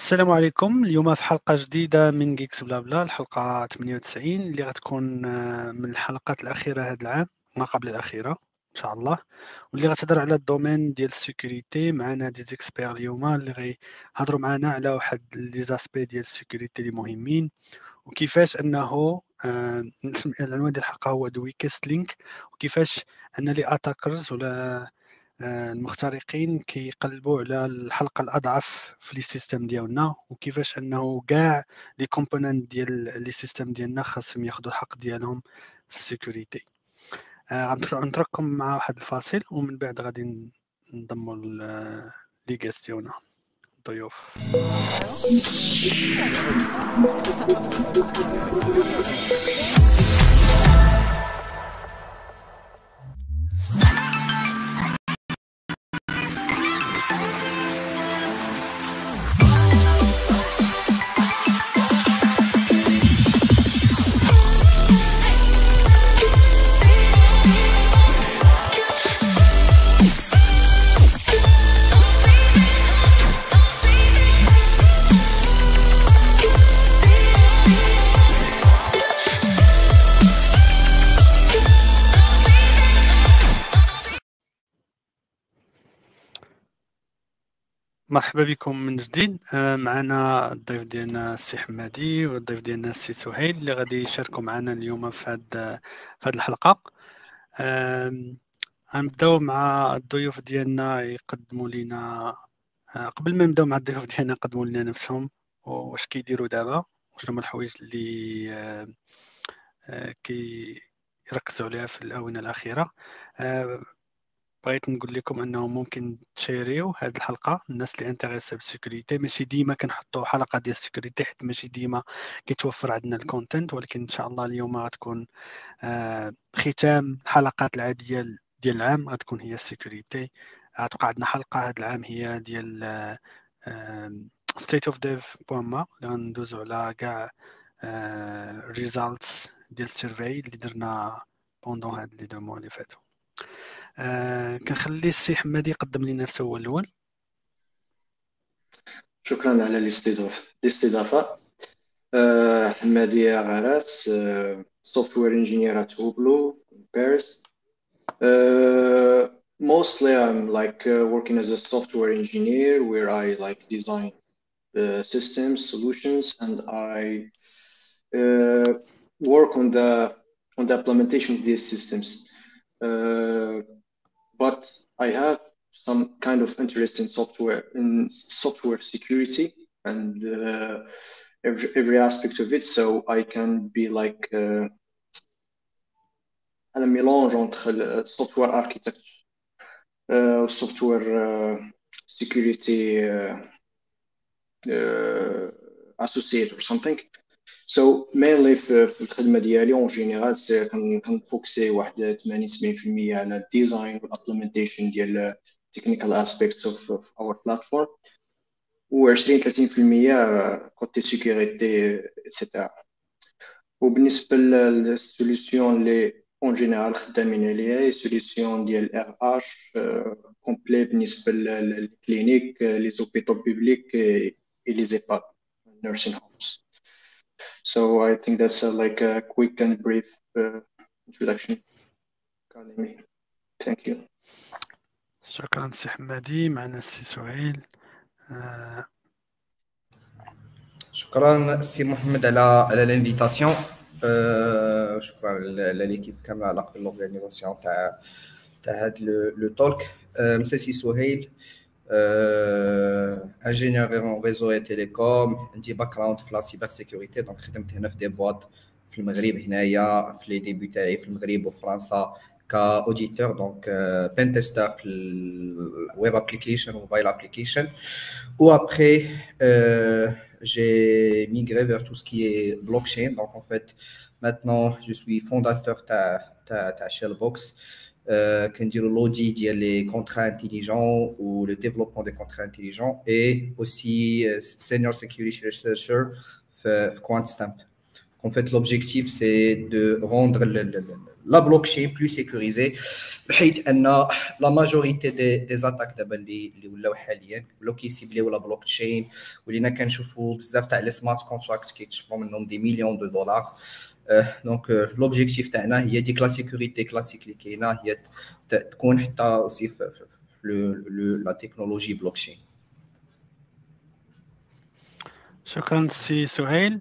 السلام عليكم. اليوم في حلقة جديدة من Geeks BlaBla الحلقة 98 اللي غتكون آه، من الحلقات الأخيرة هذا العام ما قبل الأخيرة إن شاء الله. واللي غتهضر على ال domaine ديال ال security معنا دي زيكسبير اليوم اللي غيهضروا معنا على واحد les aspects ديال ال security اللي مهمين. وكيفاش أنه آه، العنوان ديال الحلقة هو the weakest link وكيفاش أن les attackers ولا المخترقين كيقلبوا على الحلقة الأضعف في les systèmes ديالنا وكيفاش أنه كاع les composantes ديال les systèmes ديالنا خاصهم ياخذوا الحق ديالهم في ال security. آه، غنترككم مع واحد الفاصل ومن بعد غادي نضموا لي كيستناو الضيوف مرحبا بكم من جديد. آه، معنا الضيف ديالنا السي حمادي والضيف ديالنا السي سهيل اللي غادي يشاركوا معنا اليوم في هاد في هاد الحلقة. غنبداو مع الضيوف ديالنا يقدموا لنا آه، قبل ما نبداو مع الضيوف ديالنا يقدموا لنا نفسهم واش كيديروا دابا وشنو هما الحوايج اللي آه، كيركزوا عليها في الآونة الأخيرة. بغيت نقول لكم أنه ممكن ت share يو هذه الحلقة الناس اللي intéressés ب security ماشي ديما كنحطوا حلقة ديال ال security حيت ماشي ديما كيتوفر عندنا ال content ولكن إن شاء الله اليوم غتكون آه ختام الحلقات العاديه ديال العام غتكون هي ال security غتبقى عندنا حلقة هذا العام هي ديال State of Dev.ma غندوزو على كاع results ديال ال survey اللي درنا pendant هاد les deux mois اللي فاتوا آه كنخلي السي حمادي يقدم لنا نفسه هو الأول شكرا على الاستضافه آه حمادي غراس software engineer at هوبلو باريس mostly I'm like uh, working as a software engineer where I like design uh, systems solutions and I uh, work on the on the implementation of these systems but I have some kind of interest in software in software security and uh, every every aspect of it. So I can be like uh, un mélange entre software architecture, uh, software uh, security uh, uh, associate or something. so, mainly في, الخدمه ديالي en général c'est كن focus ي واحد 80 70% على ال design وال implementation ديال technical aspects of our platform و 20 30% côté sécurité et cetera وبالنسبه لل solutions اللي en général خدامين عليها هي solution ديال RH complet بالنسبة لل cliniques les hôpitaux publics et les EHPAD nursing homes So I think that's a, like a quick and brief uh, introduction. Thank you. شكرا سي حمادي معنا السي سهيل آه. شكرا سي محمد على على ال invitation آه شكرا ل l'équipe كاملة على l'organisation تاع تاع هاد le talk آه مسا سي سهيل ingénieur en réseaux et télécoms عندي background في la cybersécurité donc خدمت هنا في des boîtes في المغرب هنايا في les débuts تاعي في المغرب وفرنسا ك auditeur donc pentester في ال web application mobile application و après j'ai migré vers tout ce qui est blockchain. Donc, en fait, maintenant, je suis fondateur de Shellbox. Euh, l'audit les contrats intelligents ou le développement des contrats intelligents et aussi euh, senior security researcher pour QuantStamp. En fait, l'objectif, c'est de rendre لا بلوك تشين بلو سيكوريزي بحيث ان لا ماجوريتي دي دي زاتاك دابا اللي اللي ولاو حاليا ولاو كيسيبليو لا بلوك تشين ولينا كنشوفوا بزاف donc l'objectif تاعنا هي ديك la sécurité classique اللي كاينة هي تكون حتى aussi في la technologie blockchain شكرا سي سهيل.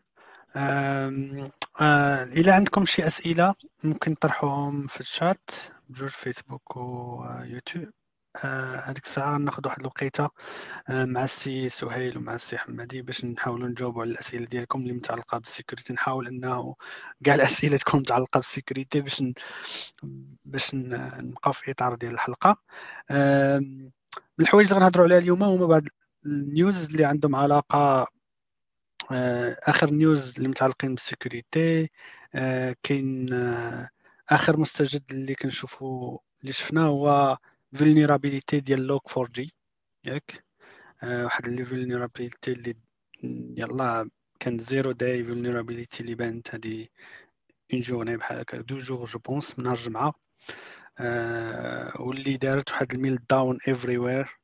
آه، إلى عندكم شي أسئلة ممكن تطرحوهم في الشات بجوج فيسبوك ويوتيوب آه، هذيك الساعة ناخذ واحد الوقيتة آه، مع السي سهيل ومع السي حمادي باش نحاولوا نجاوبوا على الأسئلة ديالكم اللي متعلقة ب security. نحاول إنه كاع الأسئلة تكون متعلقة ب security باش ن... باش نبقاو في إطار ديال الحلقة. من الحوايج اللي غنهضروا عليها اليوم هما بعض ال news اللي عندهم علاقة آه، آخر news اللي متعلقين ب security آه، كاين آه، آخر مستجد اللي كنشوفوا اللي شفناه هو vulnerability ديال Log4j ياك واحد اللي vulnerability اللي يلا كان zero-day vulnerability اللي بانت هادي en journée بحال هكا. deux jours je pense من نهار الجمعة. واللي دارت واحد ال meltdown everywhere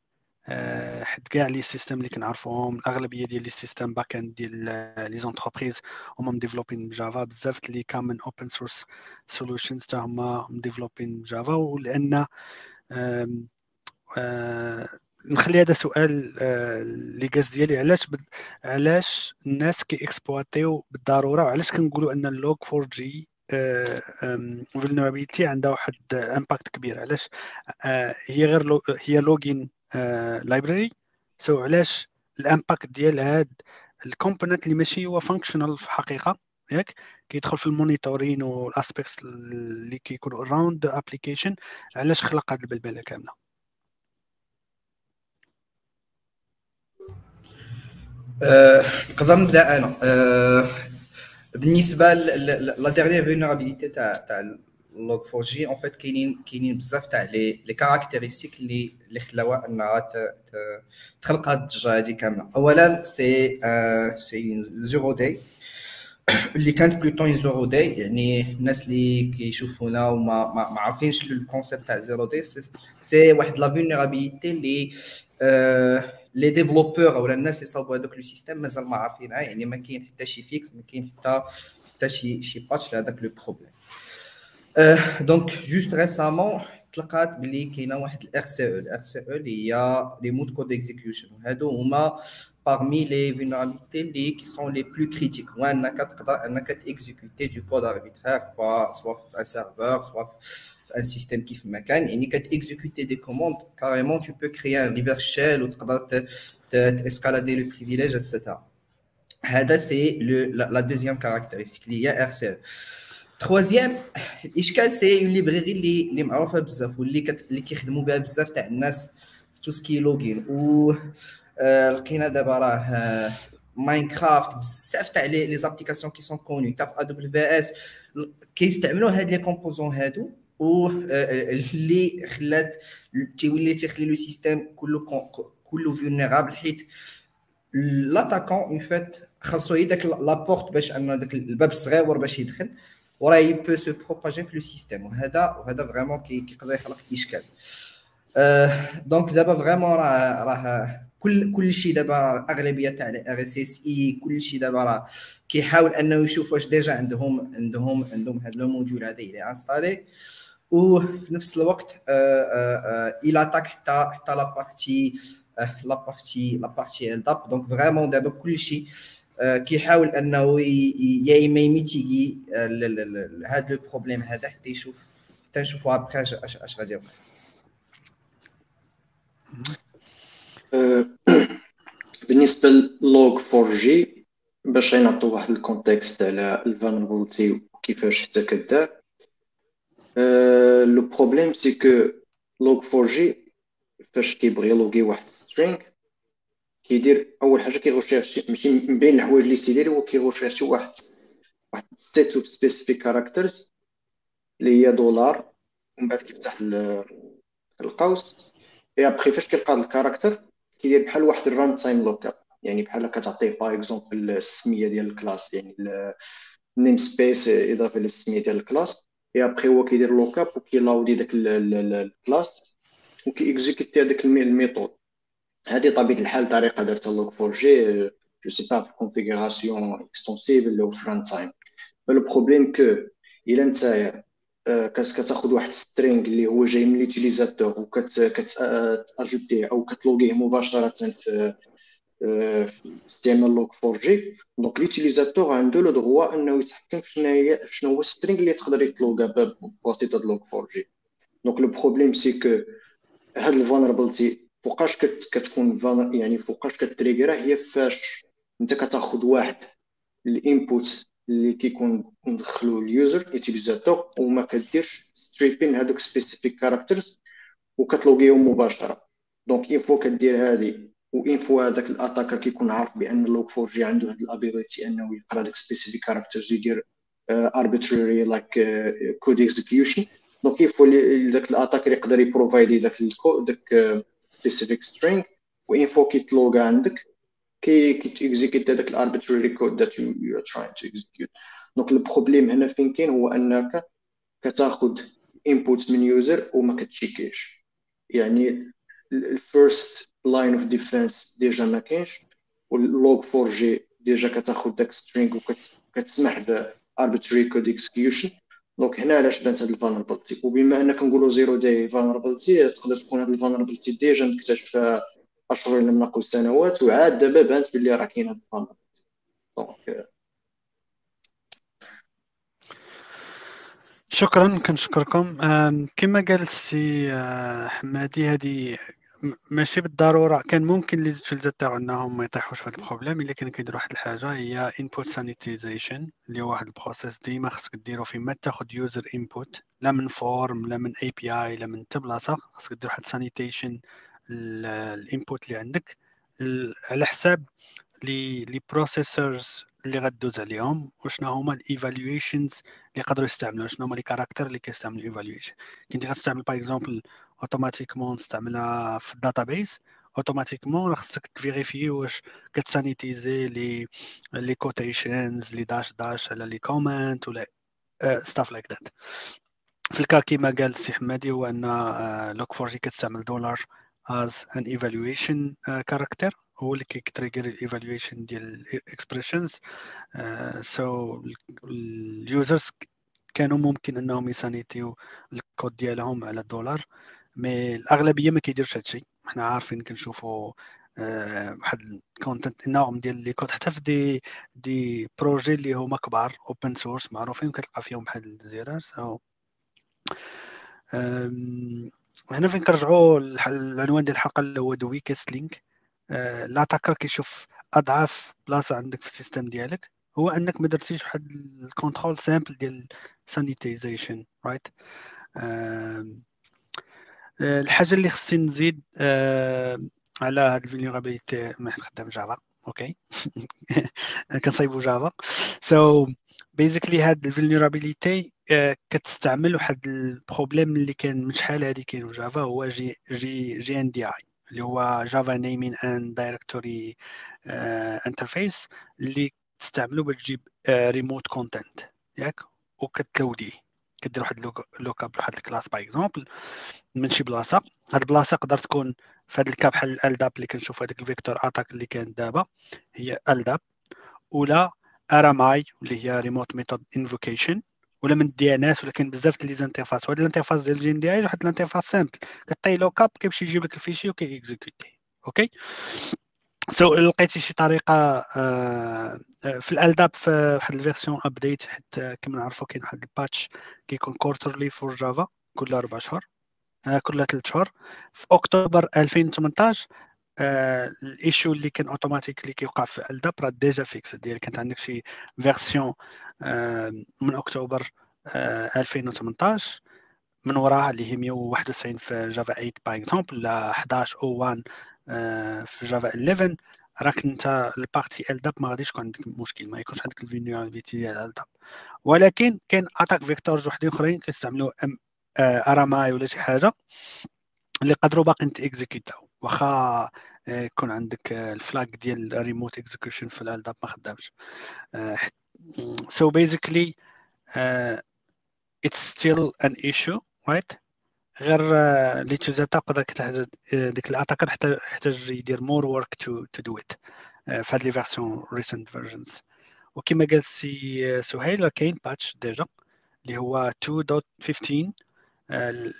آه، حيت كاع les systèmes اللي كنعرفوهم الأغلبية ديال les systèmes backend ديال les entreprises هما م develop ين ب Java. بزاف اللي common open source solutions حتى هما م develop ين ب Java. ولأن آه، نخلي هذا سؤال آه، les gars ديالي. علاش بد... علاش الناس كي exploiter يو بالضرورة؟ وعلاش كنقولوا أن ال Log4j vulnerability عندها واحد impact كبير؟ علاش هي غير لو... هي logging library so علاش ال impact ديال هاد ال component اللي ماشي هو functional في الحقيقة؟ ياك؟ كيدخل في ال monitoring وال aspects اللي كيكونوا around application علاش خلق هاد البلبلة كاملة؟ نقدر أه نبدأ أنا. أه بالنسبة la dernière vulnérabilité تاع تاع Log4j en fait كاينين كاينين بزاف تاع les les caractéristiques اللي اللي خلاوها أنها تخلق هاد الضجه هادي كاملة. اولا c'est c'est zero day اللي كانت plutôt zero day يعني الناس اللي كيشوفونا وما ما, ما عارفينش ال concept تاع zero day c'est واحد la vulnérabilité اللي les développeurs ولا الناس اللي صاوبوا هذوك le système مازال ما عارفينها يعني ما كاين حتى شي fix ما كاين حتى حتى شي شي patch لهذاك le problème donc juste récemment تلقات بلي كاينة واحد الار سي أو الار سي أو اللي هي لي مود كود اكزيكيوشن وهادو هما parmi les vulnérabilités les, qui sont les plus critiques. Ou un تقدر exécuter du code arbitraire soit un serveur, soit un système qui fait مكان يعني exécuter des commandes carrément tu peux créer un reverse shell ou تقدر escalader le privilège etc. هذا c'est la, la deuxième caractéristique اللي هي RCE. تخوازيام الاشكال سي اون ليبريري اللي اللي معروفه بزاف واللي كت... اللي كيخدموا بها بزاف تاع الناس في تو سكي لوغين و آه لقينا دابا راه ماينكرافت بزاف تاع لي زابليكاسيون كي سون كوني تا في ا في اس كيستعملوا هاد لي كومبوزون هادو و اللي خلات تيولي تيخلي لو سيستيم كله كله فولنيرابل حيت لاتاكون اون فيت خاصو يدك لابورت باش أن داك الباب الصغير باش يدخل. وراه يبو سو بروباجي في لو سيستيم وهذا وهذا فريمون كيقدر يخلق إشكال. دونك دابا فريمون راه راه كل كل شيء دابا أغلبية تاع ار اس اس اي كل شيء دابا راه كيحاول أنه يشوف واش ديجا عندهم عندهم عندهم هذا لو موديول هذا اللي انستالي وفي نفس الوقت إلى اتاك حتى حتى لا بارتي لا بارتي لا بارتي ال داب دونك فريمون دابا كل شيء كيحاول أنه يا إما ي mitiger هذا le problème هذا حتى يشوف حتى نشوفوا ابخي اش غادي يوقع. بالنسبة لل Log 4 J باش نعطيو واحد ال context على ال vulnerability وكيفاش حتى كدار le problème c'est que Log 4 J فاش كيبغي ي logger واحد string كيدير اول حاجة كي rechercher ماشي من بين الحوايج اللي تيدير هو كي rechercher واحد واحد set of specific characters اللي هي دولار ومن بعد كيفتح القوس اي ابخي فاش كيلقى ال character كيدير بحال واحد ال runtime look up يعني بحال كتعطيه par exemple السمية ديال ال class يعني ال name space إضافة للسمية ديال ال class. إي أبخي هو كيدير look up وكيلاودي داك ال class وكي exécuter هذاك ال method. هذه طبيعة الحال طريقة دارتها Log4j je sais pas في ال configuration extensible أو في runtime le problème que الا نتايا كتاخذ واحد string اللي هو جاي من l'utilisateur وكت ajouter يه أو كت logger يه مباشره في استعمال Log 4 J donc l'utilisateur عنده le droit انه يتحكم في شنو هي شنو هو string اللي تقدر يت logger بواسطه Log 4 J donc le problème c'est que هاد ال vulnerability فوقاش كتكون يعني فوقاش كت trigger ا هي فاش انت كتاخذ واحد ال input اللي كيكون ندخلو ال user utilisateur وما كديرش stripping هذوك specific characters وكت logger يهم مباشرة. donc une fois كدير هذه une fois هذاك ال attacker كيكون عارف بأن ال Log4j عنده هذه ال ability أنه يقرأ داك specific characters يدير arbitrary like code execution donc une fois داك ال attacker يقدر ي provide ي داك داك specific string une fois كيت logger عندك. كي كيت execute هذاك ال arbitrary code that you are trying to execute donc ال problème هنا فين كاين هو أنك كتاخذ input من user وما كت check يش. يعني ال first line of defense déjà ما كاينش وال Log 4 J déjà كتاخذ داك string وكتسمح ب arbitrary code execution. donc هنا علاش بانت هاد ال vulnerability وبما ان كنقولوا zero day vulnerability تقدر تكون هاد ال vulnerability déjà مكتشفة أشهر لم نقل سنوات وعاد دابا بانت باللي راه كاين هاد ال vulnerability donc شكرا كنشكركم. كما قال السي آه، حمادي هذه ماشي بالضرورة. كان ممكن لي تاعو إنهم ما يطيحوش في هذا ال problème إلا كان كيديروا واحد الحاجة هي input sanitization اللي هو واحد ال process ديما خصك ديرو فين ما تاخذ user input لا من form لا من API لا من حتى بلاصه خصك دير واحد sanitation ال input اللي عندك. على حساب les les processors اللي غدوز عليهم وشنو هما ال evaluations اللي يقدروا يستعملوا شنو هما les caractères اللي كيستعملوا ال evaluation كنتي غتستعمل par exemple automatiquement نستعملها في ال database automatiquement راه خصك ت vérifier واش كت sanitize ي les les quotations les dash dash على les comments ولا stuff like that في ال cas كيما قال السي حمادي هو أن Log4j كتستعمل دولار as an evaluation uh, character. هو اللي كي trigger ال evaluation ديال ال expressions so ال users كانوا ممكن إنهم ي sanitize و ال code ديالهم على الدولار mais الأغلبية ما كيديرش هادشي حنا عارفين كنشوفوا واحد ال quantité énorme ديال les codes. حتى في des des projets اللي هما كبار open source معروفين كتلقى فيهم بحال les erreurs so هنا فين كنرجعوا العنوان ديال الحلقة اللي هو the weakest link l'attacker كيشوف اضعف بلاصة عندك في ال system ديالك. هو أنك ما درتيش واحد ال control simple ديال sanitization right الحاجة اللي خصني نزيد على هاد ال vulnerability ما خدام Java okay؟ كنصايبو Java. so basically هاد ال vulnerability كتستعمل واحد ال problème اللي كان من شحال هادي كاين في Java هو J J JNDI اللي هو Java Naming and Directory Interface اللي تستعملو باش تجيب remote content ياك؟ وكت load يه. كدير واحد lookup لواحد ال class par exemple من شي بلاصة. هاد البلاصة تقدر تكون في هاد الكاب بحال ال LDAP اللي كنشوف هذيك ال vector attack اللي كان دابا هي LDAP ولا RMI اللي هي remote method invocation ولا من ال DNS ولا كاين بزاف ديال les interfaces وهاد ال interface ديال JNDI واحد ال interface simple كتعطي lookup كيمشي يجيب لك ال fichier وكي exécuter okay so so, لقيتي شي طريقة آه في ال LDAP في واحد ال version update حيت كما نعرفوا كاين واحد ال patch كيكون quarterly for Java كل أربع شهور آه كل ثلاث شهور. في اكتوبر 2018 آه ال issue اللي كان اوتوماتيك اللي كيوقع في LDAP راه ديجا فيكس ديال كانت عندك شي version آه من أكتوبر آه 2018 من وراها اللي هي 191 في Java 8 par exemple لا 11 أو 1 في Java 11 راك انت ال partie LDAP ما غاديش يكون عندك مشكل ما يكونش عندك ال vulnerability ديال LDAP ولكن كاين attack vectors وحدين أخرين كيستعملوا RMI ولا شي حاجة اللي قدروا باقي تي exécuter و واخا يكون عندك ال flag ديال remote execution في ال LDAP ما خدامش. so basically it's still an issue right غير l'utilisateur يقدر كتحتاج ديك ال attacker يحتاج يدير more work to to do it في هاد les versions recent versions وكما قال السي سهيل كاين patch ديجا اللي هو 2.15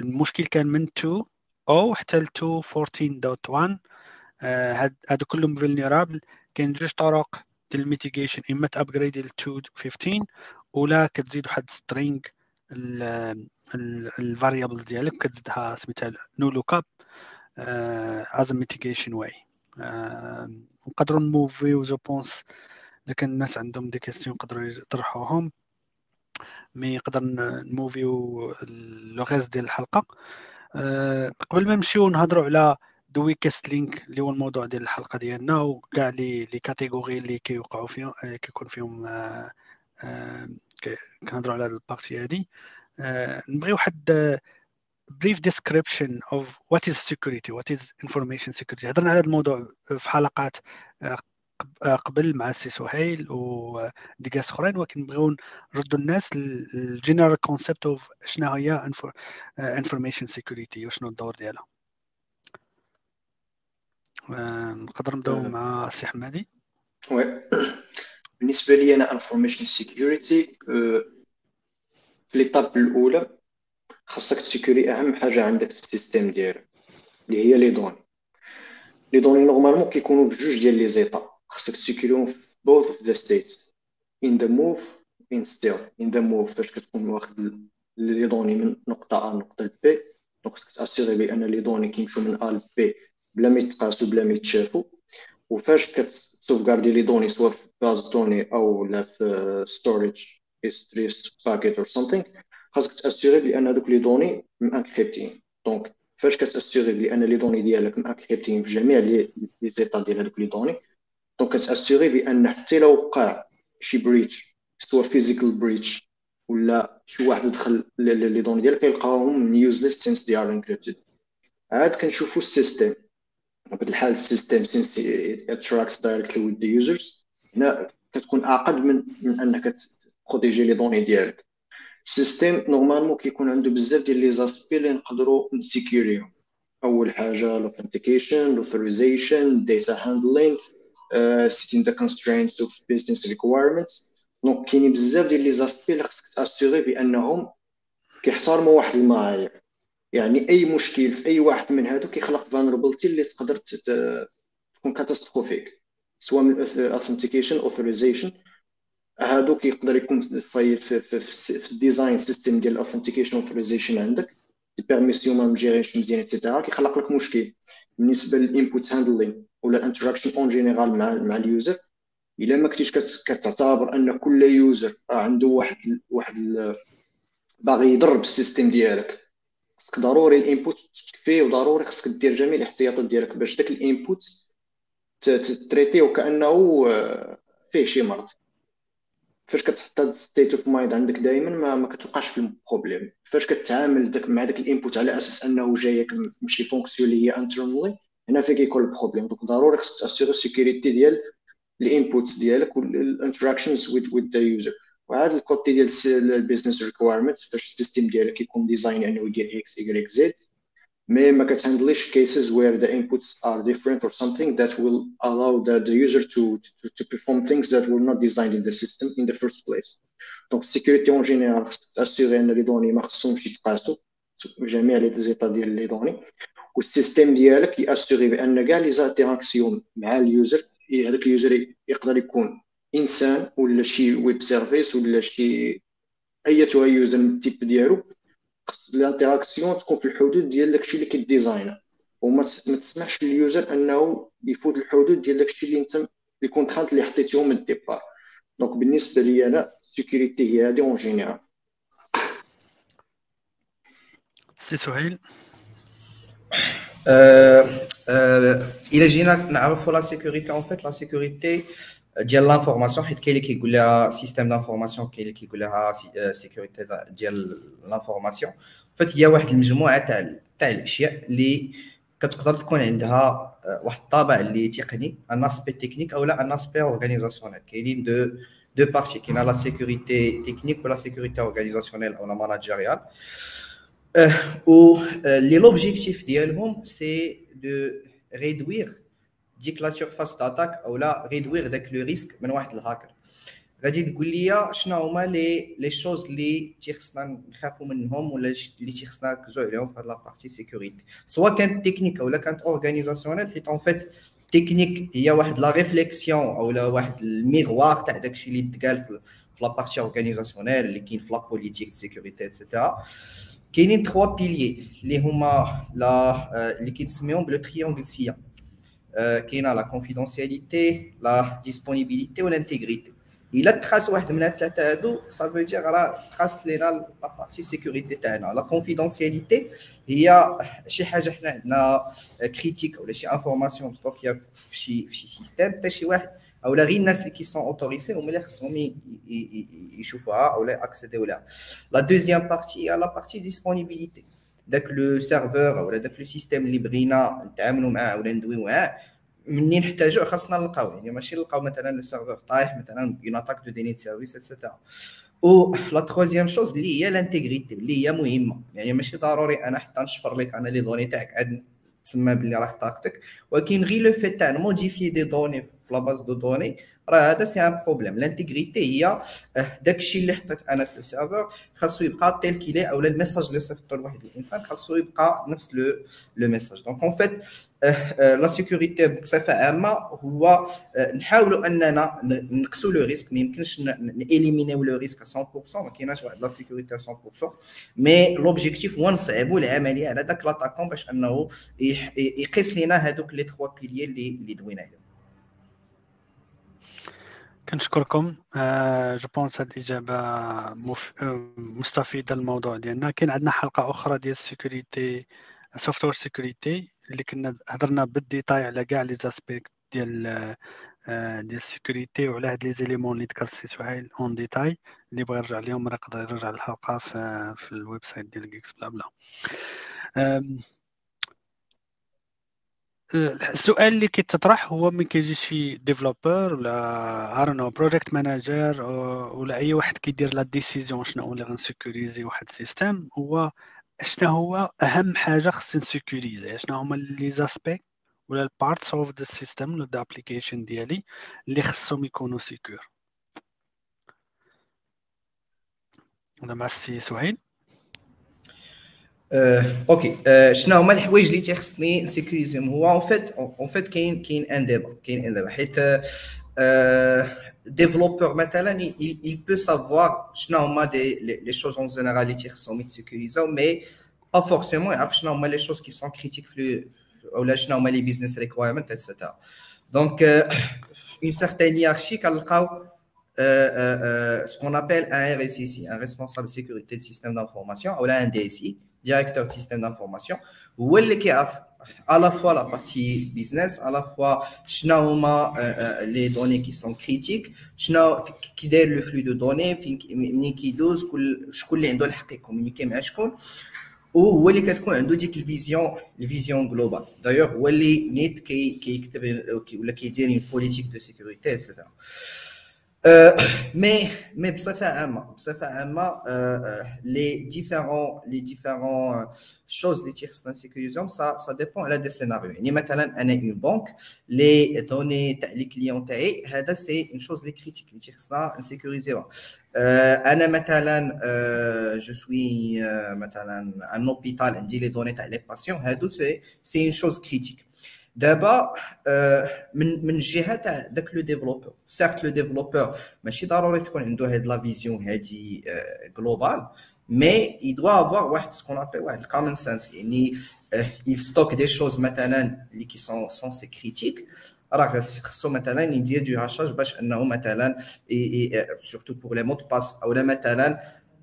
المشكل كان من 2 أو حتى ل 2.14.1 هادو كلهم vulnerable كاين جوج طرق ديال ال mitigation إما ت upgrade ل 2.15 ولا كتزيد واحد string ال variable ديالك كتزيدها سميتها no lookup as mitigation oui نقدروا ن move يو je pense اذا كان الناس عندهم des questions يقدروا يطرحوهم. mais نقدر ن move يو لو ديال الحلقة. أه قبل ما نمشيو نهضروا على the weakest link اللي هو الموضوع ديال الحلقة ديالنا وكاع لي les catégories اللي كيوقعوا فيهم كيكون فيهم أه كنهضروا على ال partie هادي. نبغي واحد brief description of what is security what is information security. هضرنا على هذا الموضوع في حلقات قبل مع السي سهيل و des guests أخرين ولكن نبغيو نردوا الناس لل general concept of شنو هي information security وشنو الدور ديالها. نقدر نبداو مع السي حمادي. oui. بالنسبة لي أنا information security في l'étape الأولى خاصك ت sécuriser أهم حاجة عندك في ال system ديالك اللي هي les données. les données normalement كيكونوا في جوج ديال les états. ت sécuriser هم في both of the states. In the move in still in the move فاش كتكون واخد les données من نقطة ا لنقطة بي donc خاصك ت assurer بان les données كيمشيو من ا لبي بلا ما يتقاسوا بلا ما يتشافوا. وفاش كت sauvegarder les données سواء في base de données أو لا في storage S bucket or something خاصك ت assurer بأن هذوك les données م encrypt ين donc فاش كت assurer بأن les données ديالك م encrypt ين في جميع les états ديال هذوك les données donc كت assurer بان حتى لو وقع شي breach سواء physical breach ولا شي واحد دخل les données ديالك كيلقاوهم useless since they are encrypted عاد كنشوفوا ال system بطبيعه الحال ال system since interacts directly with the users هنا كتكون اعقد من من انك protéger les données ديالك ال system normalement كيكون عنده بزاف ديال les aspects اللي نقدروا ن sécuriser هم اول حاجة ال authentication ال authorization data setting the constraints of business requirements. donc كاينين بزاف ديال les aspects اللي خصك ت assurer بأنهم كيحترموا واحد المعايير. يعني أي مشكل في أي واحد من هادو كيخلق vulnerability اللي تقدر تكون catastrophique سواء من ال authentication authorization هادو كيقدر يكون في, في, في, في, ال design system ديال ال authentication authorization عندك. des permissions ما م gérer ينش مزيان et cetera كيخلق لك مشكل. بالنسبة لل input handling ولا ال interaction en général مع مع ال user إلا ما كنتيش كتعتبر أن كل user عنده واحد واحد باغي يضرب ال system ديالك. خصك ضروري ال input تكفيه وضروري خصك دير جميع الاحتياطات ديالك باش داك ال input traiter يه وكأنه فيه شي مرض. فاش كتحط هاد state of mind عندك دائما ما, ما كتوقعش في ال problème فاش كتعامل داك مع داك ال input على أساس أنه جايك من شي fonction اللي هي internally هنا فين كيكون ال problème donc ضروري خصك ت assurer ال sécurité ديال ال inputs ديالك وال interactions with with the user وهاد ال côté ديال ال business requirement فاش ال system ديالك يكون design انه يدير إكس واي زد مي ما كتهندليش cases where the inputs are different or something that will allow the, the user to, to, to perform things that were not designed in the system in the. Donc, sécurité en général, خصك ت assurer ان les données ما خصهمش يتقاسوا جميع les états ديال les données وال system ديالك ي assurer بان كاع les interactions مع ال user هذاك ال user يقدر يكون انسان ولا شي web service ولا شي other user من ال type ديالو ال interaction تكون في الحدود ديال داكشي اللي كيديزاينا. وما تسمحش لل user انه يفوت الحدود ديال داكشي اللي انت les contraintes اللي حطيتيهم من ال départ. donc بالنسبة لي أنا ال sécurité هي هذه en général سي سهيل. إلى جينا نعرفوا la sécurité en fait la sécurité ديال l'information حيت كاين اللي كيقول لها système d'information كاين اللي كيقول لها sécurité ديال l'information en fait هي واحد المجموعة تاع تاع الأشياء اللي كتقدر تكون عندها واحد الطابع اللي تقني un aspect technique أو لا un aspect organisationnel كاينين deux deux parties, qui a la sécurité technique ou la sécurité organisationnelle ou la managériale. Euh, où euh, l'objectif ديالهم, c'est de réduire la surface d'attaque ou la réduire le risque de hacker. غادي تقول لي شنو هما les les choses اللي تيخصنا نخافوا منهم ولا اللي تيخصنا نركزوا عليهم في هاد la partie sécurité. سواء كانت تكنيك ولا كانت organisationnelle حيت en fait technique هي واحد la réflexion أو لا واحد ال miroir تاع داكشي اللي تقال في la partie organisationnelle اللي كاين في la politique sécurité et cetera كاينين trois piliers اللي هما لا اللي كنسميهم ب le triangle CIA كاينة la confidentialité la disponibilité وال intégrité الا تقاس واحد من الثلاثه هادو صافي دير راه تقاس لينا la partie sécurité تاعنا la confidentialité هي شي حاجة حنا عندنا critique ولا شي information مستوكيه في شي في شي système حتى شي واحد أو لا غير الناس اللي كي sont autorisés هما اللي خصهم يشوفوها أو لا اكسيديو لها la deuxième partie هي la partie disponibilité داك le serveur ولا داك le système اللي بغينا نتعاملوا معاه ولا ندويو معاه منين نحتاجو خاصنا نلقاو يعني ماشي نلقاو مثلا le serveur طايح مثلا une attaque de déni service et cetera و la troisième chose اللي هي l'intégrité اللي هي مهمة. يعني ماشي ضروري أنا حتى نشفر لك أنا les données تاعك عاد تسمى باللي راك طاقتك. ولكن غير le fait تاع modifier des données في la base de données راه هذا c'est un problème. l'intégrité هي داكشي اللي حطيت أنا في ال serveur. خاصو يبقى tel qu'il est أو ال message اللي صيفطو لواحد الإنسان خاصو يبقى نفس le le message donc en fait la sécurité بصفة عامة هو نحاولوا أننا نقصوا le risque ما يمكنش نإليمينيو le risque 100% ما كايناش واحد la sécurité 100% mais l'objectif هو نصعبوا العملية على داك l'attaquant باش أنه يقيس لنا هذوك les trois piliers اللي دوينا عليهم. كنشكركم. je pense هاد الإجابة مف... للموضوع ديالنا. كاين عندنا حلقة أخرى ديال ال security software security اللي كنا هضرنا بال détail على كاع les aspects ديال ديال ال sécurité وعلى هاد les éléments اللي ذكر السي سهيل en détail اللي بغى يرجع ليهم راه يقدر يرجع الحلقة في, في ال website ديال GeeksBlaBla. السؤال اللي كيتطرح هو من كيجي شي developer ولا I don't know project manager ولا أي واحد كيدير la décision شنو اللي غن sécuriser واحد ال system هو شنو هو أهم حاجة خصني ن sécuriser شنو هما les aspects ولا ال parts of the system ولا the application ديالي اللي خصهم يكونوا سيكور هذا مع السي سهيل اوكي شنو هما الحوايج اللي تيخصني نسيكوريزيهم هو اون فيت اون فيت كاين كاين ان ديبا كاين ان ديبا حيت développeur مثلا il, il peut savoir شنو هما دي لي choses en général اللي تيخصهم يتسيكوريزاو مي pas forcément يعرف شنو هما لي choses qui sont critiques في ولا شنو هما لي business requirements etc donc une certaine hiérarchie كنلقاو ce qu'on appelle un RSSI un responsable de sécurité de système d'information ou un DSI Directeur de système d'information هو اللي كيعرف à la fois la partie business à la fois شنو هما les données qui sont critiques شنو كي داير لو فلو دو دوني فين ملي كيدوز كل شكون اللي عنده الحق يكومونيكي مع شكون وهو اللي كتكون عنده ديك ال vision ال vision globale d'ailleurs هو اللي نيت كي كيكتب ولا كيدير une politique de sécurité et cetera mais mais بصفه عامه بصفه عامه les différents les différents choses اللي تيخصنا نسيكوريزهم ça ça dépend على des scénarios يعني مثلا أنا une banque les données تاع les clients تاعي هذا c'est une chose les critiques اللي تيخصنا نسيكوريزيوها أنا مثلا je suis مثلا un hôpital عندي les données تاع les patients هادو c'est c'est une chose critique دابا من من الجهه تاع داك le développeur certes le développeur ماشي ضروري تكون عنده هاد la vision هادي globale mais il doit avoir واحد ce qu'on appelle واحد ال common sense يعني il stocke des choses مثلا اللي qui sont censées critiques راه خصو مثلا يدير du hachage باش أنه مثلا surtout pour les mots de passe أو مثلا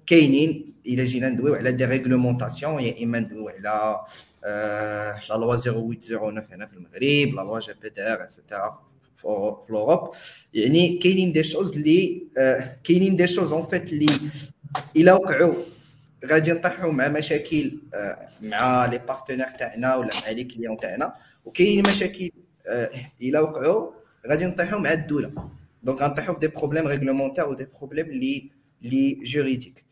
كاينين إلا جينا ندويو على des réglementations يا إما ندويو على la loi 0809 هنا في المغرب la loi GDPR et cetera في l'Europe يعني كاينين des choses اللي كاينين des choses en fait اللي الا وقعوا غادي نطيحوا مع مشاكل مع les partenaires تاعنا ولا مع les clients تاعنا وكاين مشاكل الا وقعوا غادي نطيحوا مع الدولة donc غنطيحوا في des problèmes réglementaires و des problèmes les les juridiques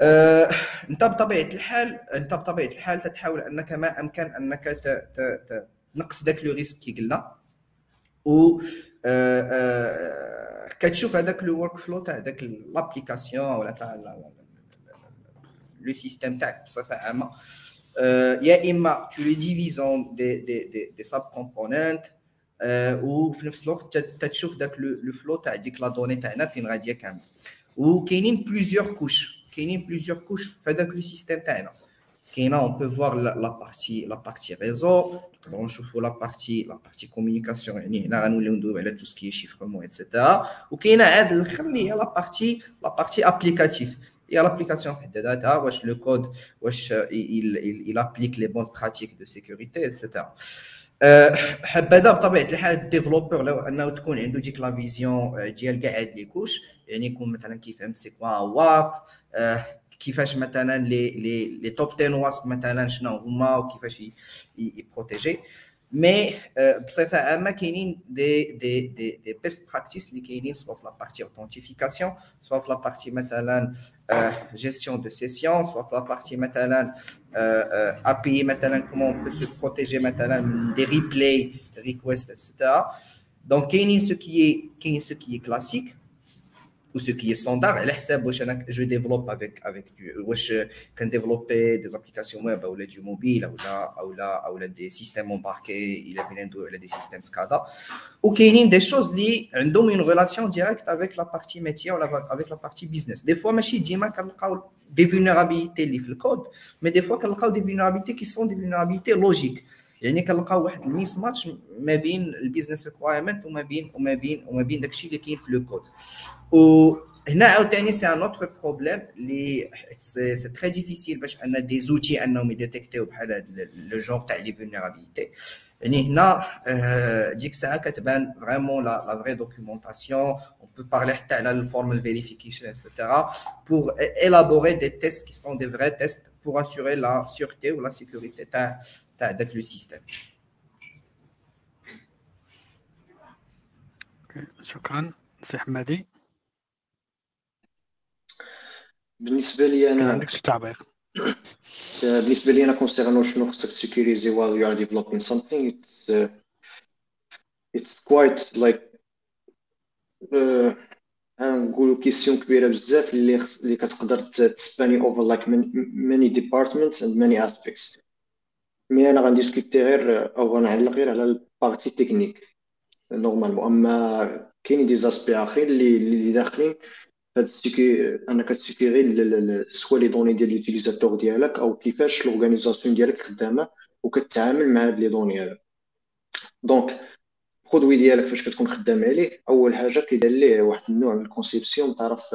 أه، أنت بطبيعة الحال أنت بطبيعة الحال تتحاول أنك ما أمكن أنك تنقص ذاك le risque كي قلنا. و أه، أه، كتشوف هذاك le workflow تاع ذاك l'application ولا تاع le système تاعك بصفة عامة. يا إما tu le divises en des des des, des sub-components وفي نفس الوقت تتشوف ذاك le flux تاع ديك la donnée تاعنا فين غاديه كامل وكاينين plusieurs couches كاينين plusieurs couches في هذاك le système تاعنا كاينة on peut voir la partie la partie réseau نقدروا نشوفوا la partie la partie communication يعني هنا غنوليو ندويو على tout ce qui chiffrement et cetera وكاينه عاد الآخر اللي هي la partie la partie applicative هي l'application بحد ذاتها واش le code واش il applique les bonnes pratiques de sécurité etc حبذا بطبيعه الحال ال developer لو انه تكون عنده ديك la vision ديال كاع هاد les couches يعني يكون مثلا كيفهم c'est quoi WAF كيفاش مثلا les les les top 10 OWASP مثلا شنو هما وكيفاش ي protéger mais بصفة عامة كاينين des des des des best practices اللي كاينين soit في la partie authentification soit في la partie مثلا gestion de session soit في la partie مثلا API مثلا comment peut se protéger مثلا من des replay requests et cetera donc كاينين ce qui كاين ce qui classique ou ce qui est standard على حساب واش أنا je développe avec avec واش كن développer des applications web اولا du mobile اولا اولا اولا des systèmes embarqués إلى بينا ندوي على des systèmes SCADA وكاينين des choses اللي عندهم une relation directe avec la partie métier ولا avec la partie business des fois ماشي ديما كنلقاو des vulnérabilités اللي في ال code mais des fois كنلقاو des vulnérabilités qui sont des vulnérabilités logiques يعني كنلقاو واحد ال mismatch ما بين ال business requirement وما بين وما بين وما بين داكشي اللي كاين في le code. وهنا عاوتاني c'est un autre problème اللي c'est très difficile باش أن des outils أنهم ي détecter و بحال هذا le genre تاع les vulnérabilités يعني هنا ديك الساعة كتبان vraiment la la vraie documentation on peut parler حتى على ال formal verification et cetera pour élaborer des tests qui sont des vrais tests pour assurer la sûreté ou la sécurité تاع داك le système شكرا. سي حمادي؟ بالنسبة لي أنا عندك شي تعبير؟ بالنسبة لي أنا concernant شنو خصك ت sécuriser while you are developing something. It's uh, it's quite like uh, نقولوا question كبيرة بزاف اللي اللي كتقدر ت span ي over like many departments and many aspects. mais أنا غن discuter غير أو غنعلق غير على ال partie technique. normalement أما كاينين des aspects آخرين اللي اللي داخلين هاد ال sécurité أنك ت sécuriser soit les données ديال l'utilisateur ديالك أو كيفاش l'organisation ديالك خدامة وكتعامل مع هاد les données هذا. donc ال produit ديالك فاش كتكون خدام عليه أول حاجة كيدير ليه واحد النوع من ال conception تعرف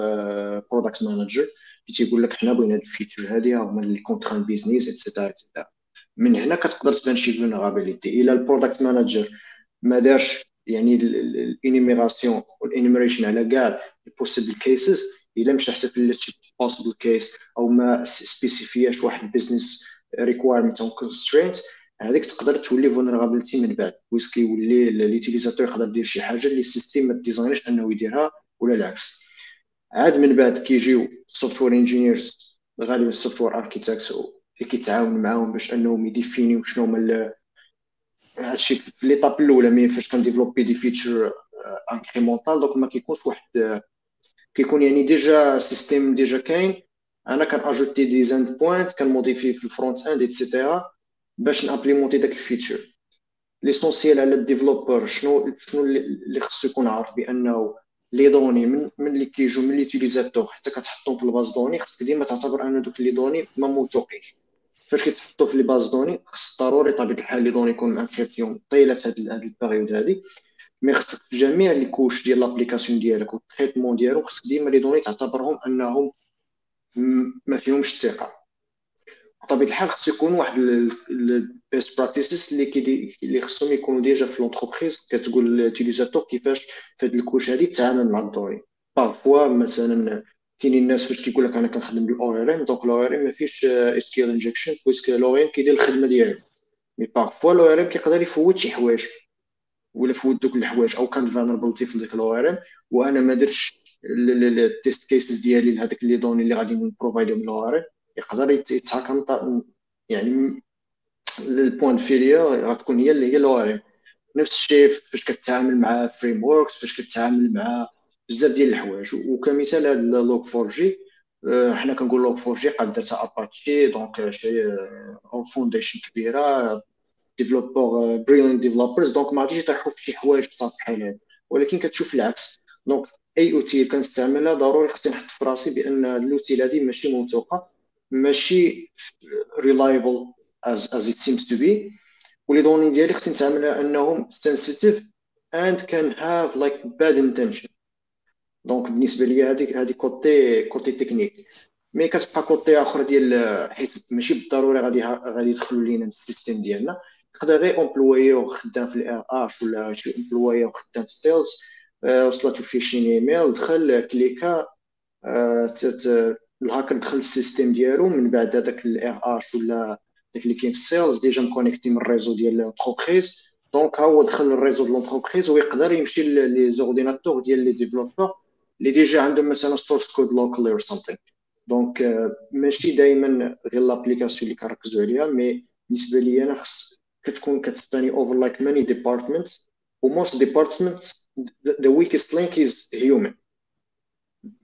product manager اللي تيقول لك حنا بغينا هاد ال feature هادي هما اللي contraintes business et cetera et cetera من هنا كتقدر تبان شي vulnérabilité إلى ال product manager ما دارش يعني ال énumération وال enumeration على كاع ال possible cases إلا مشى حتى في possible case أو ما spécifier اش واحد business requirement أو constraint هذيك تقدر تولي vulnerability من بعد. ويس كيولي l'utilisateur يقدر يدير شي حاجة اللي ال système ما design ش أنه يديرها ولا العكس. عاد من بعد كيجيو software engineers غالبا ال software architects اللي كيتعاون معاهم باش انهم ي définir و شنو هما هادشي في l'étape الأولى mais فاش كن développer des features incrémental donc ما كيكونش واحد كيكون يعني déjà système déjà كاين. أنا كان ajouter des endpoints كن modifier في ال front-end et cetera باش ن implémenter داك ال feature. l'essentiel على ال developer شنو شنو اللي خصو يكون عارف بأنه les données من من اللي كيجيو من l'utilisateur حتى كتحطهم في ال base données خصك ديما تعتبر أن دوك les données ما موثوقينش فاش كيتحطوا في les bases données خص ضروري طبيعه الحال les données يكون encryptées طيلة هاد هاد ال période هادي. mais خصك في جميع les couches ديال l'application ديالك وال traitement ديالو خصك ديما les données تعتبرهم أنهم ما فيهمش الثقة. بطبيعه الحال خص يكون واحد ال best practices اللي اللي خصهم يكونوا déjà في l'entreprise كتقول l'utilisateur كيفاش في هاد ال couche هادي تعامل مع ال données parfois مثلا كاينين الناس فاش كيقول لك أنا كنخدم بال ORM donc ال ORM ما فيش SQL injection puisque ال ORM كيدير الخدمة ديالو. mais parfois ال ORM كيقدر يفوت شي حوايج ولا في دوك الحوايج أو كان vulnerability في ديك ال ORM وأنا ما درتش ال test cases ديالي لهذاك les données اللي غادي ن provide هم ال ORM يقدر يتهاكم يعني ال point faible غتكون هي اللي هي ال ORM نفس الشيء فاش كتعامل مع frameworks فاش كتعامل مع بزاف ديال الحوايج. وكمثال هذا Log4j حنا كنقول Log4j قاد داتا Apache donc شي foundation كبيرة développeur brilliant developers donc ما غاديش يطيحوا في شي حوايج بساط بحال هاد. ولكن كتشوف العكس. donc أي outil كنستعملها ضروري خصني نحط في راسي بأن ال outil هادي ماشي موثوقه ماشي reliable as as it seems to be. و les données ديالي خصني نتعاملها أنهم sensitive and can have like bad intention. donc بالنسبة لي هذيك هذه côté côté technique. mais كتبقى côté آخر ديال حيت ماشي بالضروري غادي غادي يدخلوا لينا ال système ديالنا. يقدر غير employé خدام في ال RH ولا شي employé خدام في ال sales وصلته فيه شي ايميل دخل كليكا الهاكر دخل ال système ديالو. من بعد هذاك ال RH ولا داك اللي كاين في ال sales déjà م connecté من ال réseau ديال l'entreprise donc ها هو دخل ال réseau ديال l'entreprise ويقدر يمشي les ordinateurs ديال les développeurs اللي ديجا عندهم مثلا source code locally or something donc ماشي دائما غير l'application اللي كنركزوا عليها mais بالنسبة لي أنا خص كتكون كت span over like many departments و most departments the weakest link is human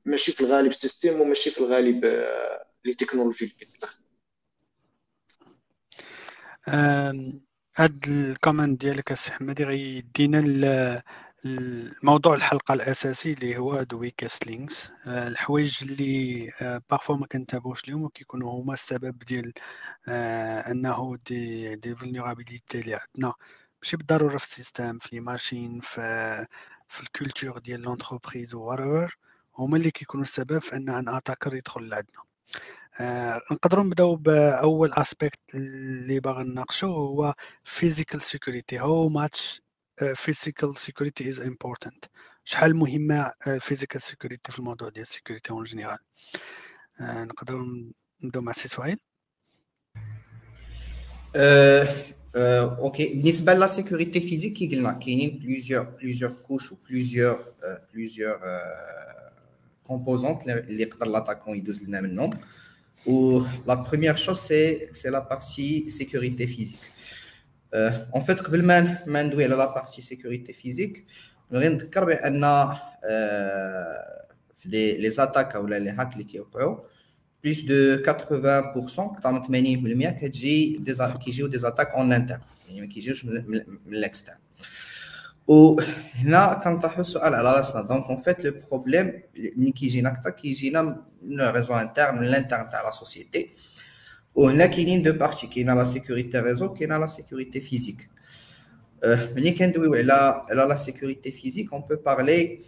ماشي في الغالب système وماشي في الغالب les technologies اللي كتستخدم هاد ال comment ديالك السي حمادي غيدينا الموضوع الحلقة الأساسي اللي هو the weakest links الحوايج اللي parfois ما كنتابعوش لهم وكيكونوا هما السبب ديال آه، أنه des des vulnérabilités اللي عندنا. ماشي بالضرورة في ال système في les machines في في ال culture ديال l'entreprise و هما اللي كيكونوا السبب في أن أن attacker يدخل لعندنا. آه، نقدروا نبداو بأول aspect اللي باغي نناقشو هو physical security how much physical security is important شحال مهمة ال physical security في الموضوع ديال ال sécurité en général نقدروا نبدأو مع سي سهيل؟ OK بالنسبة la sécurité physique كي قلنا كاينين plusieurs plusieurs couches و plusieurs plusieurs composantes اللي يقدر l'attaquant يدوز لنا منهم. و la première chose c'est c'est la partie sécurité physique en fait قبل ما ما ندوي على la partie sécurité physique نغي نذكر بان في les attaques ولا les hacks اللي كيوقعوا plus de 80% أكثر من 80% كتجي كيجيو des attaques en interne يعني ما كيجيوش من ال externe وهنا كنطرحوا السؤال على راسنا. donc en fait le problème ملي كيجينا hack كيجينا من réseau interne من ال interne تاع la société وهنا كاينين deux parties كاينة la sécurité réseau كاينة la sécurité physique ملي كندويو على على la sécurité physique on peut parler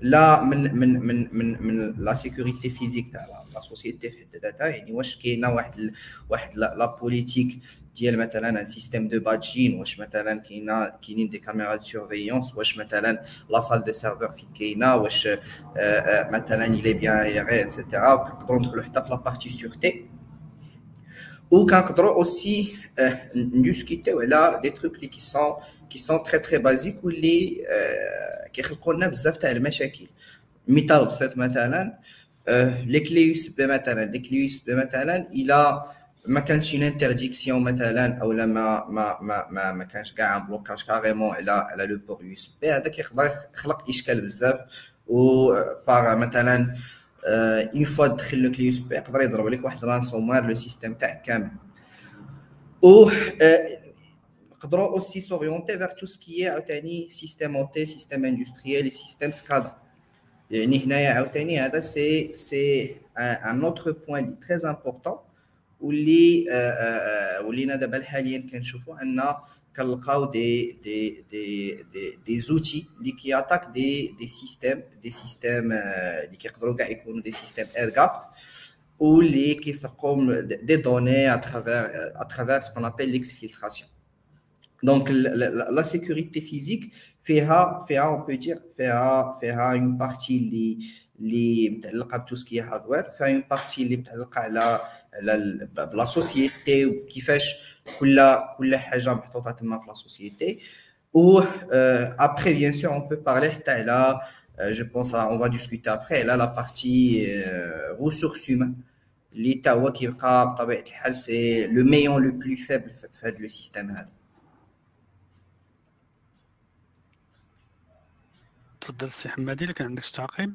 là من من من من من la sécurité physique تاع la société في حد ذاتها يعني واش كاينة واحد واحد la politique ديال مثلا un système de badging واش مثلا كاينة كاينين des caméras de surveillance واش مثلا la salle de serveurs فين كاينة واش مثلا elle est bien aérée et cetera نقدروا ندخلوا حتى في la partie sécurité وكنقدروا aussi نديسكوتيو على des trucs اللي qui sont qui sont très très basiques واللي كيخلقوا لنا بزاف تاع المشاكل مثال بسيط مثلا les clés USB مثلا les clés USB مثلا إلى ما كانش une interdiction مثلا أو لا ما ما ما ما, ما كانش كاع un blocage carrément على على le port USB هذا كيقدر يخلق اشكال بزاف و par مثلا une fois تدخل le clé USB يقدر يضرب لك واحد ransomware le système تاعك كامل. و نقدروا aussi s'orienter vers tout ce qui عاوتاني système OT système industriel système SCADA يعني هنايا عاوتاني هذا c'est c'est un autre point لي très important واللي ولينا دابا حاليا كنشوفوا أن كنلقاو des des des des des outils اللي كي attaquent des des systèmes des systèmes اللي كيقدروا كاع يكونوا des systèmes air-gapped واللي كيسرقوا des données à travers à travers ce qu'on appelle l'exfiltration donc la sécurité physique فيها فيها on peut dire فيها فيها une partie اللي اللي متعلقة ب tout ce qui hardware فيها une partie اللي متعلقة على على la société وكيفاش كل كل حاجة محطوطه تما في la société Ou euh, après, bien sûr, on peut parler là, euh, je pense, on va discuter après. Là, la partie euh, ressources humaines. L'État qui c'est le maillon le plus faible de le système. تفضل السي حمادي كان عندك تعقيب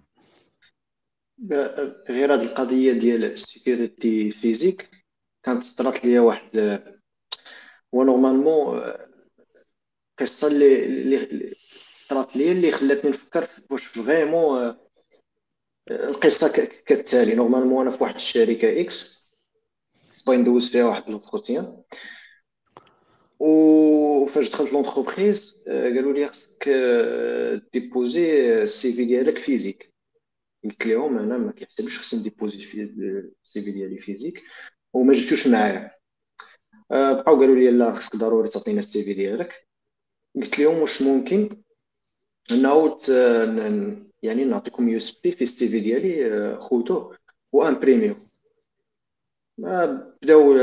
غير هذه القضية ديال ال sécurité physique كانت طرات ليا واحد هو normalement القصة اللي اللي طرات ليا اللي خلاتني نفكر واش vraiment القصة كالتالي. normalement أنا في واحد الشركة X باغي ندوز فيها واحد l'entretien وفاش دخلت l'entreprise قالوا لي خصك déposer ال CV ديالك physique قلت لهم أنا ما كيحسبش خصني ن déposer ال CV ديالي physique وما جبتوش معايا. بقاو قالوا لي لا خصك ضروري تعطينا ال CV ديالك. قلت لهم واش ممكن؟ أنه يعني نعطيكم USB فيه ال CV ديالي خوتوه وامبريميو بداو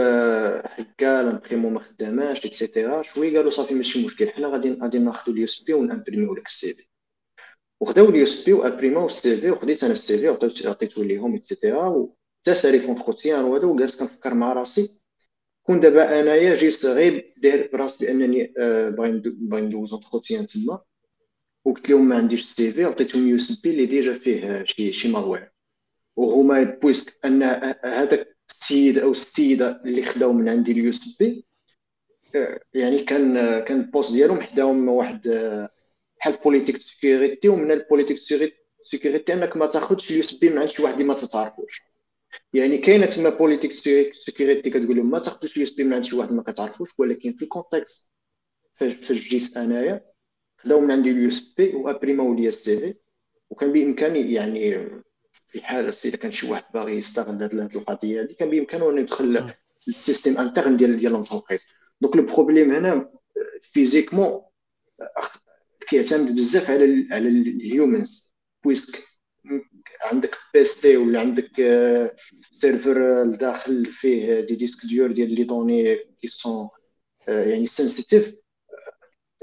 هكا ال imprimante ما خداماش et cetera شوية قالوا صافي ماشي مشكل حنا غادي غادي ناخذوا ال USB ونامبريميو لك ال CV. وخداو ال USB وامبريمو ال CV وخديت أنا ال CV وعطيتو ليهم et cetera وتا ساليت l'entretien وهذا وجالس كنفكر مع راسي. كون دابا أنايا جيت غير داير براسي بأنني باغي ندوز entretien تما. وقلت لهم ما عنديش ال CV عطيتهم USB اللي déjà فيه شي شي malware وهما puisque أن هذاك السيد أو السيدة اللي خداو من عندي ال USB يعني كان كان ال poste ديالهم حداهم واحد بحال politique sécurité ومن ال politique sécurité أنك ما تاخذش ال USB من عند شي واحد اللي ما تتعرفوش. يعني كاينة تما politique sécurité كتقول لهم ما تاخذوش ال USB من عند شي واحد ما كتعرفوش ولكن في ال contexte فاش جيت أنايا خداو من عندي ال USB وامبريماو ليا ال CV. وكان بإمكاني يعني في حال إذا كان شي واحد باغي يستغل هذه القضية هذه كان بإمكانه إنه يدخل لل système interne ديال ديال l'entreprise donc le problème هنا physiquement كيعتمد بزاف على على ال humans puisque عندك PC ولا عندك serveur لداخل فيه des disques durs ديال les données qui sont يعني sensitive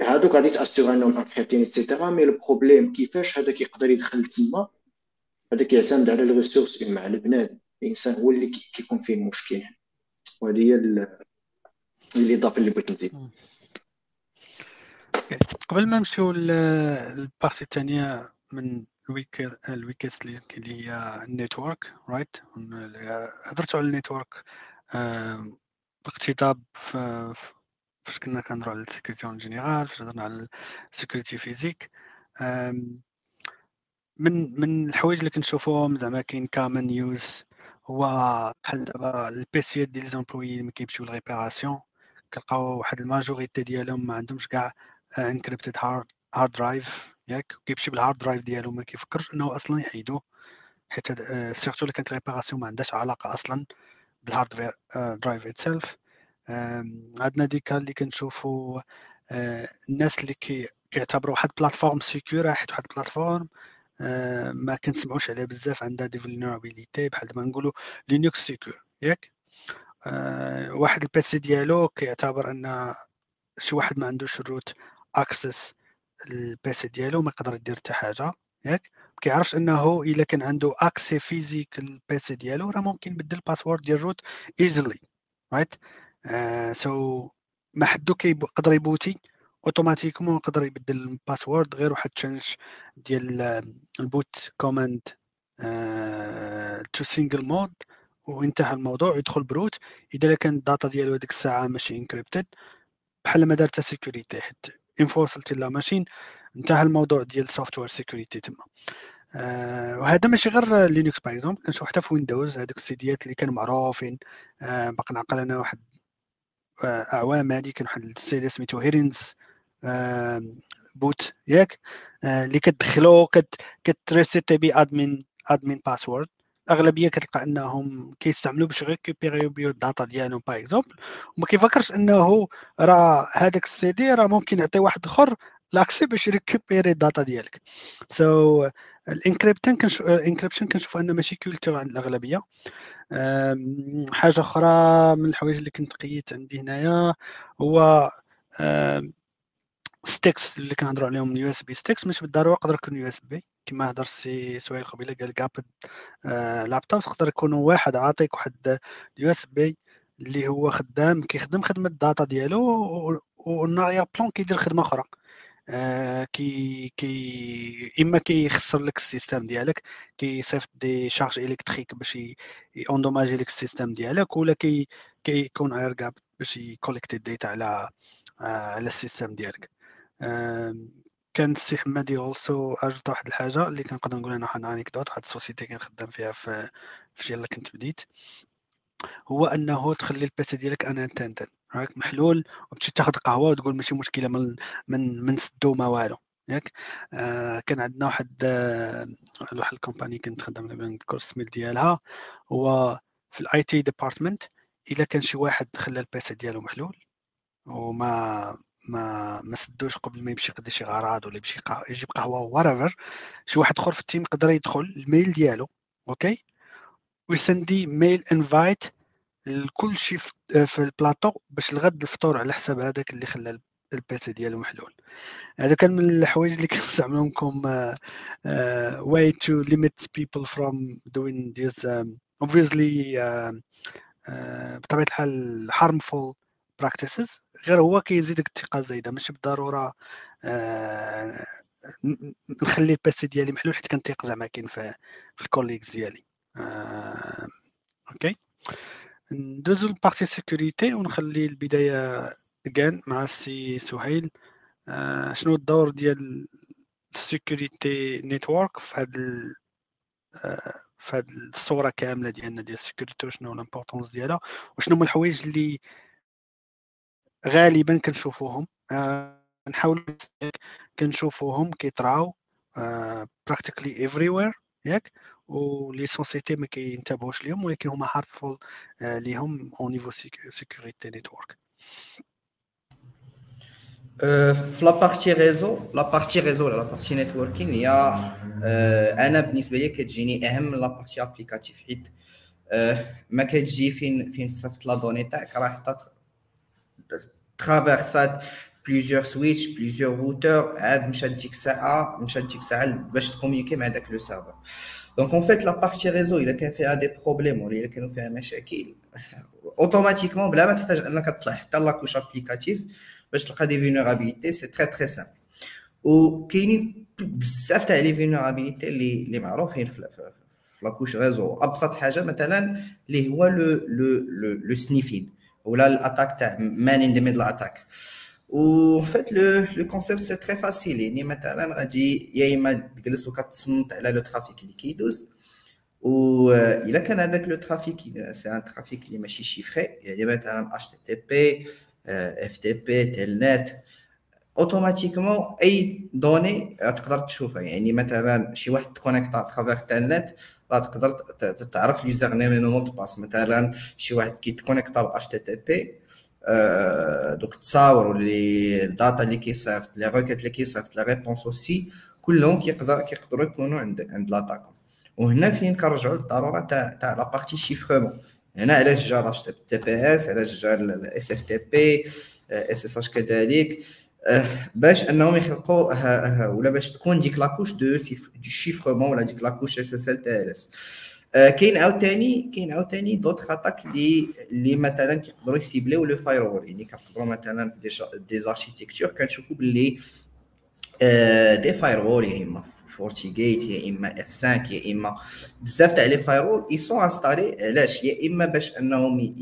هادوك غادي t'assures انهم انكريبتين et cetera mais ال problème كيفاش هذا كيقدر يدخل تما؟ هذا كيعتمد على ال ressources مع البنادم. الإنسان هو اللي كيكون فيه المشكل وهذه هي الإضافة اللي بغيت نزيد. قبل ما نمشيو لل partie الثانية من ال weakness اللي هي ال network right هضرتوا على ال network باقتضاب فاش كنا كنهضروا على ال sécurité en général فاش هضرنا على ال sécurité physique. من من الحوايج اللي كنشوفوهم زعما كاين common use هو بحال دابا البيسيات ديال les employés ملي كيمشيو ل réparation كنلقاو واحد ال majorité ديالهم ما عندهمش كاع encrypted hard drive ياك كيمشي بال hard drive ديالو ما كيفكرش إنه أصلا يحيدو حيت surtout اللي كانت réparation ما عندهاش علاقة أصلا بال hard drive itself عندنا ديك اللي كنشوفوا الناس اللي كيعتبروا واحد platform secure حيت واحد platform ما كنسمعوش عليه بزاف عندها des vulnérabilités بحال ما نقولوا Linux secure ياك؟ واحد ال PC ديالو كيعتبر إن شي واحد ما عندوش ال root access ال PC ديالو ما يقدر يدير حتى حاجة ياك؟ كيعرفش إنه إلا كان عنده accès physique ال PC ديالو راه ممكن يبدل ال password ديال ال root easily right so ما حدو كيقدر يبوتي automatiquement يقدر يبدل ال password غير واحد change ديال ال boot command to single mode وانتهى الموضوع يدخل ب root. إذا كان ال data ديالو هذيك الساعة ماشي encrypted بحال ما دار sécurité حيت enfin وصلت la machine انتهى الموضوع ديال ال software security تما. آه وهذا ماشي غير Linux par exemple كنشوف حتى في Windows هذوك السيديات اللي كانوا معروفين. آه باقي نعقل أنا واحد آه أعوام هذه كان واحد السيد سميتو Hiren's Boot ياك آه، اللي كتدخلو كتريسيتي بيه admin admin password الاغلبيه كتلقى أنهم كيستعملوا باش ريكوبيريو بيو ال data ديالهم par exemple وما كيفكرش أنه راه هذاك السي دي راه ممكن يعطي واحد آخر l'accès باش يريكوبيري ال data ديالك. so so, ال encryption كنشوف ال encryption كنشوف أنه ماشي culture عند الأغلبية. حاجة أخرى من الحوايج اللي كنت قيت عندي هنايا هو sticks اللي كنهضروا عليهم USB. sticks مش بالضرورة يقدر يكون USB. كما هضر سي سهيل قبيلة قال آه لابتوب تقدر يكونوا واحد عاطيك واحد ال USB اللي هو خدام كيخدم خدمة ال data ديالو و en arrière-plan كيدير خدمة أخرى. آه كي كي إما كيخسر لك ال system ديالك كيصيفط décharge électrique باش يوندوماجي لك ال system ديالك ولا كي كيكون air gap باش يكوليكتي ال data على آه على ال system ديالك. آه كان السي حمادي also ajoute واحد الحاجة اللي كنقدر نقول أنا واحد anecdote واحد ال société كنخدم فيها في في اللي كنت بديت. هو أنه تخلي ال PC ديالك unattended راك محلول وتمشي تاخذ قهوة وتقول ماشي مشكلة من من من سدو ما والو ياك؟ آه كان عندنا واحد آه واحد ال company كنت خدام نذكر السميت ديالها. هو في ال IT department إلا كان شي واحد خلى ال PC ديالو محلول وما ما ما سدوش قبل ما يمشي يقضي شي غراض ولا يمشي يجيب قهوة whatever شي واحد آخر في ال team يقدر يدخل ال mail ديالو OK ويسندي mail invite لكل شيء في البلاطو باش الغد الفطور على حساب هذاك اللي خلى ال PC ديالو محلول. هذا كان من الحوايج اللي كنستعملهم like a way to limit people from doing this uh, بطبيعة الحال harmful practices غير هو كيزيدك الثقه الزايده ماشي بالضرورة uh, نخلي ال PC ديالي محلول حيت كنتيق زعما كاين في, في ال collègues ديالي. OK. ندوزو la partie sécurité ونخلي البداية كان مع السي سهيل. آه شنو الدور ديال ال security network في هاد آه في هاد الصورة كاملة ديالنا ديال ال sécurité وشنو l'importance ديالها؟ وشنو هما الحوايج اللي غالبا كنشوفوهم. آه نحاول كنشوفوهم كيطراو practically everywhere ياك؟ و les sociétés ما كينتبهوش ليهم ولكن هما harmful ليهم au niveau sécurité network في la partie réseau la partie réseau ولا la partie networking هي أنا بالنسبة لي كتجيني أهم من la partie applicative حيت ما كتجي فين فين تصيفط la donnée تاعك؟ راه ترافيرسات plusieurs switchs plusieurs routeurs عاد مشات ديك الساعة مشات ديك الساعة باش تكومينيكي مع داك le serveur donc en fait la partie réseau الا كان فيها des problèmes ولا الا كانوا فيها مشاكل automatiquement بلا ما تحتاج انك تطلع حتى la couche applicative باش تلقى des vulnérabilités c'est très très simple وكاينين بزاف تاع les vulnérabilités اللي اللي معروفين في في la couche réseau ابسط حاجة مثلا اللي هو le le le sniffing ولا l'attaque تاع man in middle attack en fait le le concept c'est très facile يعني مثلا غادي يا إما تجلس وكتصنت على le trafic اللي كيدوز و إلا كان هذاك le trafic c'est un trafic اللي ماشي chiffré يعني مثلا اتش تي بي اف تي بي تيل أوتوماتيكمون أي دوني تقدر تشوفها. يعني مثلا شي واحد تكونيكتا à travers Telnet راه تقدر تعرف ال username mot de passe مثلا شي واحد كيتكونيكتا ب HTTP donc تصاور لي ال data اللي كيصيفط les requêtes اللي كيصيفط les réponses aussi كلهم كيقدر كيقدروا يكونوا عند عند l'attaquant وهنا فين كنرجعوا للضرورة تاع تاع la partie chiffrement. هنا علاش جا HTTPS علاش جا الاس اف تي بي اس اس اش كذلك. باش أنهم يخلقوا ولا باش تكون ديك la couche de chiffrement ولا ديك la couche SSL TLS كاين عاوتاني كاين عاوتاني دوت اتاك اللي اللي مثلا كيقدروا يسيبليو le firewall يعني كنقدروا مثلا في des architectures كنشوفوا باللي des firewalls يا إما FortiGate يا إما F5 يا إما بزاف تاع les firewalls ils sont installés علاش؟ يا إما باش أنهم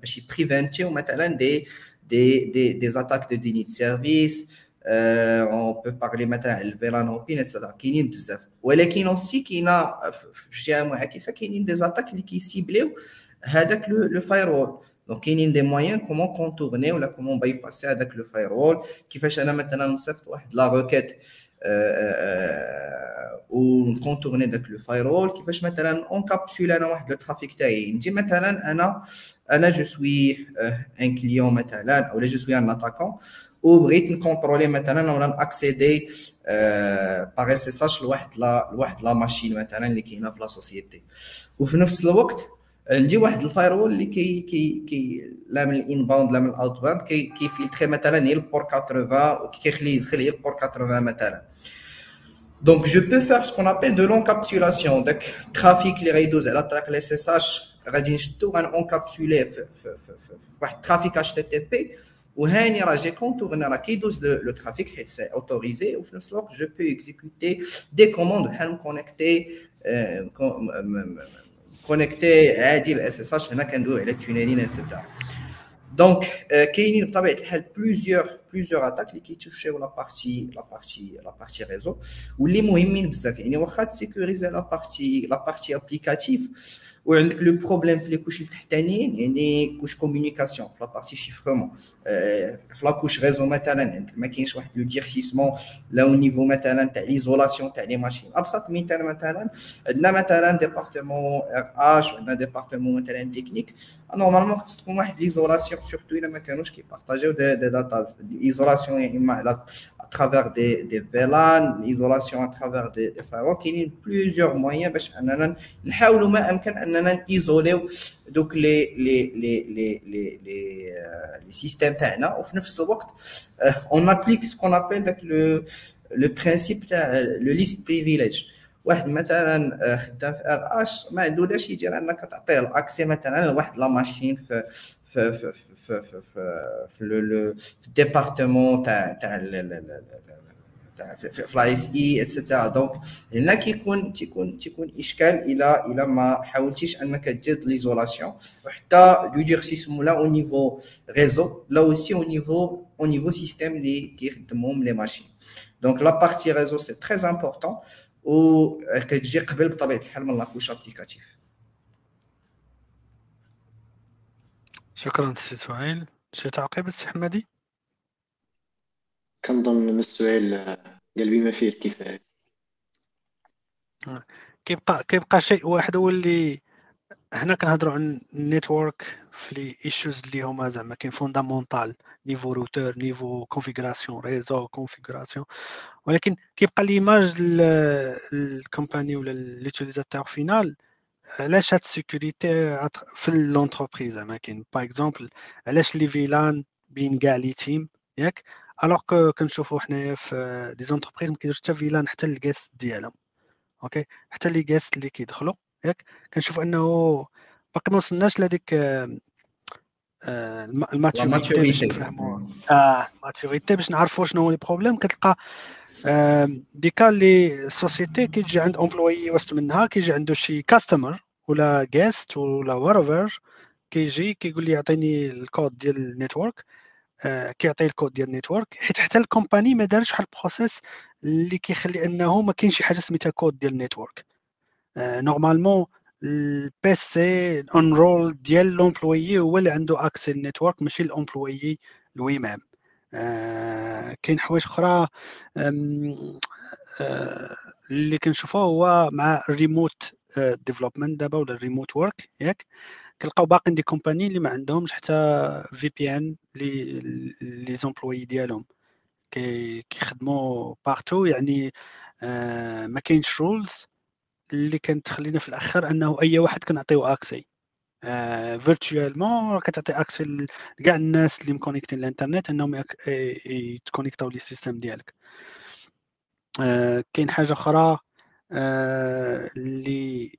باش يبريفنتيو مثلا des des des des attaques de déni service on peut parler مثلا على ال VLAN hopping et cetera كاينين بزاف ولكن aussi كاينة في جهه معاكسه كاينين des attaques اللي كيسيبليو هذاك le firewall donc كاينين des moyens comment contourner ولا comment bypasser هذاك le firewall كيفاش أنا مثلا نصيفط واحد la requête ونكونتورني داك le firewall. كيفاش مثلا اونكابسول أنا واحد le trafic تاعي. نجي مثلا أنا أنا je suis un client مثلا أو je suis un attaquant وبغيت نكونترولي مثلا ولا ناكسيدي par SSH لواحد لواحد لا ماشين مثلا اللي كاينة في لا سوسيتي وفي نفس الوقت عندي واحد الفايرول اللي كي كي كي لا من الان باوند لا من الاوت باوند كي كيفلتري مثلا هي البور 80 وكيخلي يدخل هي البور 80 مثلا Donc, je peux faire ce qu'on appelle de l'encapsulation. Donc, trafic, les réseaux, la traque, les SSH, tout encapsulé, trafic HTTP, ou j'ai contourné la qui le trafic, c'est autorisé, ou je peux exécuter des commandes, connecter, connecté عادي ب SSH هنا كندويو على ال tunneling et cetera donc كاينين بطبيعه الحال plusieurs plusieurs attaques اللي كيتوشيو la partie la partie la partie réseau واللي مهمين بزاف يعني واخا تسيكوريزي la partie la partie applicative وعندك le problème في les couches التحتانيين يعني couche communication في la partie chiffrement في la couche réseau مثلا عندك ما كاينش واحد le durcissement لا au niveau مثلا تاع l'isolation تاع les machines ابسط مثال مثلا عندنا مثلا département RH وعندنا département مثلا technique normalement خص تكون واحد l'isolation surtout الا ما كانوش كيبارطاجيو دي داتا isolation à travers des, des VLAN, l'isolation à travers des, des firewalls, il y a plusieurs moyens باش أننا نحاولوا ما أمكن أننا نيزوليو دوك لي لي لي لي لي لي لي سيستيم تاعنا. وفي نفس الوقت on applique ce qu'on appelle داك le le principe تاع le least privilege واحد مثلا خدام في RH ما عندوش يدير انك تعطيه l'accès مثلا لواحد la machine في في في في في في le في ال département تاع تاع في الاي اس اي et cetera donc هنا كيكون تيكون تيكون اشكال إلى إلى ما حاولتيش انك تزيد l'isolation وحتى du durcissement لا au niveau réseau لا aussi au niveau au niveau système اللي كيخدمهم les machines donc la partie réseau c'est très important و كتجي قبل بطبيعه الحال من la couche applicative شكرا سي سهيل شي تعقيب سي حمادي؟ كنظن من السؤال قلبي ما فيه الكفاية. كيبقى كيبقى شيء واحد هو اللي هنا كنهضروا عن ال network في les issues اللي هما زعما كاين fondamental niveau routeur niveau configuration réseau configuration ولكن كيبقى l'image ال company ولا l'utilisateur final علاش هاد ال sécurité في l'entreprise زعما كاين؟ par exemple علاش les VLAN بين كاع les teams ياك؟ alors que كنشوفو حنايا في des entreprises ما كيديروش حتى VLAN حتى ال guest ديالهم. أوكي حتى les guests اللي كيدخلوا ياك؟ كنشوف انه باقي ما وصلناش لهذيك ال maturité باش نفهموا آه ال maturité باش نعرفوا شنو هو les problèmes. كتلقى ديك les sociétés كيجي عند employé وسط منها كيجي عنده شي customer ولا guest ولا ورافر كيجي كيقول لي يعطيني الكود ديال ال network آه كيعطي الكود ديال ال network حيت حتى ال company ما دارش واحد ال process اللي كيخلي انه ما كاينش شي حاجة سميتها كود ديال ال network normalement ال PC enrôlé ديال l'employé هو اللي عنده accès ال network ماشي ال employé lui-même آه كاين حوايج أخرى آه اللي كنشوفوه هو مع الريموت development دابا ولا ال remote work ياك. كنلقاو باقي des companies اللي ما عندهمش حتى VPN les les employés ديالهم. كيخدموا partout يعني آه ما كاينش rules اللي كانت تخلينا في الآخر أنه أي واحد كنعطيو accès virtuellement كتعطي accès لكاع الناس اللي مكونيكتين الانترنت إنهم يتكونيكتاو les systèmes ديالك. آه كاين حاجة أخرى آه اللي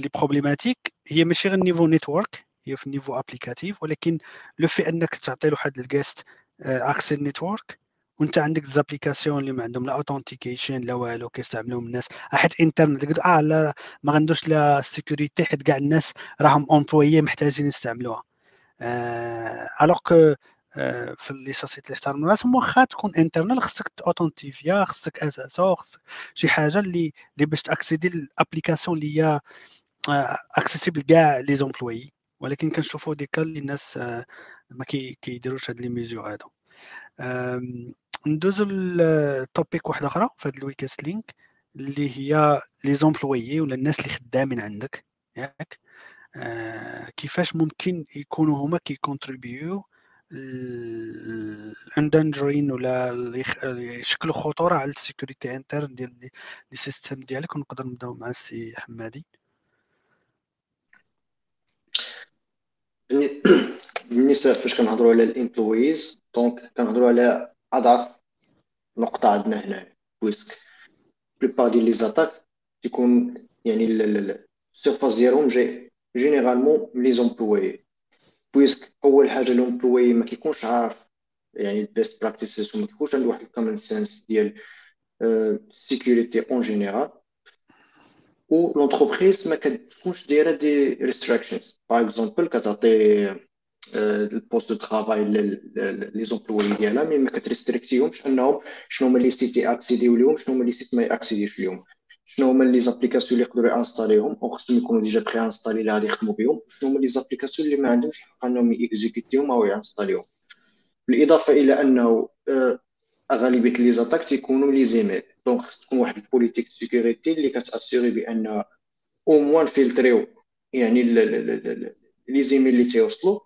les problématiques هي ماشي غير niveau network هي في ال niveau applicatif ولكن le fait إنك تعطي لواحد ال guest accès network وانت عندك applications اللي ما عندهم لا authentication لا والو كيستعملوهم الناس. حيت interne آه لا ما عندوش لا sécurité حيت كاع الناس راهم employés محتاجين يستعملوها. alors que في les sociétés اللي احترموا راسهم واخا تكون internal خصك authentifier خصك SSO خصك شي حاجة اللي اللي باش تأكسيدي ال application اللي هي accessible كاع les employés ولكن كنشوفوا ديك اللي الناس ما كيديروش هاد les mesures هادو. ندوزو ل topic واحدة أخرى في هاد ال weakest link اللي هي les employés ولا الناس اللي خدامين عندك ياك؟ آه كيفاش ممكن يكونوا هما كيكونتريبيو ال endangering ولا يشكلوا خطورة على ال sécurité interne ديال les systèmes ديالك ونقدر نبدأو مع السي حمادي. بالنسبة فاش كنهضروا على ال employees donc كنهضروا على أضعف نقطة عندنا هنا. puisque plupart ديال les attaques تيكون يعني ال surface ديالهم جاي généralement les employés puisque أول حاجة l'employé ما كيكونش عارف يعني ال best practices وما كيكونش عنده واحد ال common sense ديال ال sécurité en général و l'entreprise ما كتكونش دايرة des restrictions par exemple كتعطي ال poste de travail les employés ديالها mais ما كتريستريكتيهمش أنهم شنو هما les sites ياكسيديو ليهم شنو هما les sites ما ياكسيديوش ليهم. شنو هما les applications اللي يقدروا انستاليهم أو خصهم يكونوا déjà préinstallés اللي غادي يخدموا بهم. شنو هما les applications اللي ما عندهمش الحق أنهم يكزيكوتيهم أو ينستاليهم بالإضافة إلى أنه غالبيه les attaques تيكونوا les e-mails donc خص تكون واحد ال politique sécurité اللي كتاسيري بأن au moins فيلتريو يعني les e-mails اللي تيوصلوا.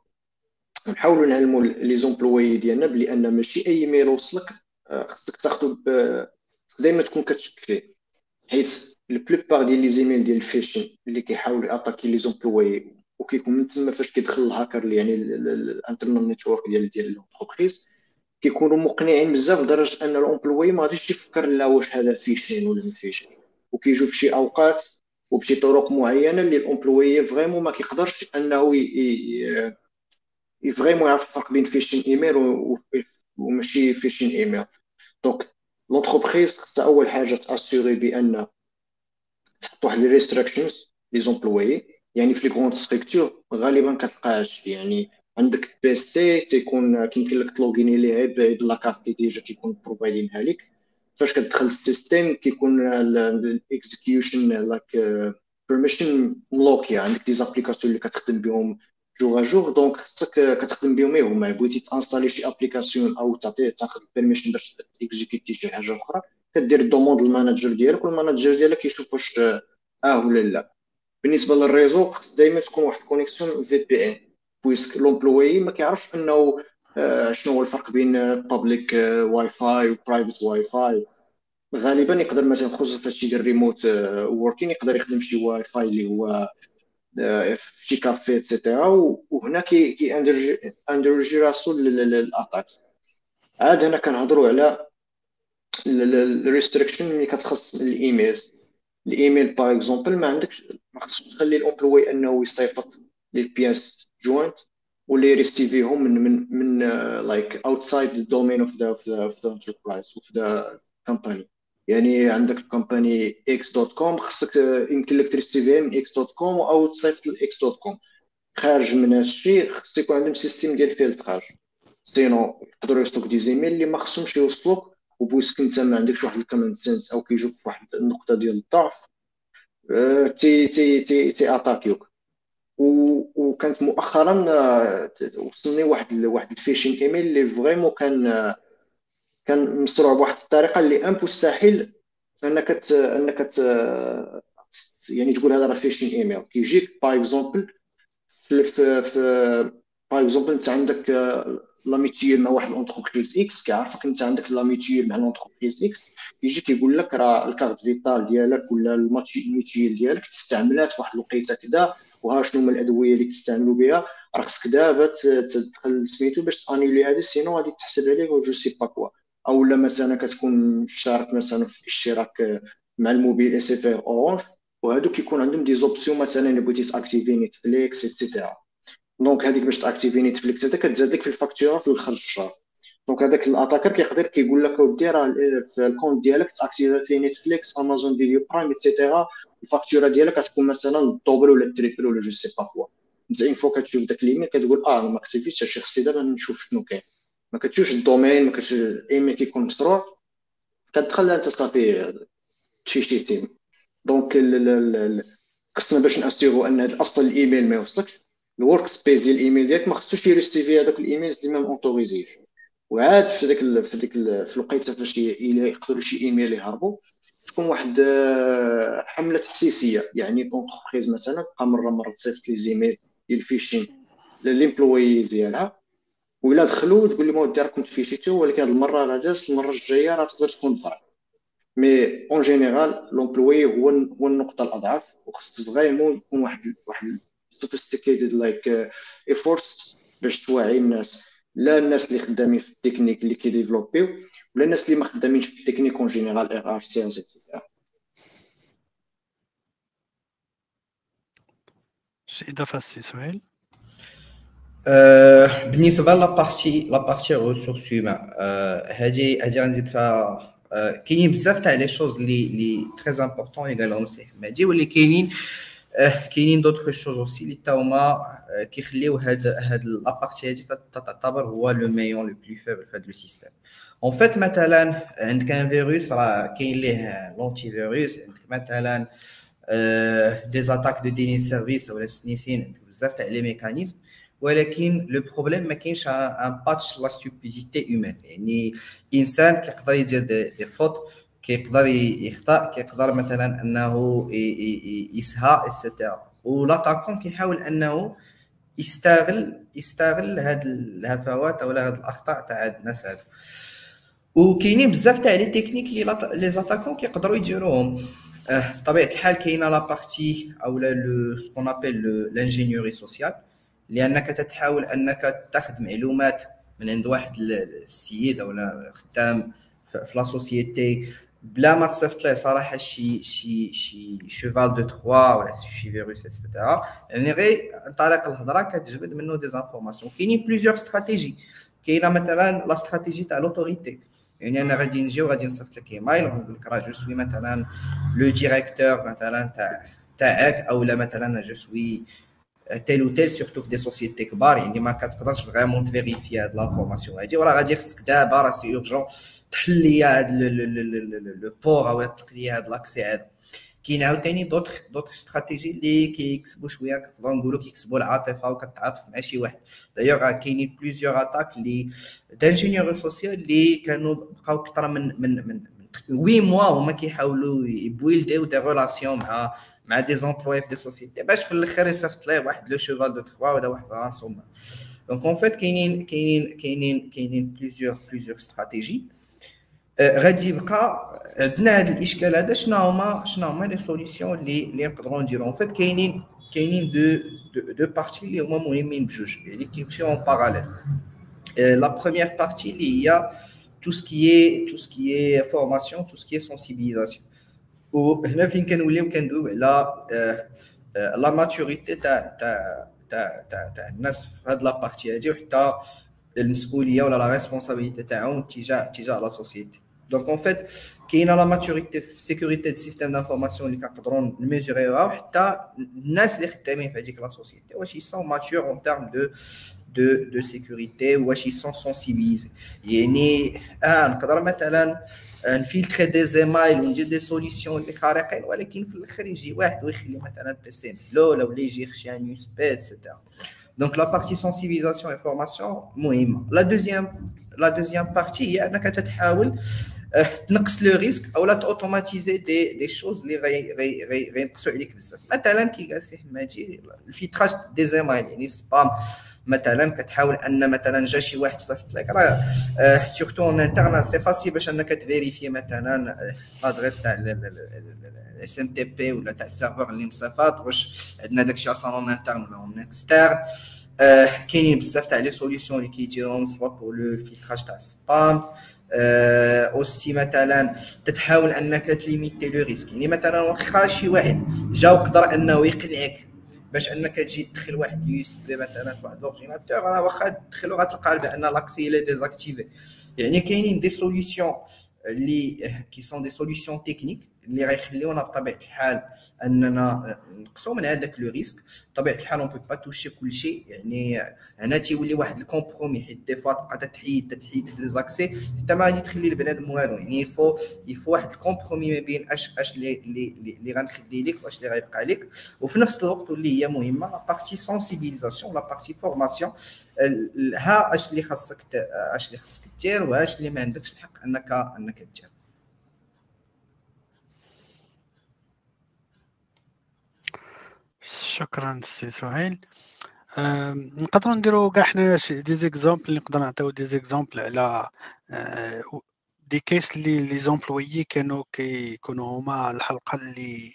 نحاولوا نعلموا les employés ديالنا بلي أن ماشي أي mail وصلك خصك تاخذو دائما تكون كتشك فيه حيت ال plupart ديال les e-mails ديال ال phishing اللي كيحاول ياتاكي les employés وكيكون من تما فاش كيدخل الهاكر يعني ال internal network ديال ديال l'entreprise كيكونوا مقنعين بزاف لدرجه أن ال employé ما غاديش يفكر لا واش هذا phishing ولا ما phishing وكيجيو في شي أوقات وبشي طرق معينة اللي ال employé vraiment ما كيقدرش أنه vraiment يعرف الفرق بين phishing email وماشي phishing email donc l'entreprise خصها اول حاجة تاسيري بان تحط واحد les les employés يعني في les grandes structures غالبا كتلقاهاش يعني عندك PC تيكون كيمكن لك تلوغيني ليه la carte déjà كيكون بروفايدينها لك فاش كتدخل ال système كيكون ال execution la permission ملوكي عندك des applications اللي كتخدم بهم jour jour donc خصك كتخدم بهم هما بغيتي ت installer شي application أو تعطي تاخذ ال permission باش exécuter شي حاجة أخرى كدير ال demande لل manager ديالك وال manager ديالك كيشوف واش آه ولا لا بالنسبة لل réseau خص دائما تكون واحد ال connexion VPN puisque l'employé ما كيعرفش انه شنو هو الفرق بين public Wi-Fi و private Wi-Fi غالبا يقدر مثلا خصوصا فاش يدير ريموت working يقدر يخدم شي واي فاي اللي هو في شي café et cetera وهنا كي كي endanger راسو لل attacks عاد هنا كنهضروا على ال restrictions اللي كتخص ال emails ال email par exemple ما عندكش ما خصكش تخلي ال employé أنه يصيفط ل les pièces jointes واللي يريسيفيهم من من من like outside ال domain of the of the enterprise of the company يعني عندك ال company X dot com خصك يمكن لك تريسيفيها من X dot com أو تصيفط ل X dot com. خارج من هذا الشيء خص يكون عندهم système ديال filtrage. sinon يقدروا يوصلوك des emails اللي ما خصهمش يوصلوك و puisque انت ما عندكش واحد الكومن سنس أو كيجوك في واحد النقطة ديال الضعف تي تي تي تي أتاكيوك. وكانت مؤخرا وصلني واحد واحد ال phishing email اللي vraiment كان كان مصنوع بواحد الطريقة اللي مستحيل أنك أنك يعني تقول هذا راه phishing email. كيجيك par exemple في par exemple أنت عندك la mutuelle مع واحد l'entreprise X كيعرفك أنت عندك la mutuelle مع l'entreprise X يجي كيقول لك راه ال carte vitale ديالك ولا ال mutuelle ديالك تستعملات في واحد الوقيته كذا وها شنو هما الأدوية اللي تستعملوا بها. راه خصك دابا تدخل سميتو باش ت annuler هذه sinon غادي تحسب عليك je sais pas quoi أو لا مثلا كتكون شارك مثلا في اشتراك مع ال mobile SFR Orange. وهادو كيكون عندهم des options مثلا بغيتي ت activer Netflix et cetera donc هذيك باش ت activer Netflix هذا كتزاد لك في الفاكتورة في الآخر الشهر. donc هذاك ال attacker كيقدر كيقول لك اودي راه في ال compte ديالك ت activer في Netflix Amazon Video Prime et cetera الفاكتورة ديالك كتكون مثلا ال double ولا ال triple ولا je sais pas quoi. une fois كتشوف داك l'email كتقول آه ما اكتيفيتش هادشي خصني دابا نشوف شنو كاين. ما كتشوفش ال domaine ما كتشوفش ايميل كيكون مشروع كتدخل انت صافي شي victime. دونك خصنا باش n assurer أن أصلا الإيميل ما يوصلكش. ال workspace ديال الإيميل ديالك ما خصوش يريسيفي هذوك ال emails اللي ما autorisé ش وعاد في ديك في ديك في الوقيتة فاش يقدروا شي إيميل يهربوا تكون واحد آه، حملة تحسيسية. يعني entreprise مثلا تبقى مرة مرة تصيفط les emails ديال ال phishing ل les employés ديالها. وإلا دخلوا تقول لهم ودي راكم تفيشيتو ولكن هذه المرة راه دازت المرة الجاية راه تقدر تكون vraie. mais en général l'employé هو هو النقطة الأضعف وخص vraiment يكون واحد واحد sophisticated like efforts باش توعي الناس. لا الناس اللي خدامين في التكنيك اللي كيديفلوبيو ولا الناس اللي ما خدامينش في ال technique en général RH CS et cetera شي إضافة سي سهيل؟ بالنسبة la partie la partie ressources humaines هادي هادي غنزيد فيها كاينين بزاف تاع les choses les les très importantes اللي قالهم سي حمادي واللي كاينين كاينين d'autres choses aussi اللي تا هما كيخليو هاد هاد la partie هادي تعتبر هو le maillon le plus faible في هاد le système en fait مثلا عندك un virus راه كاين ليه l'antivirus عندك مثلا des attaques de déni service ولا sniffing عندك بزاف تاع les mécanismes ولكن le problème ما كاينش un patch la stupidité humaine يعني إنسان كيقدر يدير des fautes كيقدر يخطأ كيقدر مثلا أنه يسهى et cetera و l'attaquant كيحاول أنه يستغل يستغل هاد الهفوات أو هاد الأخطاء تاع هاد الناس هادو. وكاينين بزاف تاع les techniques اللي les attaquants كيقدروا يديروهم. بطبيعه الحال كاينة la partie أو le ce qu'on appelle l'ingénierie sociale لأنك تتحاول أنك تأخذ معلومات من عند واحد السيد أو خدام في la société بلا ما تصيفط ليه صراحة شي شي شي cheval de Troie ولا شي virus et cetera يعني غير عن طريق الهضرة كتجبد منه des informations كاينين plusieurs stratégies كاينة مثلا la stratégie تاع l'autorité يعني أنا غادي نجي وغادي نصيفط لك ايميل ونقول لك راه je suis مثلا le directeur مثلا تاع تاعك أو لا مثلا je suis tel et tel surtout في des sociétés كبار يعني ما كتقدرش vraiment ت vérifier هاد l'information هادي وراه غادي خصك دابا راه c'est urgent تحل لي هاد le port أو تطلق لي هاد l'accès هذا كاين عاوتاني d'autres d'autres stratégies اللي كيكسبوا شوية كنقدروا نقولوا كيكسبوا العاطفه وكتعاطف مع شي واحد دايوغ كاينين plusieurs attaques اللي d'ingénierie sociale اللي كانوا بقاو أكثر من من من وي موا هما كيحاولوا يبويلديو des relations مع مع des employés في des sociétés باش في الآخر يصيفط ليه واحد le cheval de Troie ولا واحد ransom donc en fait كاينين كاينين كاينين كاينين plusieurs plusieurs stratégies غادي يبقى عندنا هذا الإشكال هذا شنو هما شنو هما les solutions اللي اللي نقدروا نديرو؟ en fait كاينين كاينين deux deux parties اللي هما مهمين بجوج. يعني كيمشيو en parallèle la première partie اللي هي tout ce qui est tout ce qui est formation tout ce qui est sensibilisation. وهنا فين كنوليو كندويو على la maturité تاع تاع تاع تاع تاع الناس في هاد la partie هادي وحتى المسؤوليه ولا la responsabilité تاعهم تجاه تجاه la société donc en fait كاينة la maturité في sécurité du système d'information اللي كنقدروا ن mesurer يوها وحتى الناس اللي خدامين في هذيك la société واش ils sont matures en termes de de de sécurité واش ils sont sensibilisés يعني آه نقدر مثلا ن filtrer des emails وندير des solutions اللي خارقين ولكن في الآخر يجي واحد ويخلي مثلا PC محلول ولا يجي يخشي un USB et cetera donc la partie sensibilisation et formation مهمه la deuxième la deuxième partie هي انك تتحاول تنقص le risque أو لا automatiser des des choses اللي غي غي غي غينقصوا عليك بزاف مثلا كي قال سي حمادي ال filtrage des emails يعني spam مثلا كتحاول أن مثلا جا شي واحد صيفط لك. راه surtout en interne c'est facile باش أنك ت vérifier مثلا l'adresse تاع SMTP ولا تاع ال serveur اللي مصيفط واش عندنا داكشي أصلا en interne ولا en externe كاينين بزاف تاع les solutions اللي كيديروهم soit pour le filtrage تاع ال spam aussi مثلا تتحاول أنك ت limiter le risque يعني مثلا واخا شي واحد جا وقدر أنه يقنعك باش انك تجي تدخل واحد ال USB مثلا في واحد l'ordinateur راه واخا تدخلو غتلقى بأن l'accès il est désactivé يعني كاينين des solutions اللي كي sont des solutions techniques اللي غيخليونا بطبيعة الحال أننا نقصوا من هذاك le risque. بطبيعة الحال on peut pas toucher كل شيء. يعني هنا تيولي واحد ال compromis حيت des fois تبقى تحيد تحيد في les accès. حتى ما غادي تخلي البنادم والو. يعني يفو يفو واحد ال compromis ما بين اش أش اللي اللي اللي غنخلي لك وأش اللي غيبقى لك وفي نفس الوقت واللي هي مهمة la partie sensibilisation la partie formation ها أش اللي خاصك أش اللي خاصك دير واش اللي ما عندكش الحق انك أنك دير. شكرا سي سهيل. نقدروا نديروا كاع حنا des exemples نقدر نعطيو des exemples على des cas اللي les employés كانوا كيكونوا هما الحلقة اللي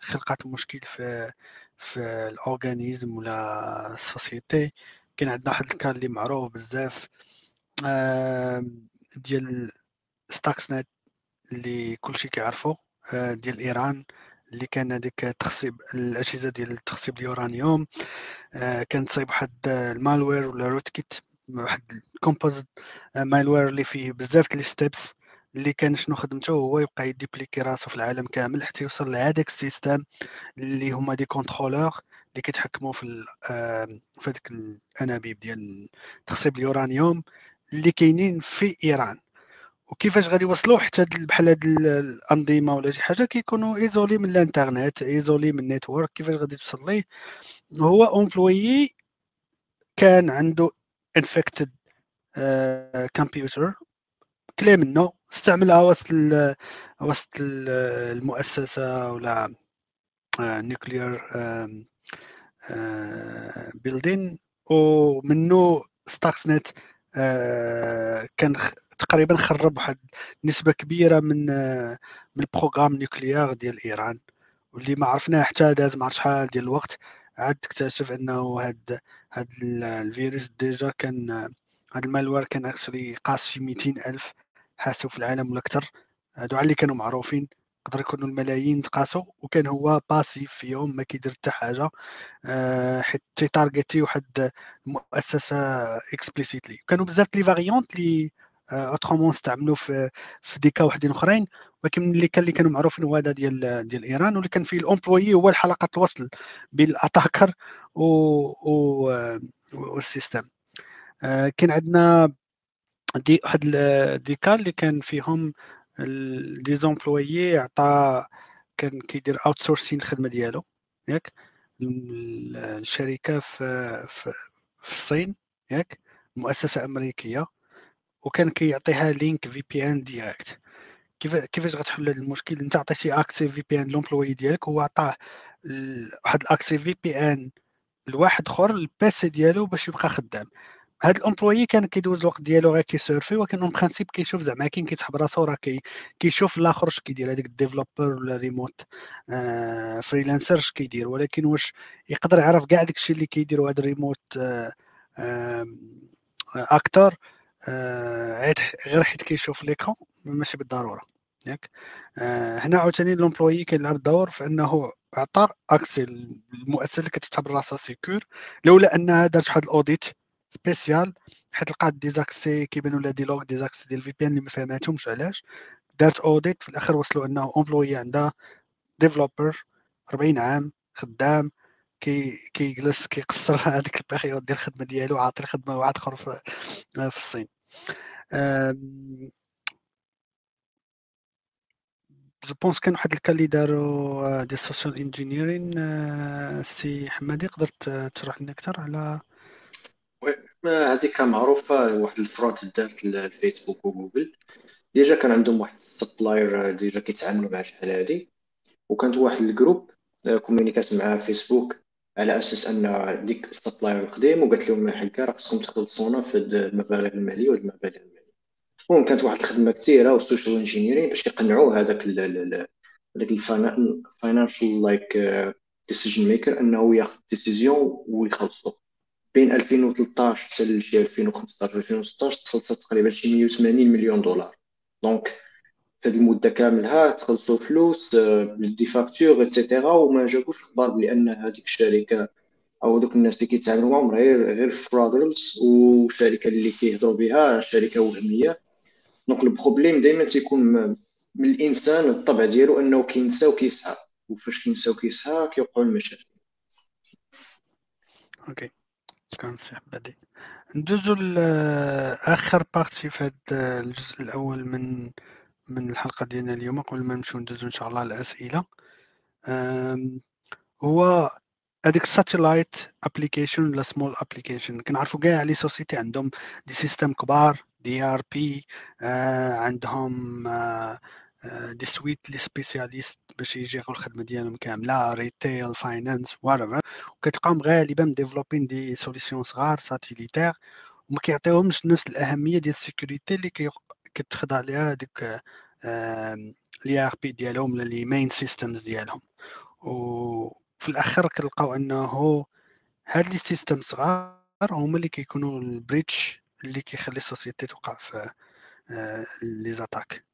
خلقت مشكل في في ال organisme ولا ال société. كاين عندنا واحد ال cas اللي معروف بزاف ديال Stuxnet اللي كلشي كيعرفو آه، ديال إيران. اللي كان هذيك تخصيب الأجهزة ديال تخصيب اليورانيوم آه، كان تصيب واحد ال malware ولا rootkit واحد ال composite malware اللي فيه بزاف ديال steps اللي كان شنو خدمته هو يبقى ي dupliquer راسو في العالم كامل حتى يوصل لهذاك ال système اللي هما des contrôleurs اللي كيتحكموا في في هذيك الأنابيب ديال تخصيب اليورانيوم اللي كاينين في إيران. وكيفاش غادي يوصلوا حتى بحال هاد الأنظمة ولا شي حاجة كيكونوا isolés من الإنترنت isolés من ال network كيفاش غادي توصل ليه. هو employé كان عنده infected computer كلا منه استعملها وسط وسط المؤسسة ولا nuclear building ومنه Stuxnet كان تقريبا خرب واحد نسبة كبيرة من من ال programme nucléaire ديال إيران واللي ما عرفناه حتى داز مع شحال ديال الوقت عاد تكتشف إنه هاد هاد الفيروس déjà كان هاد ال malware كان actually قاس شي 200 ألف حاسو في العالم ولا أكثر هادو على اللي كانوا معروفين. يقدر يكونوا الملايين تقاسوا وكان هو passif فيهم ما كيدير حتى حاجة أه حيت تي targeter واحد المؤسسة explicitly كانوا بزاف les variantes les autrement استعملوا في في des cas وحدين أخرين ولكن اللي كان اللي كانوا معروفين هو هذا ديال ديال إيران واللي كان فيه ال employé هو الحلقة الوصل بين ال attacker و, و... وال système أه كان عندنا دي واحد des cas اللي كان فيهم des employés عطى كان كيدير outsourcing الخدمه ديالو ياك الشركة في في, في الصين ياك مؤسسه امريكيه وكان كيعطيها link VPN direct كيف كيفاش غتحل هذا المشكل انت عطيتي accès VPN l'employé ديالك هو عطاه واحد ال accès VPN لواحد اخر ال PC ديالو باش يبقى خدام هاد ال employé كان كيدوز الوقت ديالو غير كي surfer ولكن en principe كيشوف زعما كاين كيتحب راسو راه كي كيشوف الآخر اش كيدير هذاك ال developer ولا ريموت آه freelancer اش كيدير ولكن واش يقدر يعرف كاع داكشي اللي كيديروا هاد الريموت آه آه أكتر آه غير حيت كيشوف l'écran ماشي بالضرورة ياك؟ آه هنا عاوتاني l'employé كيلعب دور في انه عطى accès المؤسسة اللي كتعتبر راسها secure لولا انها دارت واحد ال audit spécial حيت لقات des accès كيبانوا لها des logs d'accès ديال ال VPN اللي ما فهماتهمش علاش. دارت audit في الآخر وصلوا إنه employé عندها développeur 40 عام خدام كي كيجلس كيقصر هذيك ال période ديال الخدمة ديالو عاطي الخدمة لواحد آخر في, في الصين. je pense كان واحد ال cas اللي داروا de social engineering سي حمادي قدرت تشرح لنا أكثر على هذيك معروفة واحد ال fraude دارت الفيسبوك وجوجل déjà كان عندهم واحد ال supplier déjà كيتعاملوا مع شحال هادي. وكانت واحد ال groupe كومينيكات مع فيسبوك على أساس أن ديك ال supplier القديم وقالت لهم هكا راه خصكم تخلصونا في المبالغ المالية والمبالغ المالية. المهم كانت واحد الخدمة كثيرة وال social engineering باش يقنعوا هذاك هذاك ال financial like decision maker أنه ياخذ décision ويخلصوا بين 2013 حتى لشي 2015 2016 تخلصت تقريبا شي 180 مليون دولار. Donc في هذه المدة كاملها تخلصوا فلوس des factures et cetera وما جابوش أخبار بأن هذيك الشركة أو دوك الناس اللي كيتعاملوا معاهم غير غير frauders وشركة اللي كيهضروا بها شركة وهمية. Donc ال problème دائما تيكون من الإنسان الطبع ديالو أنه كينسى وكيسعى وفاش كينسى وكيسعى كيوقعوا المشاكل. OK كنصح بدي ندوزو لاخر partie في هذا الجزء الأول من من الحلقة ديالنا اليوم. قبل ما نمشيو ندوزو إن شاء الله الاسئله هو هذيك ال satellite application ولا small application كنعرفوا كاع les sociétés عندهم des systèmes كبار des ERP عندهم آه des suites les spécialistes باش يجيروا الخدمة ديالهم كاملة retail finance what وكتلقاهم غالبا مديفلوبين des solutions صغار satellitaires وما كيعطيوهمش نفس الأهمية ديال ال sécurité اللي كتخضع ليها ديك l'ERP ديالهم ولا les main systems ديالهم. و في الآخر كنلقاو أنه هاد les systèmes صغار هما اللي كيكونوا ال breach اللي كيخلي ال société توقع في آه، les attaques.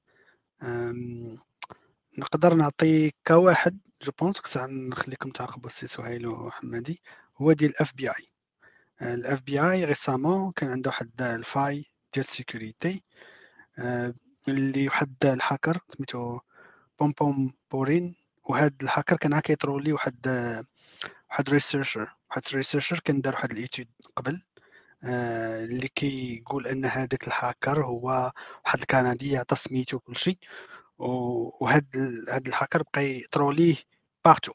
نقدر نعطي كواحد je pense نخليكم تعاقبوا السي سهيل وحمادي هو ديال ال FBI ال FBI récemment كان عنده واحد ال faille ديال ال sécurité. آه، اللي واحد الهاكر سميتو Pompompurin وهاد الهاكر كان كيترولي واحد واحد researcher واحد researcher كان دار واحد ال étude قبل. اللي كيقول أن هذاك الهاكر هو واحد الكندي عطى سميتو كلشي وهاد هاد الهاكر بقى يتروليه partout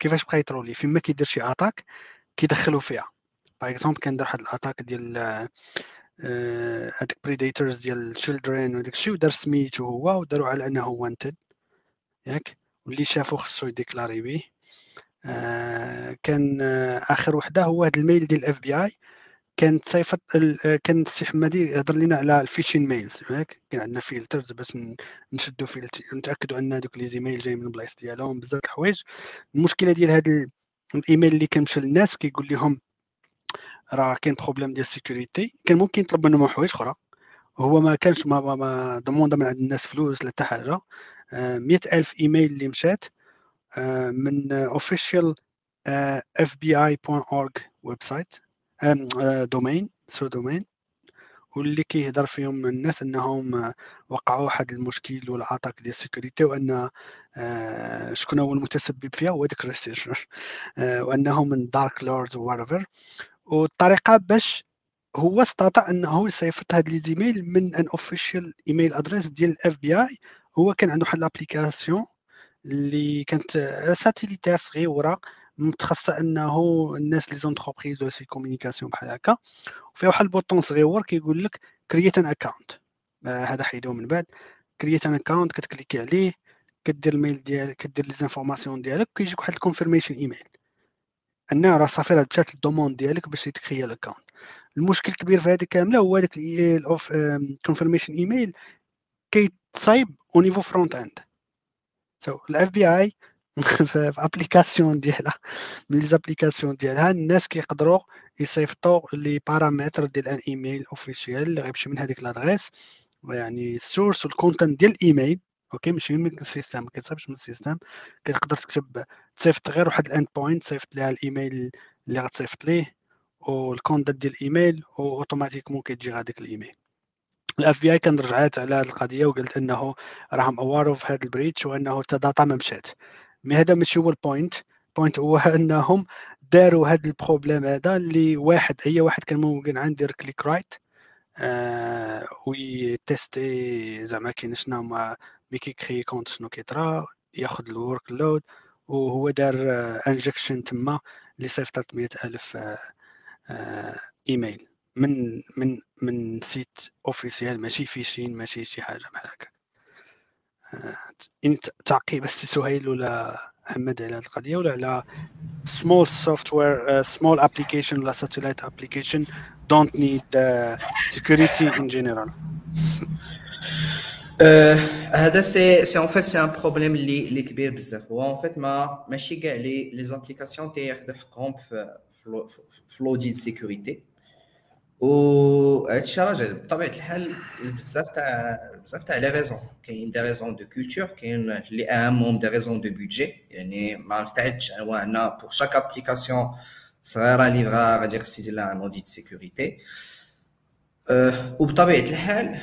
كيفاش بقى يتروليه فيما كيدير شي attaque كيدخلو فيها. par exemple كان دار واحد ال attaque ديال آه، هاديك predators ديال children وداك الشيء ودار سميتو هو وداروا على أنه wanted ياك؟ واللي شافو خصو يديكلاري بيه. آه كان آه آخر وحدة هو هذا ال mail ديال ال FBI كانت صيفط كان السي حمادي يهضر لنا على ال phishing mails ياك كان عندنا filters باش نشدو فيلتر نتاكدوا أن دوك les emails جاي من بلايص ديالهم بزاف الحوايج. المشكلة ديال هذا الإيميل اللي كنمشي للناس كيقول لهم راه كاين problème ديال ال sécurité كان ممكن يطلب منهم حوايج أخرى. هو ما كانش ما, ما ضمون من عند الناس فلوس لا حتى حاجة. مئة ألف إيميل اللي مشات آه، من بوين اورغ ويب سايت دومين سو دومين واللي كيهضر فيهم الناس إنهم آه، وقعوا واحد المشكل اتاك ديال السيكوريتي وأن آه، شكون هو المتسبب فيها هو داك الريسيرشر وانه من دارك لوردز وارفر والطريقة باش هو استطاع انه يصيفط هاد les من an official email address ديال ال FBI هو كان عنده واحد l'application اللي كانت satellitaire صغيرة متخصصة أنه الناس les entreprises ولا ces communications بحال هكا وفيها واحد ال bouton صغيور كيقول لك create an account هذا حيدوه من بعد. create an account كتكليكي عليه كدير ال mail ديالك كدير les informations ديالك كيجيك واحد ال confirmation email أن راه صافي راه مشات ال demande ديالك باش يتكريا ال account المشكل الكبير في هذه كاملة هو هذاك ال of confirmation email كيتصايب au niveau front end so ال FBI في application ديالها. من les applications ديالها الناس كيقدروا يصيفطوا les paramètres ديال un email officiel اللي غيمشي من هذيك l'adresse يعني ال source وال content ديال الايميل OK ماشي من ال système ما كتصيفطش من ال système كتقدر تكتب تصيفط غير واحد ال endpoint تصيفط ليها الايميل اللي غتصيفط ليه وال content ديال الايميل و automatiquement كيجي هذاك الايميل ال FBI كان رجعات على هذه القضية وقالت أنه راهم aware في هذا ال breach وأنه حتى data ما مشات. Mais هذا ماشي هو ال point ال point هو أنهم داروا هذا ال problème هذا اللي واحد اي واحد كان ممكن عنده يدير click right آه ويتيستي زعما كاين شنو ما mais كيكري compte شنو كيطرا ياخذ ال workload وهو دار injection تما اللي صيفط 300 ألف آه آه ايميل من من من site officiel ماشي phishing ماشي شي حاجة بحال هكا. تعقيب السي سهيل ولا محمد على هذه القضية ولا على software uh, small application ولا application don't need uh, security in general. هذا c'est c'est en fait c'est un problème اللي اللي كبير بزاف. هو en fait ما ماشي كاع les les applications تياخذوا حقهم في في l'audit sécurité وهادشي راه بطبيعة الحال بزاف تاع بزاف تاع les raisons كاين des raisons de culture كاين اللي اهمهم des raisons de budget يعني ما نستعدش انواعنا pour chaque application صغيره اللي بغا غادي خص يدير لها un audit sécurité وبطبيعه الحال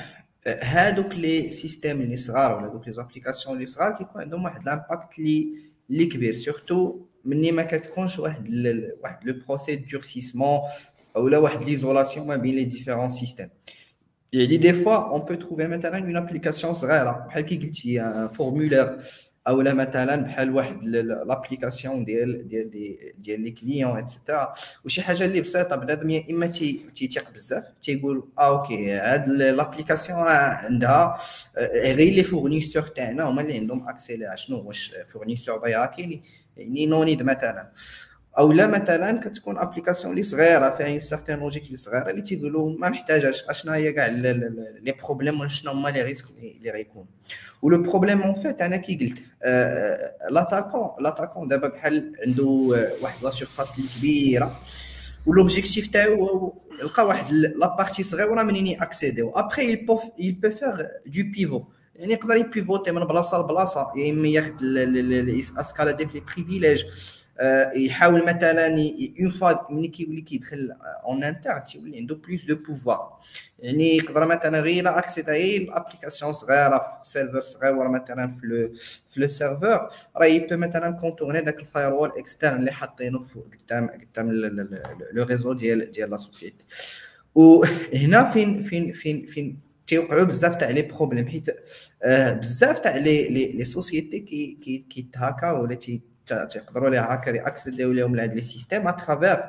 هادوك les systèmes اللي صغار ولا دوك les applications اللي صغار كيكون عندهم واحد l'impact اللي اللي كبير surtout مني ما كتكونش واحد واحد le processus durcissement ou là l'isolation bien les différents systèmes. Et des fois on peut trouver maintenant une application صغيره بحال كي قلتي un formulaire أو لا مثلا بحال واحد l'application ديال ديال ديال les clients et cetera وشي حاجة اللي بسيطه بنادم يا اما تيثيق بزاف تيقول آه OK هاد l'application راه عندها غير les fournisseurs تاعنا هما اللي عندهم accès لها شنو واش fournisseur ضيعه كاين يعني نونيد مثلا أو لا مثلا كتكون application اللي صغيرة فيها une certaine logique اللي صغيرة اللي تيقولوا ما محتاجاش اشنا هي كاع les problèmes شنو هما les risques اللي غيكون. و le problème en fait أنا كي قلت l'attaquant l'attaquant دابا بحال عنده واحد la surface اللي كبيرة. و l'objectif تاعو لقى واحد la partie صغيرة منين accéder après il peut il peut faire de pivot يعني يقدر ي pivoter من بلاصة لبلاصة. يا اما ياخذ escalader في les privilèges يحاول مثلا une fois ملي كيولي كيدخل en interne تيولي عنده plus de pouvoir يعني يقدر مثلا غير accéder غير l'application صغيره في serveur صغير مثلا في le في le serveur راه il peut مثلا contourner داك ال firewall externe اللي حاطينه قدام قدام le réseau ديال ديال la société وهنا فين فين فين فين تيوقعوا بزاف تاع les problèmes حيت بزاف تاع les les sociétés كي كيت hacka ولا تي تيقدروا les hackers ي accédiو لهم لهاد les systèmes à travers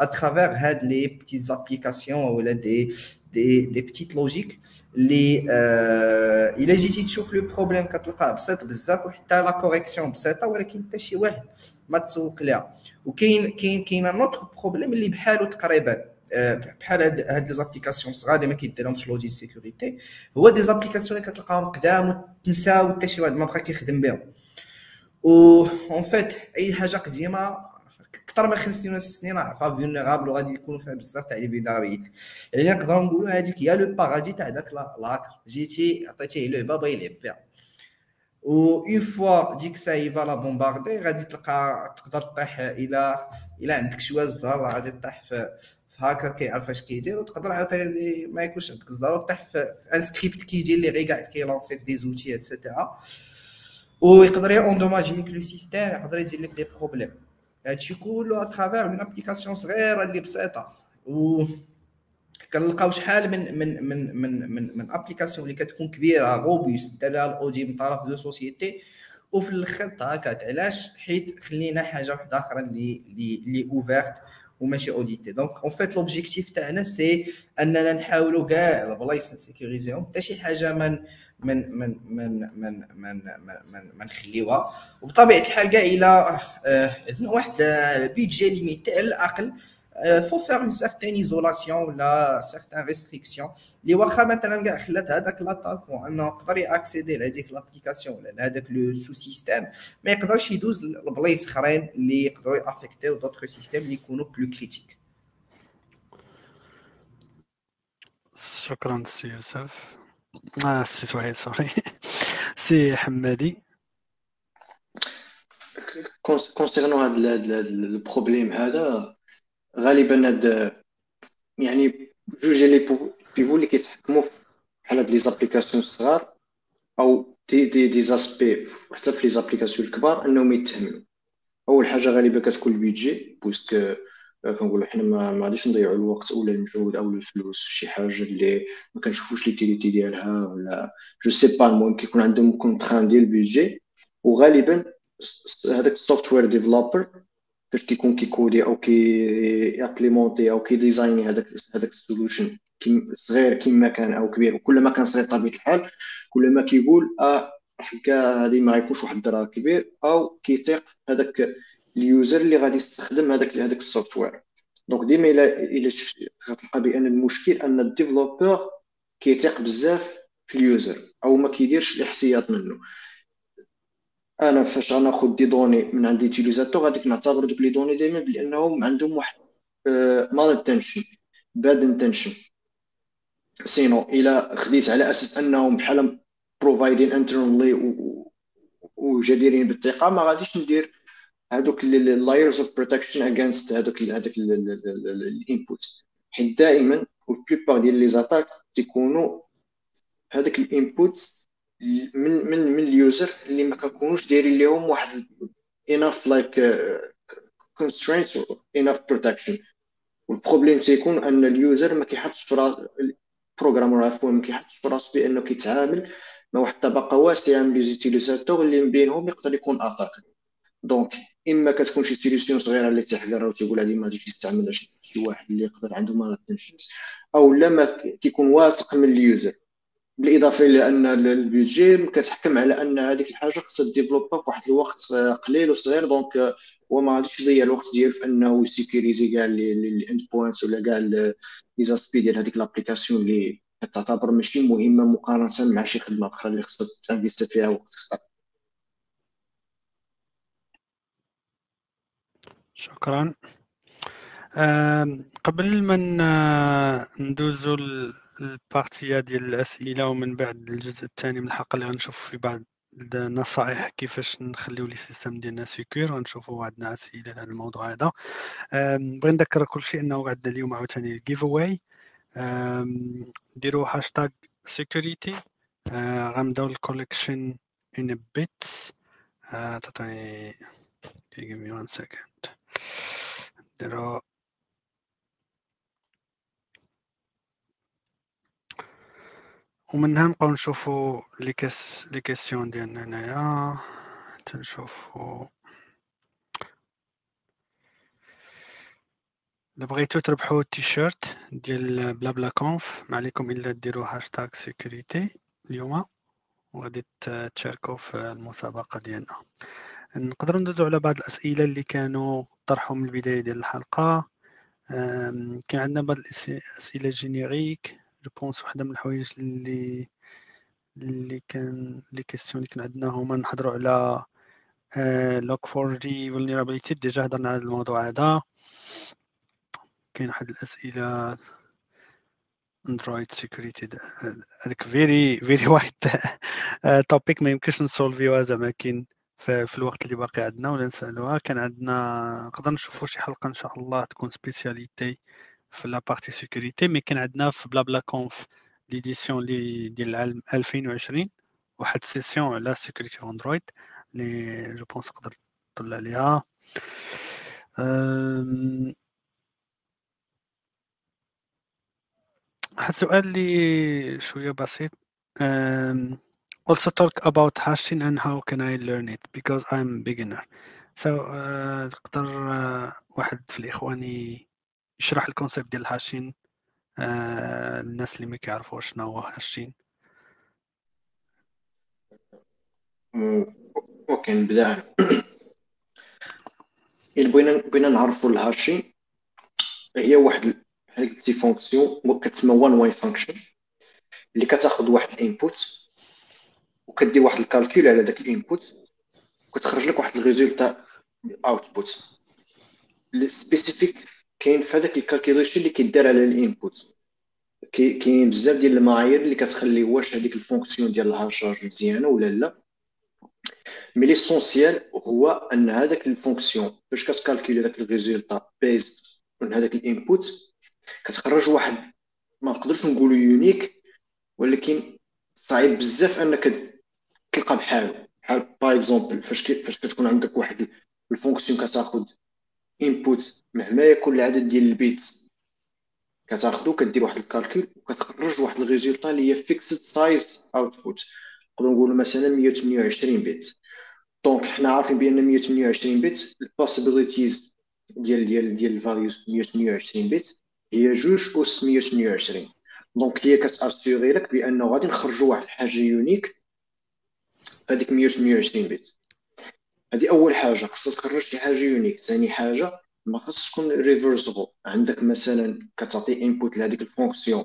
à travers هاد les petites applications ولا دي دي دي بتيت لوجيك اللي آه الا جيتي تشوف le problème كتلقاه بسيط بزاف وحتى la correction بسيطه ولكن حتى شي واحد ما تسوق ليها وكاين كاين كاين un autre problème اللي بحالو تقريبا بحال هاد les applications صغار اللي ما كيديرهمش l'audit sécurité هو des applications اللي كتلقاهم قدام وتنساو حتى شي واحد ما بقى كيخدم بهم و اون فيت أي حاجة قديمة أكثر من خمس سنين ولا ست سنين عرفها فيولنيرابل وغادي يكونوا فيها بزاف تاع لي فيداريت يعني نقدروا نقولوا هذيك هي لو باغادي تاع داك لاكر. جيتي عطيتيه لعبه بغا يلعب بها و اون فوا ديك سايفا لا بومباردي غادي تلقى تقدر تطيح إلى إلى عندك شوية الزهر غادي تطيح في في هاكر كيعرف اش كيدير وتقدر عاوتاني ما يكونش عندك الزهر وتطيح في, في ان سكريبت كيدير اللي غير قاعد كيلونسي في دي زوتي اتسيتيرا ويقدر ي endommager لك le système يقدر يدير لك des problèmes هادشي كله à travers une application صغيره اللي بسيطه و كنلقاو شحال من من من من من, من application اللي كتكون كبيره robuste دارها ال audit من طرف de société وفي الآخر ت attaquat علاش حيت خلينا حاجة واحدة أخرى اللي اللي ouverte وماشي auditée donc en fait l'objectif تاعنا c'est اننا نحاولوا كاع البلايص ن sécuriserهم حتى شي حاجة من من من من من من من, من نخليوها وبطبيعة الحال كاع إلى عندنا واحد budget limité على الأقل. faut faire une certaine isolation ولا certaine restriction اللي واخا مثلا كاع خلات هذاك l'attaque انه يقدر ي accéder لهذيك l'application ولا لهذاك le sous-système ما يقدرش يدوز لبلايص أخرين اللي يقدروا ي affectiو d'autres systèmes اللي يكونوا plus critiques شكرا سي يوسف. آه سي سهيل sorry سي حمادي concernant هذا ال problème هذا غالبا هاد يعني جوج les pivots اللي كيتحكموا بحال هاد les applications الصغار أو دي دي دي زاسبي حتى في les applications الكبار أنهم يتهملوا. أول حاجة غالبا كتكون ال budget puisque كنقولوا حنا ما غاديش نضيعوا الوقت اولا المجهود أو الفلوس في شي حاجة اللي ما كنشوفوش l'utilité ديالها ولا je sais pas المهم كيكون عندهم contrainte ديال ال budget وغالبا هذاك ال software developer فاش كيكون كي coder أو كي implémenter أو كي designي هذاك هذاك ال solution صغير كيما كان أو كبير وكل ما كان صغير طبيعه الحال كل ما كيقول آه حكا هذه ما غيكونش واحد الدرا كبير أو كيثيق هذاك ال user اللي غادي يستخدم هذاك هذاك ال software. donc ديما الا إلا غتلقى بأن المشكل أن ال développeur كيثيق بزاف في ال user أو ما كيديرش الاحتياط منه. أنا فاش غناخذ des données من عند utilisateur غاديك نعتبر دوك les données دائما بأنهم عندهم واحد mal intention bad intention sinon إلا خديت على أساس أنهم بحال provided internally وجديرين بالثقة ما غاديش ندير هذوك ال layers of protection against هذوك هذاك ال input حيت دائما و la plupart ديال les attaques تيكونوا هذاك ال input من من من ال user اللي ما كنكونوش دايرين لهم واحد like uh, constraints enough protection. وال problème تيكون أن ال user ما كيحطش في راس ال programmer عفوا ما كيحطش في راسو بأنه كيتعامل مع واحد الطبقه واسعة من les utilisateurs اللي من بينهم يقدر يكون attaque donc إما كتكون شي solution صغيرة اللي تيحقرها وتيقول هذه ما غاديش يستعملها شي واحد اللي يقدر عنده ما أو لا ما كيكون واثق من ال user. بالإضافة إلى أن ال budget كتحكم على أن هذيك الحاجة خصها développer في واحد الوقت قليل وصغير. donc هو ما غاديش يضيع الوقت ديالو في أنه ي sécuriser كاع ال endpoints ولا كاع les aspects ديال هذيك l'application اللي كتعتبر ماشي مهمة مقارنة مع شي خدمة أخرى اللي خصها ت investir فيها وقت أكثر. شكرا. قبل ما ندوزو ال partie ديال الأسئلة ومن بعد الجزء الثاني من الحلقة اللي غنشوف في بعض النصائح كيفاش نخليو les systèmes ديالنا secure غنشوفوا عندنا أسئلة على الموضوع هذا. بغي نذكر كل شيء إنه عندنا اليوم عاوتاني الجيف اواي ديروا هاشتاغ سيكوريتي غنبداو الكوليكشن ان بيت تعطيني give me one second. ديروا ومنها نبقاو نشوفو لي كاس لي كيسيون ديالنا هنايا تنشوفو الا بغيتو تربحو التيشيرت ديال Blabla Conf ما عليكم الا ديرو hashtag security اليوم وغادي تشاركوا في المسابقه ديالنا نقدروا ندوزو على بعض الأسئلة اللي كانوا طرحوا من البداية ديال الحلقة. كان عندنا بعض الاسئله générique je pense وحده من الحوايج اللي اللي كان les questions اللي كان عندنا هما نحضروا على Log4j vulnerability déjà هضرنا على الموضوع هذا. كاين واحد الأسئلة. Android security هذاك very very واحد topic ما يمكنش نسولفيوها زعما كاين في, في الوقت اللي باقي عندنا ولا نسالوها كان عندنا نقدر نشوفوا شي حلقة إن شاء الله تكون spécialité في la partie security mais كان عندنا في Blabla Conf l'édition لي ديال العام 2020 واحد session على security Android لي je pense نقدر نطلع عليها. واحد السؤال اللي شوية بسيط. Also talk about hashing and how can I learn it because I'm beginner. So uh, uh, واحد في الاخوان يشرح ال concept ديال ال hashing uh, الناس اللي ما كيعرفوش شنو هو hashing okay نبدأ. إلا بغينا بغينا نعرفوا ال hashing هي واحد بحال قلتي fonction كتسمى one-way function اللي كتاخذ واحد ال input. وكدير واحد ال calcul على داك ال input وكتخرج لك واحد ال résultat output specific كاين في هذاك ال calculation اللي كيدار على ال input كاين بزاف ديال المعايير اللي كتخلي واش هذيك ال fonction ديال ال hachage مزيانة ولا لا. mais l'essentiel هو أن هذاك ال fonction فاش كت calculer داك ال résultat based من هذاك ال input كتخرج واحد ما نقدرش نقولوا unique ولكن صعيب بزاف أنك تلقى بحالو بحال par exemple فاش فاش كتكون عندك واحد ال fonction كتاخذ input مهما يكون العدد ديال ال bit كتاخذو كدير واحد ال calcul وكتخرج واحد ال résultat اللي هي fixed size output نقدروا نقولوا مثلا 128 bit donc حنا عارفين بأن 128 bit ال possibilities ديال ديال ديال ال values 128 bit هي جوج أس 128 donc هي كت assurer لك بأنه غادي نخرجوا واحد الحاجة unique هذيك 128 bit هذه أول حاجة خصها تخرج شي حاجة unique ثاني حاجة ما خصش تكون reversible عندك مثلا كتعطي input لهذيك ال fonction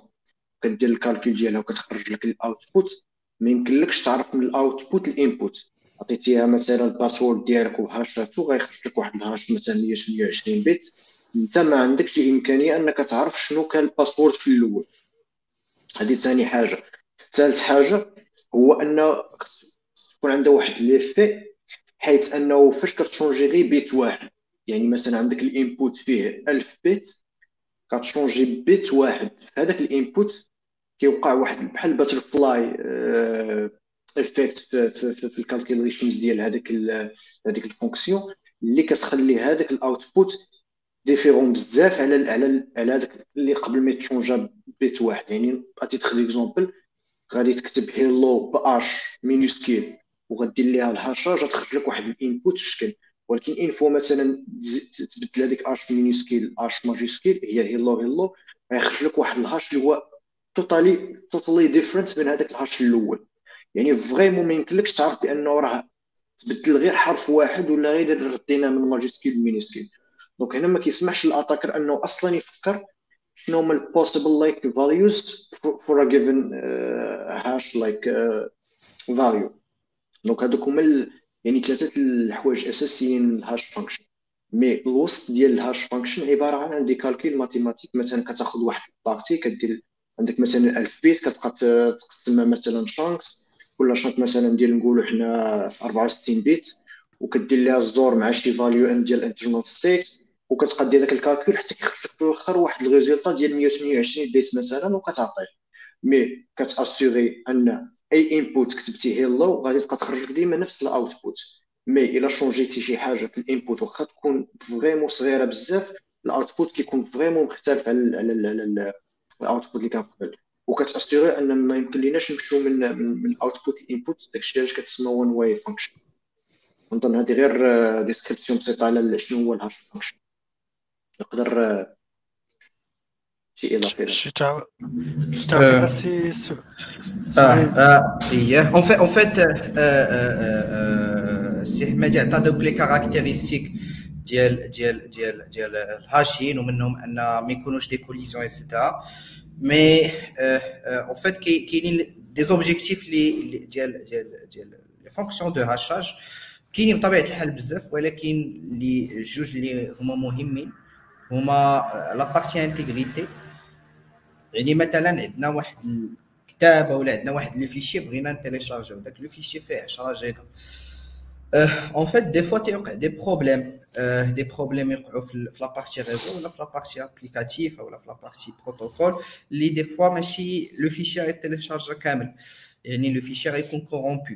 كدير ال calcul ديالها وكتخرج لك ال output ما يمكنلكش تعرف من ال output ال input عطيتيها مثلا ال password ديالك و hash اتو غيخرج لك واحد ال hash مثلا 128 bit أنت ما عندكش الإمكانية أنك تعرف شنو كان ال password في الأول. هذه ثاني حاجة. ثالث حاجة هو أن يكون عنده واحد l'effet حيث أنه فاش كت changer غير bit واحد. يعني مثلا عندك ال input فيه 1000 bit كت changer bit واحد. في هذاك ال input كيوقع واحد بحال butterfly effect في, في, في, في ال calculations ديال هذاك هذيك ال fonction. اللي كتخلي هذاك ال output différent بزاف على على على هذاك اللي قبل ما يت changer bit واحد. يعني à titre d'exemple غادي تكتب hello باش minuscule وغدير ليها ال hachage غتخرج لك واحد ال input في الشكل ولكن une fois مثلا تبدل هذيك h minuscule h majuscule هي hello hello غيخرج لك واحد ال hash اللي هو totally totally different من هذاك ال hash الأول. يعني vraiment ما يمكنلكش تعرف بأنه راه تبدل غير حرف واحد ولا غير ردينا من majuscule ل minuscule donc هنا ما كيسمحش لل attacker أنه أصلا يفكر شنو هما ال possible like values for a given hash like value donc هذوك هما يعني ثلاثة الحوايج الاساسيين لل hash function. mais الوسط ديال ال hash function عبارة عن عندي calcul mathématique مثلا كتاخذ واحد ال partie كدير عندك مثلا 1000 bit كتبقى تقسمها مثلا chunks كل chunk مثلا ديال نقولوا حنا 64 bit وكدير ليها ال XOR مع شي value un ديال internal state وكتقدي داك ال calcul حتى كيخرج في الآخر واحد ال résultat ديال 128 bit مثلا وكتعطيه. mais كت assurer أن أي input كتبتي hello غادي تبقى تخرج لك ديما نفس ال output mais إلا changer تي شي حاجة في ال input واخا تكون vraiment صغيرة بزاف ال output كيكون vraiment مختلف على على ال output اللي كان قبل. وكت assurer أن ما يمكن ليناش نمشيو من من ال output لل input داكشي علاش كتسمى one way function نظن هذه غير description بسيطة على شنو هو ال hash function نقدر شي اضافه شي تعاود تعاود بس إيه en fait en fait سي حمادي عطى دوك les caractéristiques ديال ديال ديال ديال ال hashing ومنهم ان ما يكونوش des collisions et cetera mais en fait كاينين des objectifs les ديال ديال ديال les fonctions de hachage كاينين بطبيعه الحال بزاف ولكن les جوج اللي هما مهمين هما la partie intégrité يعني مثلا عندنا واحد الكتابه ولا عندنا واحد le fichier بغينا ن télécharger و داك le fichier فيه 10 جيجا. en fait des fois تيوقع des problèmes des problèmes يوقعوا في la partie réseau ولا في la partie applicative ولا في la partie protocole اللي des fois ماشي le fichier غيت télécharger كامل. يعني le fichier غيكون corrompu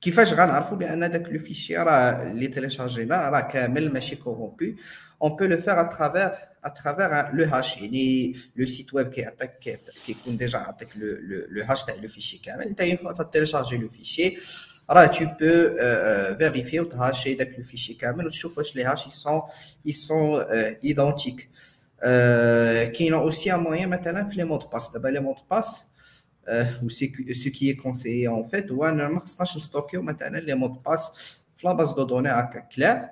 كيفاش غنعرفوا بأن داك le fichier راه اللي télécharger نا راه كامل ماشي corrompu on peut le faire à travers à travers le hash يعني le site web كيعطيك كيكون déjà عطيك le hash تاع le fichier كامل. انت une fois télécharger le fichier راه tu peux vérifier وت hacher داك le fichier كامل وتشوف واش les hash ils sont ils sont identiques كاينة aussi au moins مثلا في les mots de passe دابا les mots de passe ou ce qui est conseillé en هو أنا ما خصناش ن stocker و مثلا les mots de passe في la base de données هكا clair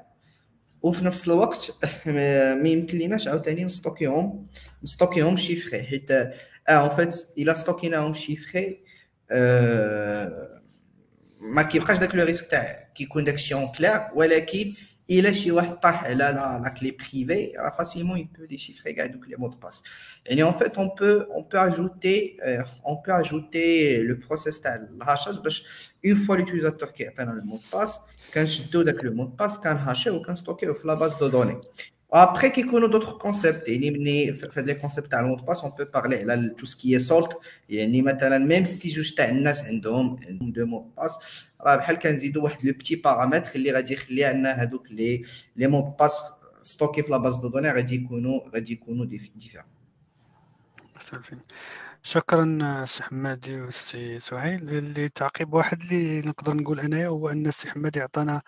وفي نفس الوقت ما يمكن ليناش عاوتاني ن stocker هم ن stocker هم chiffrés حيت آه en fait الا stocker ناهم chiffrés ما كيبقاش داك le risque تاع كيكون داك الشيء en clair ولكن الا شي واحد طاح على la la clé privée راه facilement il peut déchiffrer كاع دوك les mots de passe يعني en fait on peut on peut ajouter on peut ajouter le process تاع ال hachage باش une fois l'utilisateur كيعطينا ال mot de passe كنشدو داك le mot de passe كنهاشيو وكنستوكيو في la base de données Après, qu'il y a d'autres concepts, il fait des concepts à l'autre passe, on peut parler de tout qui est salt. Même si juste un nas عندهم deux mots de passe, راه بحال كنزيدوا واحد لو بتي بارامتر اللي غادي يخلي ان هذوك لي لي مود باس ستوكي في لا باز دو دوني غادي يكونوا غادي يكونوا ديفيرون شكرا سي حمادي وسي سهيل اللي تعقيب واحد اللي نقدر نقول انايا هو أن السي حمادي عطانا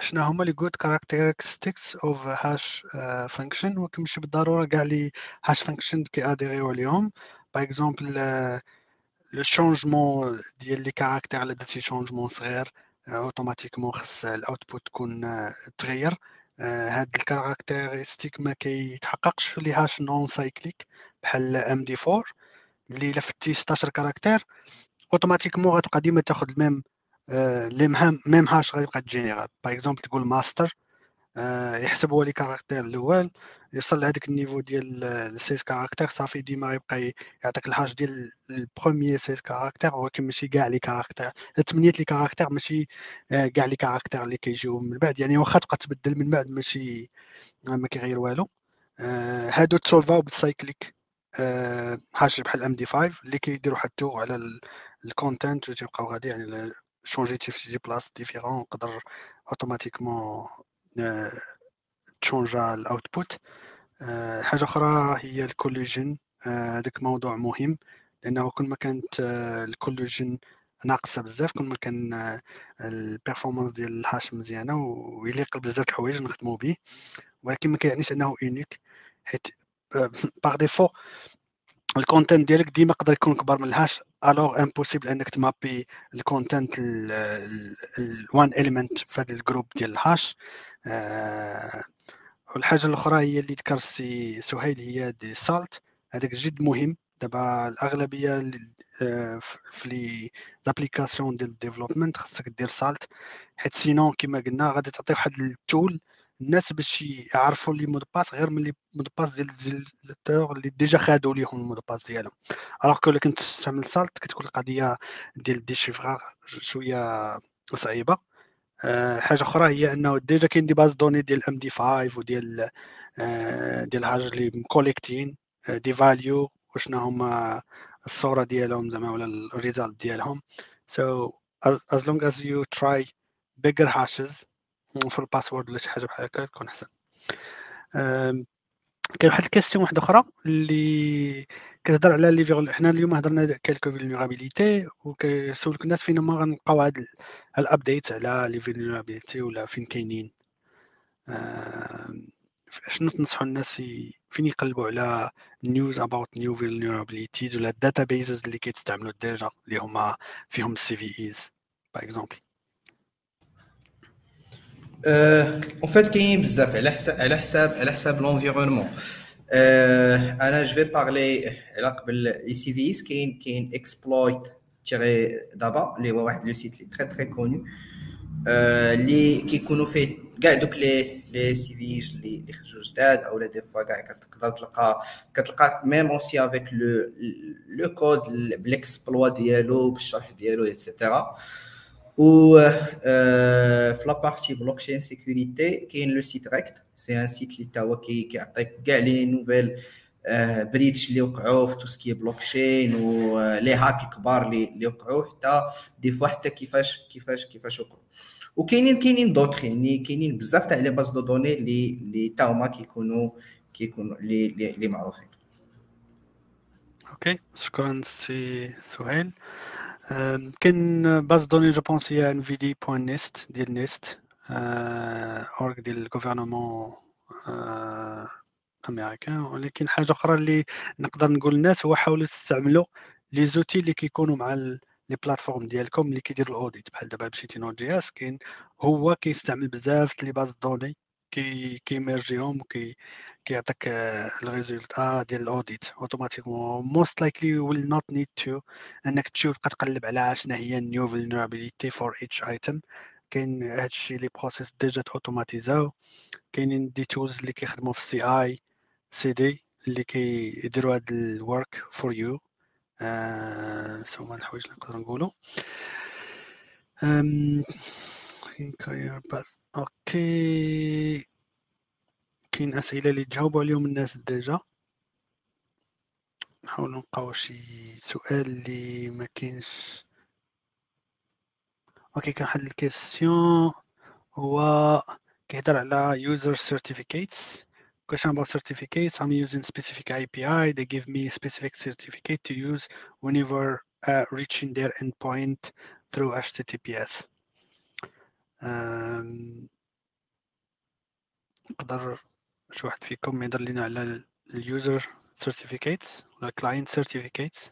شنو هما les good characteristics of hash function وكمشي بالضرورة كاع les hash function ك يadhérer و عليهم par exemple le changement ديال les caractères إلا درتي changement صغير automatiquement خص ال output تكون تغير. هاد ال caractéristique ما كيتحققش les hash non cycliques بحال MD 4 اللي الا فتي 16 caractères اوتوماتيكمون غتبقى ديما تاخذ الميم لي ميم هاش غيبقى تجينيرال باغ اكزومبل تقول ماستر يحسب هو لي كاركتير الأول يوصل لهذاك النيفو ديال السيس كاركتير صافي ديما يبقى يعطيك الهاش ديال البروميير سيس كاركتير ولكن ماشي كاع لي كاركتير ثمانية لي كاركتير ماشي كاع لي كاركتير اللي كيجيو من بعد. يعني واخا تبقى تبدل من بعد ماشي ما كيغير والو. هادو تسولفاو بالسايكليك هاش بحال MD5 اللي كيديروا التور على ال content وتيبقاو غادي يعني changيتي في des places différents نقدر automatiquement تchangeا ال output حاجة أخرى هي ال collision هذاك موضوع مهم لأنه كل ما كانت ال collision ناقصة بزاف كل ما كان ال performance ديال ال hash مزيانة ويليق بزاف الحوايج نخدموا به. ولكن ما كيعنيش أنه اونيك حيت باغ ديفو الكونتنت ديالك ديما يقدر يكون كبر من الهاش. الوغ امبوسيبل انك تمابي الكونتنت الوان اليمنت في هذا الجروب ديال الهاش والحاجة الأخرى هي اللي ذكر السي سهيل هي دي سالت هذاك جد مهم. دابا الأغلبية آه، في لي زابليكاسيون ديال الديفلوبمنت خاصك دير سالت حيت سينون كما قلنا غادي تعطي واحد التول الناس باش يعرفوا لي مود باس غير من لي مود باس ديال الزيلاتور اللي ديجا خادوا ليهم المود باس ديالهم الوغ كو كنت تستعمل سالت كتكون القضية ديال الديشيفراغ شوية صعيبة. أه حاجة أخرى هي أنه ديجا كاين دي باز دوني ديال ام دي 5 وديال أه ديال الحاجة اللي مكوليكتين دي فاليو وشنا هما الصورة ديالهم زعما ولا الريزالت ديالهم. So as, as long as you try bigger hashes في ال password ولا شي حاجة بحال هكا تكون أحسن. كاين واحد ال question واحدة أخرى اللي كتهضر على les حنا اليوم هضرنا quelques vulnérabilités وكيسولك الناس فين ما غنلقاو هاد ال update على les vulnérabilités ولا فين كاينين. شنو تنصحوا الناس فين يقلبوا على news about new vulnerabilities ولا ال databases اللي كيتستعملوا ديجا اللي هما فيهم السي في ايز باغ اكزومبل اون فيت كاينين بزاف على حساب على حساب على حساب لونفيرونمون أنا جو في بارلي على قبل لي سي في اس كاين كاين اكسبلويت تيغي دابا اللي هو واحد لو سيت اللي تري تري كوني اللي كيكونوا فيه كاع دوك لي لي سي اللي اللي خرجوا جداد أو لا دي فوا كاع كتقدر تلقى كتلقى ميم اوسي افيك لو لو كود بالاكسبلوا ديالو بالشرح ديالو ايتترا و في لابارتي بلوكشين سيكوريتي كاين لو سيت ريكت سي ان سيت اللي تا هو كيعطيك كاع لي نوفيل بريتش اللي وقعوا في تو سكي بلوكشين ولي هاك كبار اللي وقعوا حتى دي فوا حتى كيفاش كيفاش كيفاش وقعوا وكاينين كاينين دوطخ يعني كاينين بزاف تاع لي باز دو دوني اللي اللي تا هما كيكونوا كيكونوا اللي اللي معروفين أوكي شكرا سي سهيل كاين باز دوني جو بونس هي ان في دي بوين نيست ديال نيست اورغ ديال الغوفرنمون امريكان ولكن حاجة أخرى اللي نقدر نقول للناس هو حاولوا تستعملوا لي زوتي اللي كيكونوا مع لي بلاتفورم ديالكم اللي كيديروا الاوديت بحال دابا مشيتي نود جي اس كاين هو كيستعمل بزاف لي باز دوني كي كيميرجيهم وكي كيعطيك الريزولتا ديال الاوديت اوتوماتيكمون موست لايكلي ويل نوت نيد تو انك تشوف تبقى تقلب على شنو هي النيو فولنرابيليتي فور ايتش ايتم كاين هادشي لي بروسيس ديجا اوتوماتيزاو كاينين دي تولز اللي كيخدموا في السي اي سي دي اللي كيديروا هاد الورك فور يو هما الحوايج اللي نقدر نقولوا okay كاين اسئله اللي تجاوبوا عليهم الناس ديجا نحاول نلقاو شي سؤال اللي ما كاينش okay كنحل ال question هو كيهضر على user certificates question about certificates i'm using specific api they give me specific certificate to use whenever uh, reaching their endpoint through https نقدر شي واحد فيكم يهضر لينا على ال user certificates ولا client certificates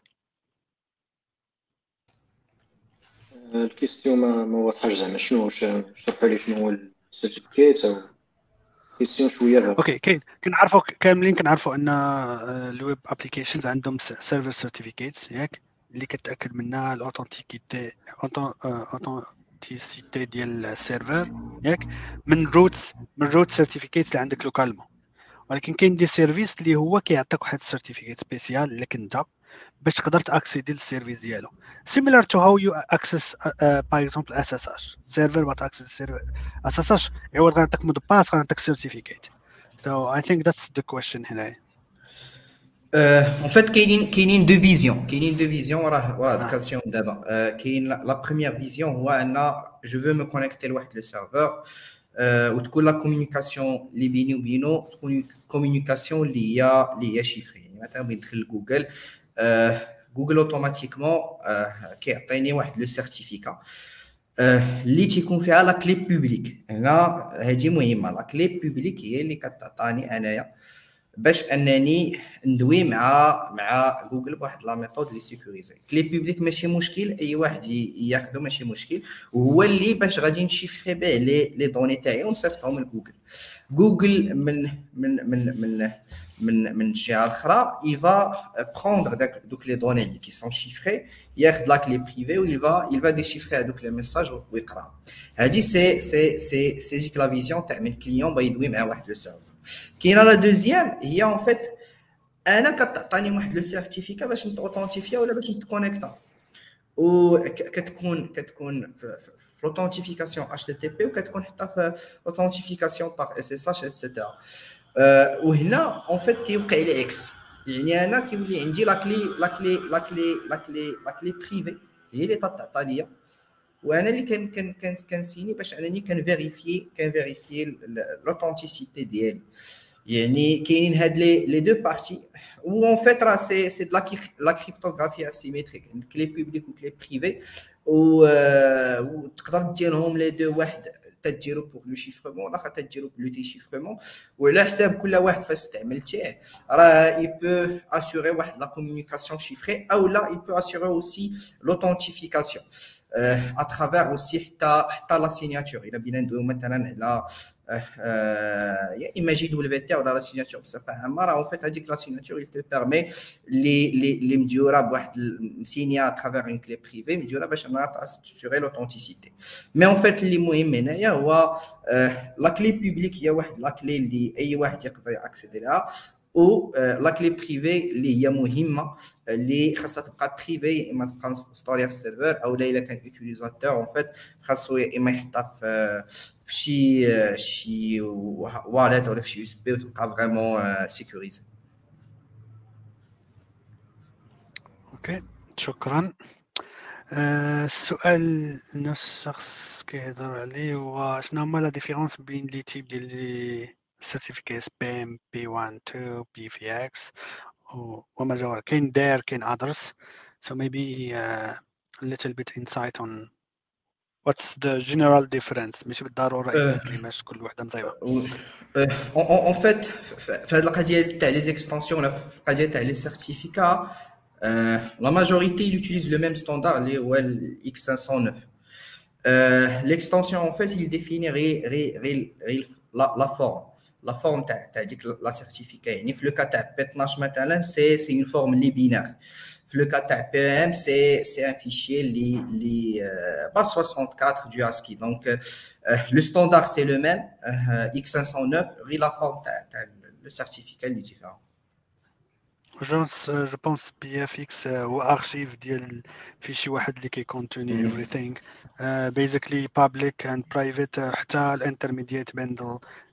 ال question ما واضحاش زعما. شنو شرحوا لي شنو هو ال certificate أو question شوية okay كاين. كنعرفوا كاملين كنعرفوا أن ال web applications عندهم server certificates ياك؟ اللي كتأكد منها ال authenticity ال authenticity ديال ال server ياك من root من root certificate اللي عندك localement ولكن كاين des services اللي هو كيعطيك واحد ال certificat spécial لك انت باش تقدر تaccéder لل service ديالو. Similar to how you access uh, uh, by example SSH server but access server. SSH عوض غنعطيك mot de passe غنعطيك certificate so I think that's the question هنايا. راه راه ذكرتيهم دابا كاين la première vision هو ان je veux me connecter لواحد le serveur وتكون la communication اللي بيني وبينه تكون communication اللي هي اللي هي chiffrée يعني مثلا بغيت ندخل لجوجل جوجل automatiquement كيعطيني واحد le certificat اللي تيكون فيها la clé publique هنا هذه مهمه la clé publique هي اللي كتعطاني انايا باش أنني ندوي مع مع جوجل بواحد la méthode لي sécurisée. clé publique ماشي مشكل أي واحد ياخذو ماشي مشكل وهو اللي باش غادي n chiffrer به les les données تاعي ونصيفطهم لجوجل. جوجل من من من من من من الجهه الأخرى il va prendre داك دوك les données اللي qui sont chiffrées ياخذ la clé privée و il va il va déchiffrer هذوك les messages ويقرا. هادي c'est c'est c'est c'est جيك la vision تاع من client بغا يدوي مع واحد le serveur كاينة la deuxième هي en fait أنا كتعطيني واحد le certificat باش نت authentifier ولا باش نت connecter وكتكون كتكون في l'autentification HTTP وكتكون حتى في l'autentification par SSH etc وهنا en fait كيوقع لي accès يعني أنا كيولي عندي la clé la clé la clé la clé la clé privée هي اللي تعطى ليا وأنا اللي كان كان كان كن signer باش أنني كن vérifier كن vérifier l'authenticité ديالي. يعني كاينين هاد لي les deux parties و en fait راه c'est c'est de la cryptographie asymétrique clé publique و clé privée و تقدر ديرهم les deux واحد. تديرو pour le chiffrement والاخر تديرو le déchiffrement وعلى حساب كل واحد فاش استعملتيه راه il peut assurer واحد la communication chiffrée أو لا il peut assurer aussi l'authentification اترافير اوسي حتى حتى لا سيناتور الا بينا ندويو مثلا على يا اما جي دبليو تي ولا لا سيناتور بصفه عامه راه اون فيت هذيك لا سيناتور يل تو بيرمي لي لي لي مديوره بواحد مسينيا اترافير اون كلي بريفي مديوره باش انها تاسيوري لوثنتيسيتي مي اون فيت اللي مهم هنايا هو لا كلي بوبليك هي واحد لا كلي اللي اي واحد يقدر ياكسيدي لها و لا كلي بريفي اللي هي مهمة اللي خاصها تبقى privée إما تبقى stockée في ال serveur أو لا إلا كان utilisateur en fait خاصو إما يحطها في في شي شي wallet ولا في شي USB وتبقى vraiment sécurisée OK شكرا. السؤال نفس الشخص كيهضر عليه هو شنو هما la différence بين les types ديال لي certificates PIM, P1, 2, PVX وما جاور كاين داير كاين others so maybe uh, a little bit insight on what's the general difference ماشي بالضروره exactly ماش كل وحده مزيبه اون فيت في هذه القضيه تاع لي زيكستنسيون ولا في القضيه تاع لي سيرتيفيكا لا ماجوريتي il utilise le même standard اللي هو ال X509 l'extension en fait il définit ré, ré, ré, la, la forme la forme تاع تاع ديك la certificat يعني في le cas تاع P12 مثلا c'est c'est en forme les binaires في le cas تاع PEM c'est c'est un fichier les les base 64 de ASCII donc le standard c'est le même X509 غير la forme تاع تاع le certificat اللي différent je pense je pense PFX هو archive ديال fichier واحد اللي كي contenir everything. basically public and private حتى ال intermediate بين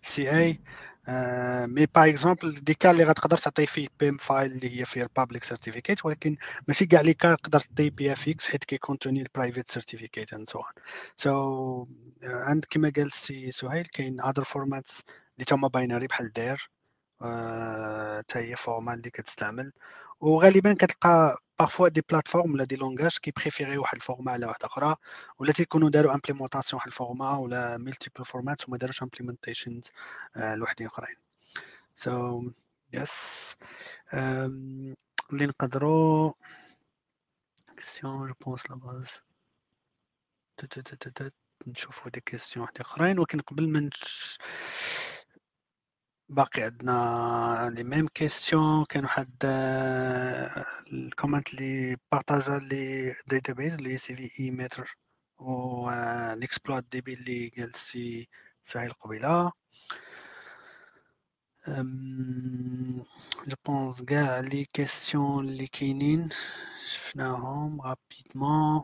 CA mais par exemple des cas اللي غتقدر تعطي فيه PEM file اللي هي فيه public certificate ولكن ماشي كاع les cas تقدر تعطي PFX حيت كي contenir ال private certificate and so on so عند كما قال السي سهيل كاين other formats اللي تما binary بحال DER حتى هي format اللي كتستعمل. وغالبا كتلقى parfois des plateformes ولا des langages كي préférer واحد ال format على واحدة أخرى ولا تيكونوا داروا implémentation واحد ال format ولا multiple formats وما داروش implementation لوحدين اخرين so yes اللي نقدروا question je pense là-bas نشوفوا des questions واحد اخرين ولكن قبل ما باقي عندنا les mêmes questions كان واحد الكومنت اللي بارطاجا لي داتابيز اللي سي في إي متر و ليكسبلوات دي بي اللي قال سي سهيل قبيلة. جو بونس كاع لي كيسيون اللي كاينين شفناهم رابيدمون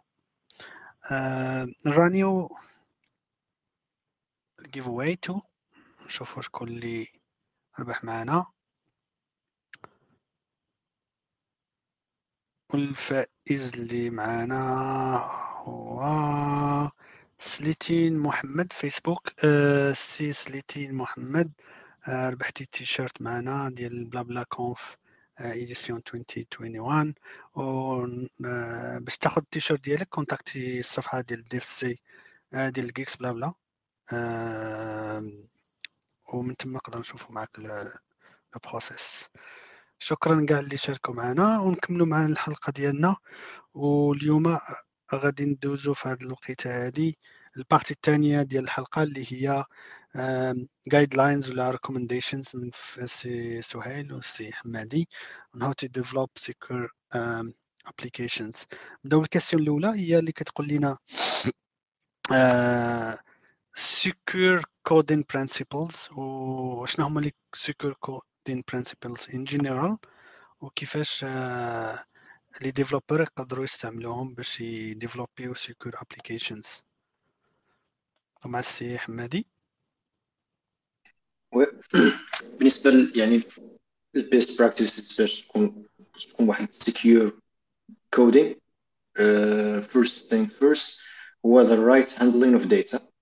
رانيو الجيف اواي تو نشوفو شكون اللي ربح معنا والفائز اللي معنا هو سليتين محمد فيسبوك أه سي سليتين محمد. أه ربحتي التيشيرت معنا ديال Blabla Conf édition 2021 و باش تاخذ التيشيرت ديالك contacter الصفحة ديال dev سي ديال Geeks Blabla ومن تما نقدر نشوفوا معك process شكرا كاع اللي شاركوا معنا ونكملوا معنا الحلقة ديالنا. واليوم غادي ندوزو في هذه الوقيتة هذه ال partie الثانية ديال الحلقة اللي هي guidelines ولا recommendations من سي سهيل وسي حمادي on how to develop secure um, applications. نبدأو بال question الأولى هي اللي كتقول لنا uh, secure coding principles وشنو هما لي secure coding principles in general وكيفاش uh, les développeurs يقدروا يستعملوهم باش ي développer يو secure applications. مع السي حمادي بالنسبة يعني ال best practice باش تكون تكون واحد secure coding first thing first هو the right handling of data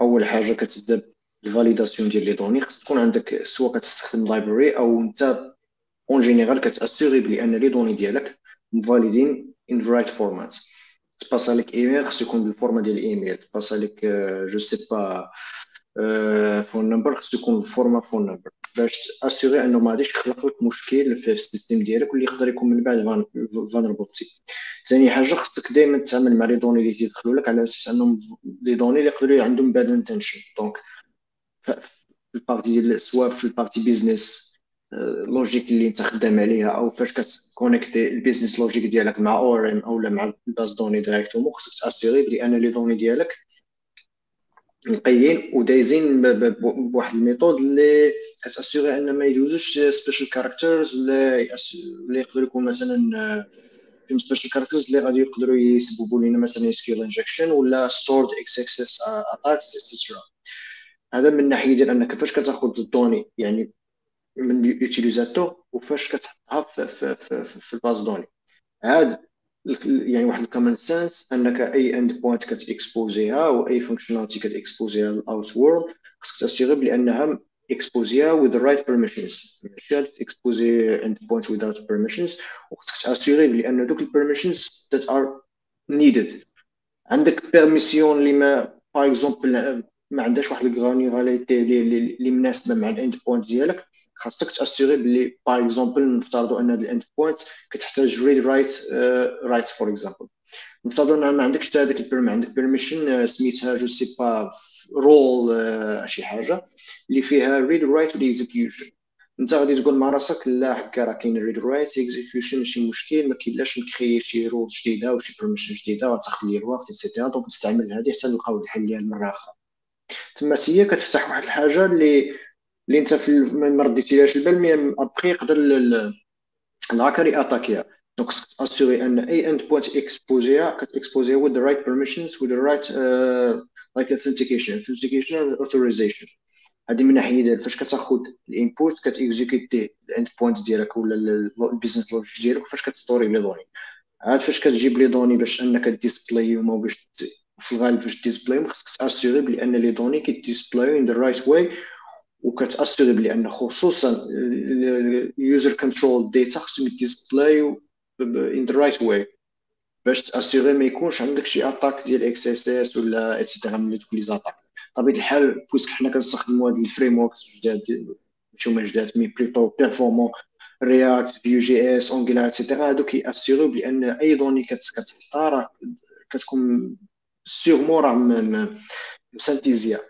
أول حاجة كتبدأ ال validation ديال les données خص تكون عندك سواء كتستخدم library أو أنت en général كتأسيغي بلي ان les données ديالك مفاليدين in right format تباس لك ايميل خص يكون بال format ديال الايميل تباس لك je sais pas phone number خص يكون بال format phone number باش تاسيغي أنه ما غاديش يخلق لك مشكل في ال système ديالك واللي يقدر يكون من بعد vulnerability ثاني حاجة خصك دائما تتعامل مع les données اللي تيدخلوا لك على أساس أنهم لي دوني اللي يقدروا عندهم bad intention donc في ال partie ديال سواء في ال partie business logic اللي أنت خدام عليها أو فاش كتكونيكتي ال business logic ديالك مع ORM أو مع ال base de données directement خصك تاسيغي بلي ان les données ديالك نقيين ودايزين بواحد ال method اللي كتأسيغي أن ما يدوزوش special characters ولا اللي يقدر يكون مثلا في special characters اللي غادي يقدروا يسببوا لنا مثلا SQL injection ولا stored XSS attacks etcetera هذا من ناحية ديال انك كيفاش كتأخذ ال données يعني من ال utilisateur وفاش كتحطها في, في ال base de données. هاد يعني واحد ال common sense أنك اي endpoint كتإكسبوزيها أو اي functionality كتإكسبوزيها لل out world خصك تاسيغي بلي انها إكسبوزيها with the right permissions. ماشي؟ تكسبوزي endpoint without permissions. وخصك تاسيغي بلي ان دوك ال permissions that are needed. عندك permission اللي ما par exemple ما عندهاش واحد ال granularité اللي مناسبة مع ال endpoint ديالك. خاصك تاسيغي بلي par exemple نفترضوا أن هاد ال endpoint كتحتاج read write right for example نفترضوا ان ما عندكش حتى هذاك ال perm عندك permission سميتها je sais pas role شي حاجة اللي فيها read write وال execution أنت غادي تقول مع راسك لا هكا راه كاين read write execution ماشي مشكل ما كاينلاش نكري شي role جديدة وشي permission جديدة غتاخذ لي الوقت et cetera donc نستعمل هذه حتى نلقاو الحل ديال مرة أخرى. تما هي كتفتح واحد الحاجة اللي اللي انت في ما رديتيهاش البال mais après يقدر الهاكر اتاكيها donc خصك تاسيغي أن أي endpoint إكسبوزيها كتإكسبوزيها with the right permissions with the right uh, like authentication authentication هذه من ناحية ديال فاش كتاخذ ال input كتيكزيكوتي ال endpoint ديالك ولا ال business logic ديالك فاش كتستوري les données. عاد فاش كتجيب les données باش أنك display هم أو في الغالب باش display هم خصك تاسيغي بلي ان les données كيديسبلايو in the right way وكتاسيغي بلي خصوصا ال user control data خصهم يديسبلايو in the right way باش تاسيغي ما يكونش عندك شي attaque ديال XSS ولا et cetera من دوك les attaques بطبيعه الحال puisque حنا كنستخدموا هاد ال frameworks جداد ماشي هما جداد mais plutôt performants React Vue JS Angular et cetera هادو كياسيغيو بان أي données كتحطها راه كتكون sûrement راه مسانتيزيا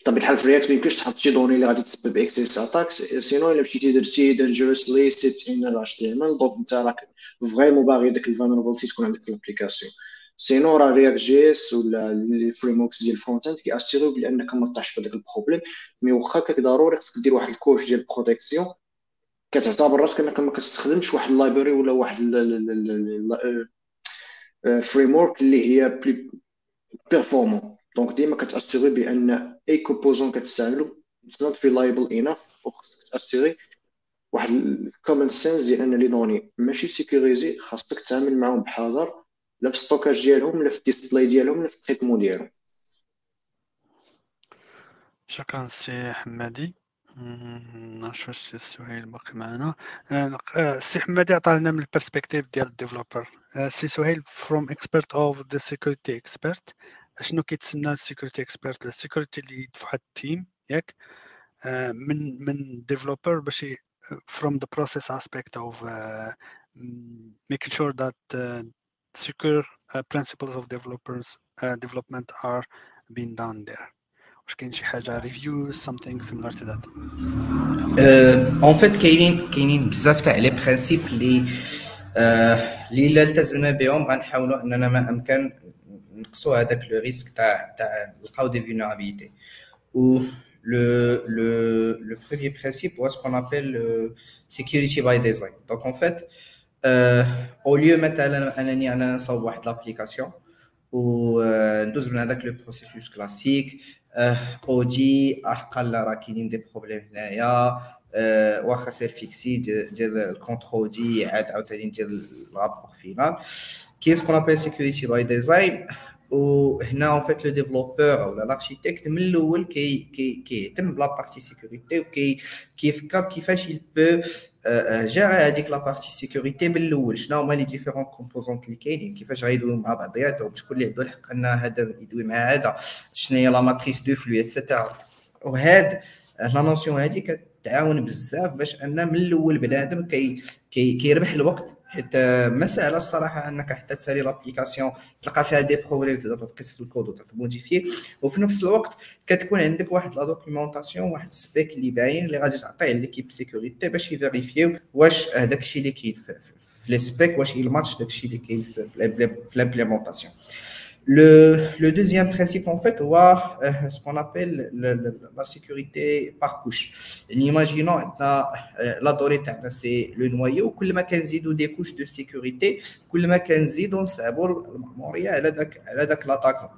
بطبيعه الحال في React ما يمكنش تحط شي données اللي غادي تسبب XSS attacks sinon الا مشيتي درتي دانجيرسلي سيت ان الاتش تي ام ال دونك انت راك vraiment باغي ديك ال vulnerability تكون عندك في ال application sinon راه React JS ولا ال frameworks ديال ال front end كياسيريو بلي انك ما طاحش في هذاك ال problème mais واخا كاك ضروري خصك دير واحد ال couche ديال protection كتعتبر راسك انك ما كتستخدمش واحد ال library ولا واحد framework اللي هي performant donc ديما كتاسيغي بأن أي composant كتستعملو it's not reliable enough وخصك تاسيغي واحد ال common sense ديال ان les données ماشي sécurisées خاصك تتعامل معاهم بحذر لا في stockage ديالهم لا في ال display ديالهم لا في ال traitement ديالهم. شكرا سي حمادي. نعرفش واش السؤال باقي معنا آه، سي حمادي عطانا من ال perspective ديال ال developer آه، سي سهيل from expert of the security expert شنو كيتسنى ال security expert ال security اللي في واحد ال team ياك. من من developer باش from the process aspect of making sure that secure principles of developers development are being done there. واش كاين شي حاجة reviews something similar to that en fait كاينين كاينين بزاف تاع les principes اللي اللي الا التزمنا بهم. غنحاولوا أننا ما أمكن نقصوا هذاك le risque تاع تاع نلقاو des vulnérabilités و le, le, le premier principe, ou ce qu'on appelle le security by design. Donc, en fait, euh, au lieu مثلا أنني أنا نصاوب واحد l'application وندوز من هذاك le processus classique audit قال راه كاينين des problèmes هنايا واخا سير فيكسي ديال ال contrôle دي عاد عاوتاني ندير ال rapport final. كاين ce qu'on appelle security by design. وهنا en fait le développeur ولا l'architecte من الأول كي كي كيهتم ب la partie sécurité وكي كيفكر كيفاش يلبو جا هذيك la partie sécurité من الأول شنو هما les différents composants اللي كاينين؟ كيفاش غيدويو مع بعضياتهم شكون اللي عنده الحق أن هذا يدوي مع هذا؟ شنو هي la matrice de flux et cetera وهاد la notion هادي كتعاون بزاف باش أن من الأول بنادم كي كيربح الوقت. حيت ما سهلة الصراحة أنك حتى تسالي l'application تلقى فيها des problèmes تقدر تقيس في الكود وتموديفي وفي نفس الوقت كتكون عندك واحد la documentation واحد ال spec اللي باين اللي غادي تعطيه l'équipe sécurité باش ي vérifi يو واش هذاك الشيء اللي كاين في les specs واش يلماتش داك الشيء اللي كاين في l'implémentation Le, le, deuxième principe, en fait, و, euh, ce qu'on appelle le, le, la sécurité par couche. Imaginons euh, la donnée, c'est le noyau. كل ما كنزيدوا des couches de sécurité, كل ما كنزيدوا نصعبوا المأمورية على داك على داك l'attaquant.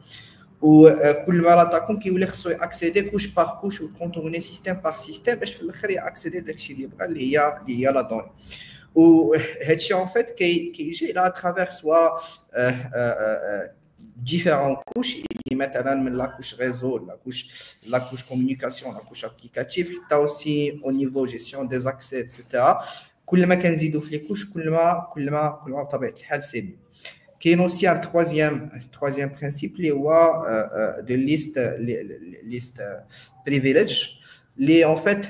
وكل ما l'attaquant كيولي خصو accéder couche par couche و contourner système par système باش في الآخر ي accéder داكشي اللي بغا اللي هي اللي هي la donnée. وهادشي en فيت كيجي لا ترافير سوا différentes couches et maintenant la couche réseau, la couche, la couche communication, la couche applicative, tu as aussi au niveau gestion des accès, etc. كل ما كنزيدوا في لي كوش كل ما كل ما كل ما بطبيعه الحال سي بي كاين اوسي ان troisième troisième principe اللي هو دو ليست ليست بريفيليج اللي ان فيت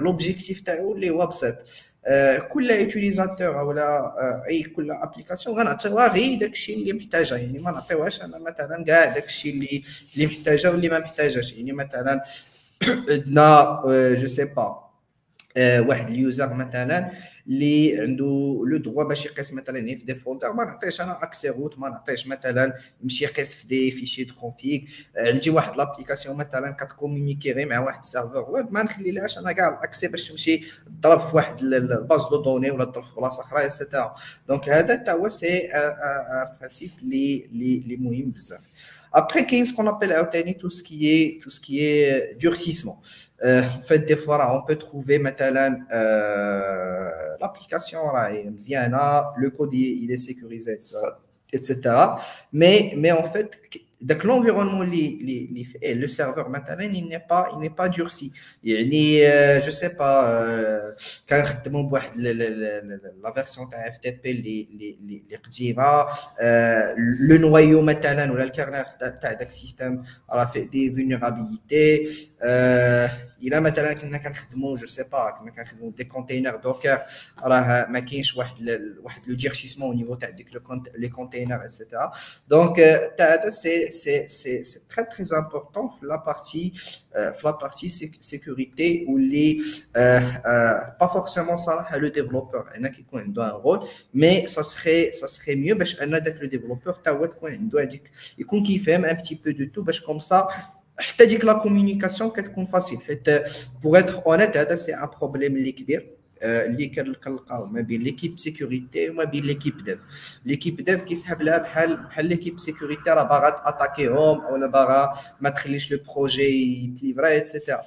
لوبجيكتيف تاعو اللي هو بسيط كل utilisateur ولا أي كل application غنعطيوها غير داكشي اللي محتاجه يعني ما نعطيوهاش أنا مثلا كاع داكشي اللي اللي محتاجه واللي ما محتاجاش يعني مثلا عندنا je sais pas واحد ال user مثلا اللي عنده le droit باش يقيس مثلا في des folders ما نعطيش أنا accès root ما نعطيش مثلا يمشي يقيس في des fichiers de config عندي واحد l'application مثلا كت communiquer غير مع واحد ال serveur web ما نخليلهاش أنا كاع ال accès باش تمشي تضرب في واحد ال base de données ولا تضرب في بلاصة أخرى donc هذا حتى هو c'est un principe اللي مهم بزاف. Après, qu'est-ce qu'on appelle tout ce qui est tout ce qui est durcissement. Euh, en fait, des fois, on peut trouver maintenant euh, l'application, le code il est sécurisé, etc. Mais, mais en fait, donc l'environnement le serveur maintenant il n'est pas il n'est pas durci. يعني je sais pas كان خدموا بواحد la version تاع FTP اللي اللي اللي قديمه le noyau مثلا ولا الكيرنر تاع داك السيستم راه فيه des vulnérabilités الا مثلا كنا كنخدموا je sais pas كنا كنخدموا des conteneurs Docker راه ما كاينش واحد واحد le durcissement au niveau تاع ديك les conteneurs et cetera donc تاع هذا c'est c'est c'est c'est très très important في la partie في la partie sécurité واللي pas forcément صراحة le développeur هنا كيكون عنده un rôle mais ça serait ça serait mieux باش ان داك le développeur تا هو تكون عنده هذيك يكون كيفهم un petit peu de tout باش comme ça حتى ديك la communication كتكون facile حيت pour être honnête هذا c'est un problème اللي كبير اللي كنلقاو ما بين l'équipe sécurité وما بين l'équipe dev l'équipe dev كيسحب لها بحال بحال l'équipe sécurité راه باغا ت attaquer هم ولا باغا ما تخليش le projet يت livrer ا et cetera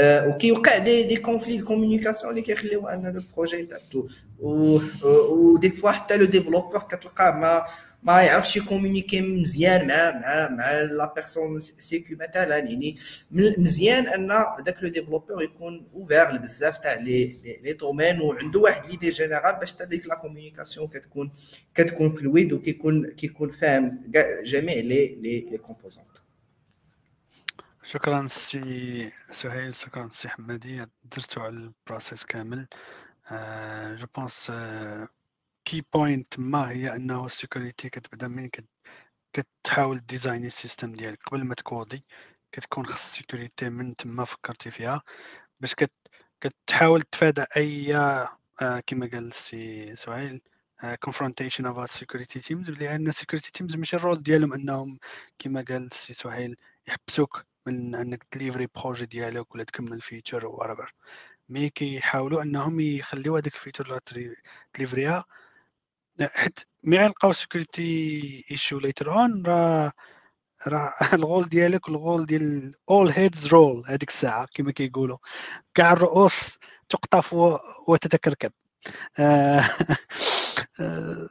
وكيوقع des des conflits de communication اللي كيخليو أن le projet يتعطل و des fois حتى le développeur كتلقاه ما ما يعرفش ي communiquer مزيان مع مع مع la personne sécu مثلا. يعني مزيان أن داك le développeur يكون ouvert بزاف تاع les les domaines وعنده واحد l'idée générale باش حتى ديك la communication كتكون كتكون fluide وكيكون كيكون فاهم جميع les les les composantes شكرا سي سهيل شكرا سي حمادي درتو على ال process كامل. je pense key point ما هي أنه ال security كتبدا من كتحاول design ي ال system ديالك. قبل ما ت coder كتكون خص ال security من تما فكرتي فيها. باش كت كتحاول تفادى أي آه كما قال سي سهيل confrontation of security teams لأن security teams ماشي ال rôle ديالهم أنهم كما قال سي سهيل يحبسوك من أنك ت livrer projet ديالك ولا تكمل feature whatever mais كيحاولوا أنهم يخليو هذيك ال feature ت livrer يها حيت mais غيلقاو security issue later on راه راه ال rôle ديالك وال rôle ديال all heads roll هذيك الساعة كما كيقولوا. كاع الرؤوس تقطف وتتكركب. آه آه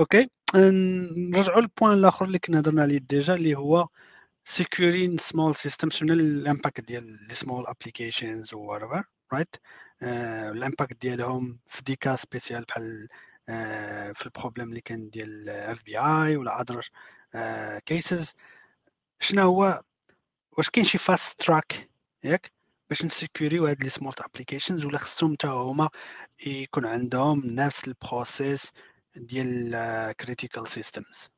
okay. نرجعوا لل point الآخر اللي كنا هضرنا عليه déjà اللي هو securing small system شنو ال impact ديال les small applications و right ال impact ديالهم في des cas spéciales بحال آه في ال problème اللي كان ديال FBI ولا other cases شنو هو؟ واش كاين شي fast track ياك باش ن sécuris يو هاد les smart applications ولا خصهم حتى هما يكون عندهم نفس ال process ديال كريتيكال سيستمز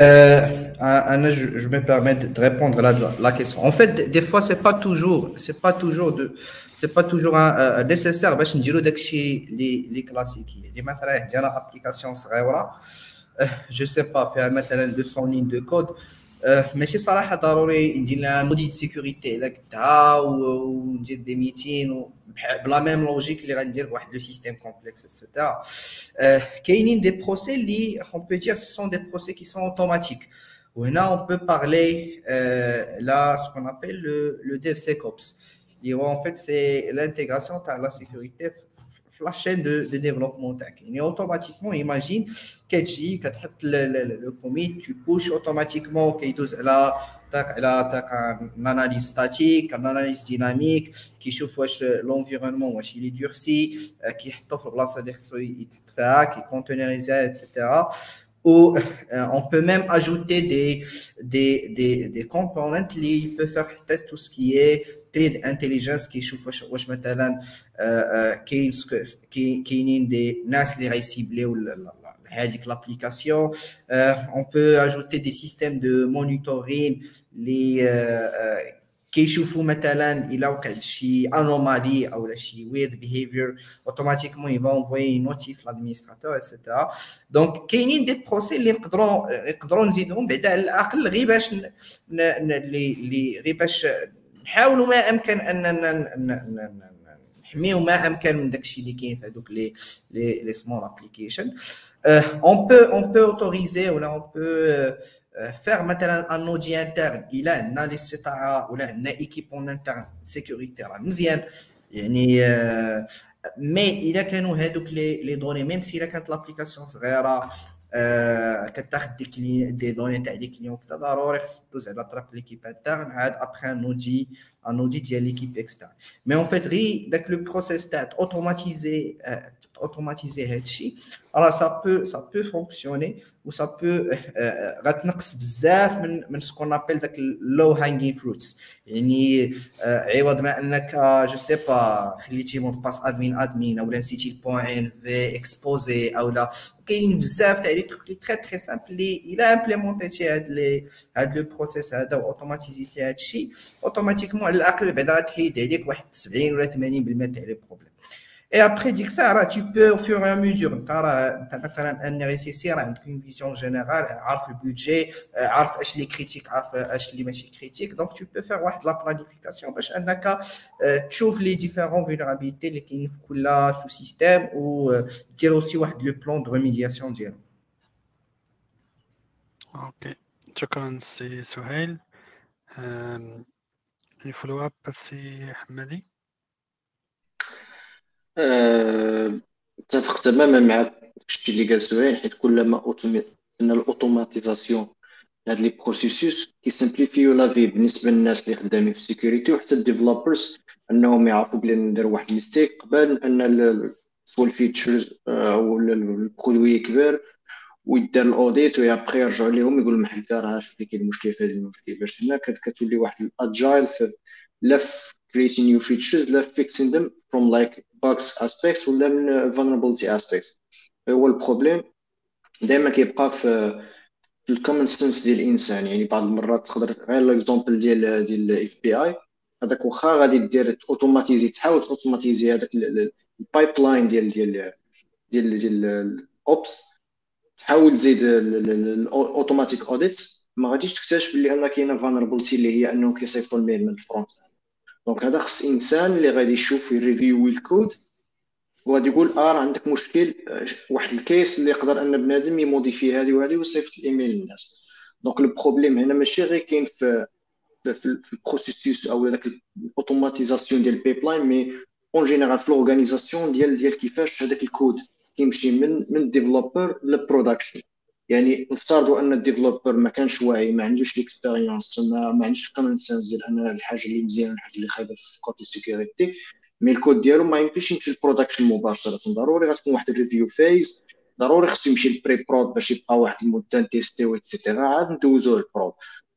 Euh, je, je, me permets de répondre à la, la question. En fait, des fois, c'est pas toujours, c'est pas toujours de, c'est pas toujours un, euh, nécessaire. Bah, Parce que les les classiques, les matériels, déjà l'application serait voilà. Euh, je sais pas faire un matériel de 200 lignes de code. ماشي صراحة ضروري ندير لها موديل سيكوريتي الا كدها وندير دي ميتين ب la même logique اللي غندير بواحد le système complexe et cetera كاينين des process اللي on peut dire ce sont des process qui sont automatiques وهنا on peut parler là ce qu'on appelle le DevSecOps اللي هو en fait c'est l'intégration تاع la sécurité la chaîne de, de développement tech. Et automatiquement, imagine كتجي كتحط le commit tu push automatiquement كيدوز على تاك على تاك une analyse statique une analyse dynamique كيشوف واش l'environnement واش les dossiers كيحطو في البلاصه اللي خصو يتحط فيها كي conteneuris ا et cetera ou euh, on peut même ajouter des, des, des, des components qui peuvent faire tout ce qui est threat intelligence كيشوف واش واش مثلا كاين كاينين des ناس اللي غي cibl يو هذيك l'application on peut ajouter des systèmes de monitoring اللي كيشوفوا مثلا الا وقع شي anomalie أو شي weird behavior automatiquement يفا envoie notif l'administrateur et cetera donc كاينين des process اللي نقدروا نقدروا نزيدهم بعدا على الاقل غير باش اللي غير باش نحاولوا ما أمكن ان نحميو ما أمكن من داكشي اللي كاين في هذوك les les les small application on peut on peut autoriser ولا on peut faire مثلا un audit interne إلى عندنا الاستطاعه ولا عندنا équipe en interne sécurité راه مزيان يعني mais الا كانوا هذوك les les données même si كانت l'application صغيره كتاخذ des clés des données تاع des clients كذا ضروري خص دوز على طرف l'équipe interne عاد après نودي un audit ديال l'équipe externe مي اون فيت غي داك لو بروسيس تاع اوتوماتيزي اوتوماتيزي هذا الشيء راه سا بو سا بو فونكسيوني و سا بو غتنقص بزاف من من سكون ابل داك لو هانجين فروتس يعني عوض ما أنك جو سي با خليتي مود باس ادمين ادمين أو نسيتي البوان في اكسبوزي أو لا. كاينين بزاف تاع لي تروك لي تري تري سامبل اللي إلا امبليمونتيتي هاد لي هاد لو بروسيس هذا واوتوماتيزيتي هاد الشيء اوتوماتيكمون على الاقل بعدا تحيد عليك واحد 70 ولا 80% تاع لي بروبليم Et après, dit que ça, tu peux au fur et à mesure, tu as un RSSI, une vision générale, le budget, les critiques, les critiques. Donc, tu peux faire la planification parce que tu ouvres les différentes vulnérabilités, les qui sous système ou dire aussi le plan de remédiation. Ok. شكرا سي سهيل الفولو اب سي حمادي اتفق تماما مع الشيء اللي قال سهيل حيت كلما إن الـ automatisation هاد لي بروسيسوس كيسمبليفيو لا في بالنسبة للناس اللي خدامين في الـ sécurité وحتى الـ developers أنهم يعرفوا بلي ندير واحد mistake قبل أن soit الـ features أو الـ produit كبير ويدار الـ audit و après يرجعوا لهم يقولوا لهم حكا راه شوف كاين المشكل في هذا المشكل باش هنا كتولي واحد الـ agile لا في creating new features لا fixing them from like bugs aspects ولا من vulnerability aspects. هو الـ problème دائما كيبقى في في الـ common sense ديال الإنسان. يعني بعض المرات تقدر غير l'exemple ديال ديال الـ API هذاك واخا غادي دير automatiser تحاول automatiser هذاك الـ pipeline ديال ديال ديال ديال الـ ops تحاول تزيد الـ automatic audit ما غاديش تكتشف بلي أن كاينة vulnerability اللي هي انه كيصيفطوا الـ mail من الـ front donc هذا خص إنسان اللي غادي يشوف ي review الـ code وغادي يقول آه عندك مشكل واحد الـ case اللي يقدر أن بنادم ي modifie هذه وهذه ويصيفط الإيميل للناس. donc الـ problème هنا ماشي غير كاين في في الـ processus أو داك الـ automatisation ديال الـ pipeline mais en général في l'organisation ديال ديال كيفاش هذاك الكود كيمشي من من developer لل production يعني نفترضوا أن الـ developer ما كانش واعي ما عندوش l'expérience ما, ما عندوش common sense ديال أن الحاجة اللي مزيانة والحاجة اللي خايبة في côté sécurité mais الـ code ديالو ما يمكنش يمشي لل production مباشرة. ضروري غتكون واحد الـ review phase ضروري خصو يمشي لل pré-prod باش يبقى واحد المدة testيو et cetera عاد ندوزو لل prod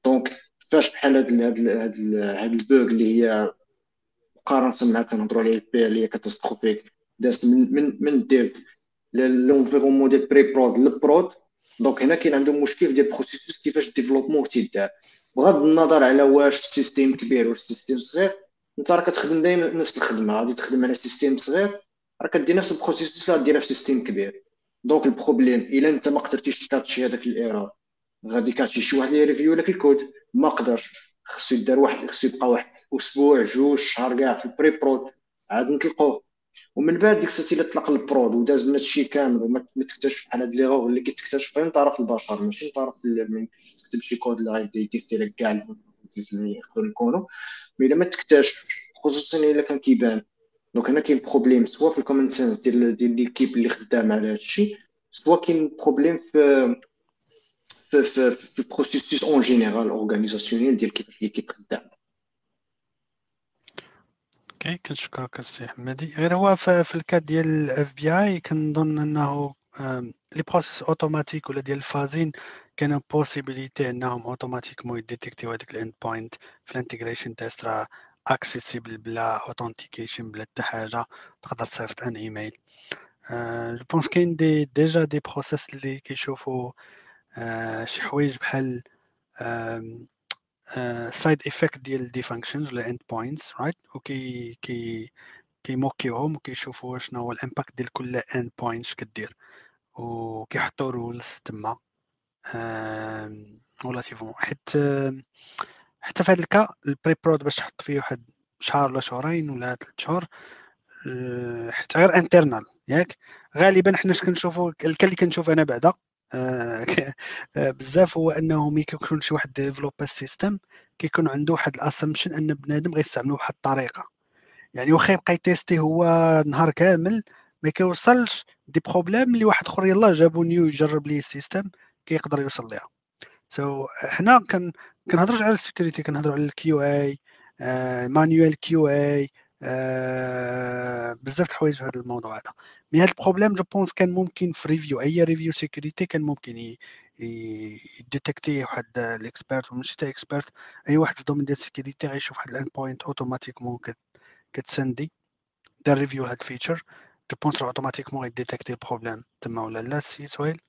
دونك فاش بحال هاد هاد هاد البوغ اللي هي مقارنة مع كنهضروا عليه البي اللي هي كاتاستروفيك دازت من من من الديف لونفيرومون ديال بري برود للبرود دونك هنا كاين عندهم مشكل ديال البروسيسوس كيفاش الديفلوبمون تيدار بغض النظر على واش السيستيم كبير ولا السيستيم صغير انت راه كتخدم دائما نفس الخدمه غادي تخدم على سيستيم صغير راه كدير نفس البروسيسوس اللي غديرها في سيستيم كبير دونك البروبليم الا انت ما قدرتيش تكاتشي هذاك الايرور غادي كاتشي شي واحد يريفيو لك الكود ما قدرش خصو يدار واحد خصو يبقى واحد أسبوع جوج شهر كاع في البري برود عاد نطلقوه ومن بعد ديك الساعة إلا طلق البرود وداز من هادشي كامل وما تكتشف بحال هاد لي اللي كتكتشف من طرف البشر ماشي من طرف ما تكتب شي كود اللي غادي يتيستي لك كاع اللي يقدروا يكونوا مي إلا ما تكتشفش خصوصا إلا كان كيبان. دونك هنا كاين بروبليم سوا في الكومن سنس ديال ديال ليكيب اللي خدام على هادشي soit كاين problème في في في, في الـ processus en général organisationnel ديال كيفاش l'équipe خدام ok كنشكرك السي حمادي. غير هو في الـ cas ديال الـ API كنظن أنه les process automatiques ولا ديال الـ fuzzing كانوا possibilité أنهم automatiquement ي détectيو هذيك الـ endpoint في الـ integration test راه accessible بلا authentication بلا حتى حاجة تقدر تصيفط un email je pense كاين des déjà des process اللي كيشوفوا شي حوايج بحال side effect ديال des functions ولا endpoints right وكي كي كي mockيوهم وكيشوفوا شنو هو الـ impact ديال كل endpoints كدير. وكيحطوا rules تما. relativement حيت حتى في هذا الـ cas الـ pré-prod باش تحط فيه واحد شهر ولا شهرين ولا ثلاث شهور آه، حتى غير internal ياك؟ غالبا حنا كنشوفوا الـ cas اللي كنشوف أنا بعدا آه، آه، بزاف هو أنه ملي كيكون شي واحد développe الـ system كيكون عنده واحد الـ assumption أن بنادم غيستعملو بواحد الطريقة. يعني واخا يبقى ي tester هو نهار كامل ما كيوصلش des problèmes اللي واحد آخر يلاه جابو new يجرب ليه الـ system كيقدر يوصل ليها. so so, حنا كن كنهضرش على ال sécurité كنهضروا على ال QA manual QA بزاف د الحوايج في هذا الموضوع هذا. mais هذا ال problème je pense كان ممكن في review أي review sécurité كان ممكن يديتكتي واحد ال expert وماشي تا expert أي واحد في ال domaine ديال ال sécurité غيشوف واحد ال endpoint automatiquement كتسندي دار review هاد ال feature je pense automatiquement غيديتكتي ال problème تما ولا لا سي سويل؟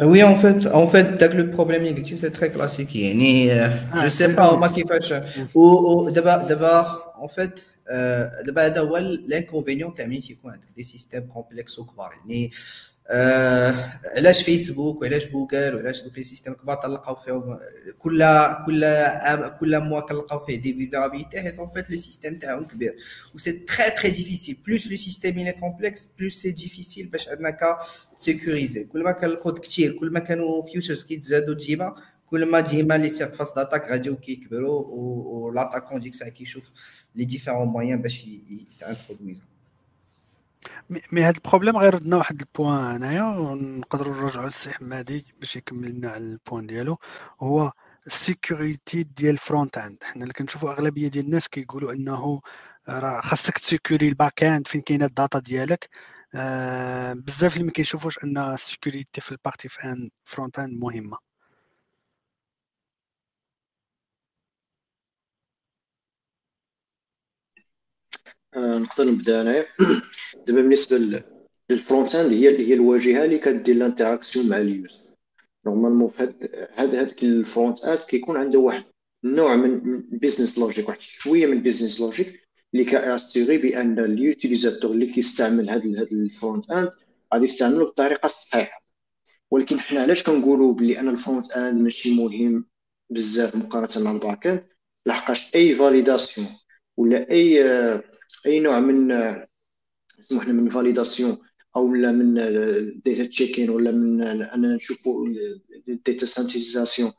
Oui, en fait, en fait, le problème, c'est très classique. Je ne sais pas, moi qui fais. Ou d'abord, en fait, l'inconvénient, c'est des systèmes complexes ou quoi. علاش فيسبوك وعلاش جوجل وعلاش دوك les systèmes كبار تلقاو فيهم؟ كل كل كل mois كنلقاو فيه des vulnérabilités حيت en fait le système تاعهم كبير. و c'est très très difficile plus le système il est complexe plus c'est difficile باش أنك سيكوريزي كل ما كان الكود كثير كل ما كانوا features كيتزادوا ديما كل ما ديما les surfaces d'attaque غاديو كيكبروا و l'attaquant ديك الساعة كيشوف les différents moyens باش يتانترودويزو mais هاد ال problème غير ردنا واحد ال point هنايا ونقدروا نرجعوا للسي حمادي باش يكمل لنا على ال point ديالو. هو ال sécurité ديال ال frontend حنا اللي كنشوفوا أغلبية ديال الناس كيقولوا أنه راه خاصك تسيكوري ال backend فين كاينة ال data ديالك. آه بزاف اللي ما كيشوفوش أن ال sécurité في ال partie في frontend مهمة. آه، نقدر نبدأ انايا دابا بالنسبة للفرونت اند هي هي الواجهه اللي كدير ال interaction مع ال user normalement في هاد هاد ال frontend كيكون عنده واحد النوع من business logic واحد شوية من business logic اللي كاسيغي بان ال utilisateur اللي كيستعمل هاد هاد ال frontend غادي يستعملو بالطريقة الصحيحه ولكن حنا علاش كنقولوا بلي ان ال frontend ماشي مهم بزاف مقارنه مع ال backend لحقاش اي validation ولا اي اي نوع من اسمح حنا من validation أو لا من data checking ولا من أننا نشوفوا data sanitization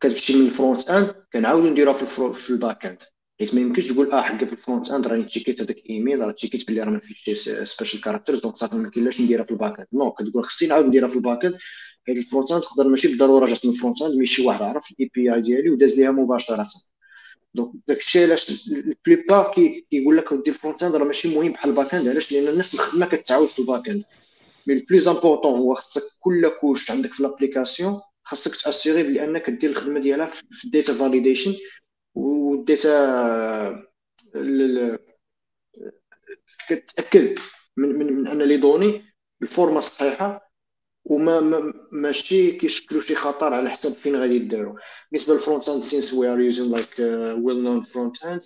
كتمشي من ال frontend كنعاودو نديروها في, في ال backend حيت ما يمكنش تقول آه حقا في ال frontend راني تشيكيت هذاك ايميل راه تشيكيت بلي راه ما فيهش special characters donc صافي ما كاينلاش نديرها في ال backend non كتقول خصني نعاود نديرها في ال backend حيت ال frontend تقدر ماشي بالضرورة جات من ال frontend mais شي واحد عرف ال API ديالي وداز ليها مباشرة. donc داكشي علاش la plupart كيقول لك دير ال frontend راه ماشي مهم بحال ال backend علاش؟ لأن نفس الخدمه كتعاود في ال backend mais ال plus important هو خصك كل couche عندك في l'application خاصك تاسيغي بلي انك دير الخدمة ديالها في ال data validation والداتا كتأكد من من, من أن لي دوني بالفورمه الصحيحه وما ماشي كيشكلوا شي خطر على حسب فين غادي يداروا. بالنسبة للفرونت اند سينس وي ار يوزين لايك ويل نون فرونت اند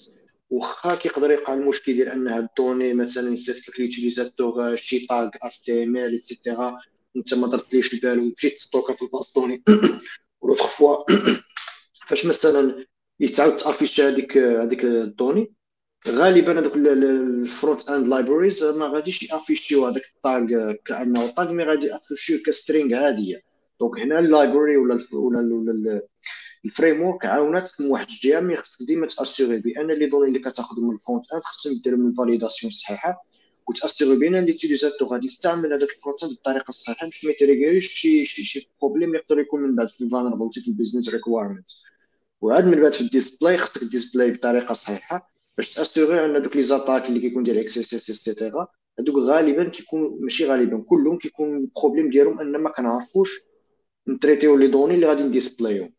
واخا كيقدر يقع المشكل ديال أن هاد الدوني مثلا يصيفط لك ليوتيليزاتور شي تاغ اتش تي ام ال ايتترا انت ما درتليش البال ومشيت تستوكا في الباستوني و l'autre fois فاش مثلا يتعاود تافيش هذيك هذيك ال données غالبا هذوك ال frontend libraries ما غاديش يافيشيو هذاك ال tag كأنه tag mais غادي يافيشيو ك string عاديه donc هنا ال library ولا ولا, ولا ال framework عاونات من واحد الجهة mais خصك ديما تاسيغي بأن les données اللي كتاخذهم من ال frontend خصهم يديروا من ال validation الصحيحه وتاسيغي بأن l'utilisateur غادي يستعمل هذاك ال frontend بالطريقة الصحيحة باش ما يتريغيريش شي شي شي problème يقدر يكون من بعد في ال vulnerability في ال business requirement وعاد من بعد في ال display خصك ال display بطريقة صحيحة. باش تاسيغي ان دوك les attaques اللي كيكون ديال XSS et cetera هادوك غالبا كيكون ماشي غالبا كلهم كيكون ال problème ديالهم أن ما كنعرفوش نتريتيو les données اللي غادي نديسبلايو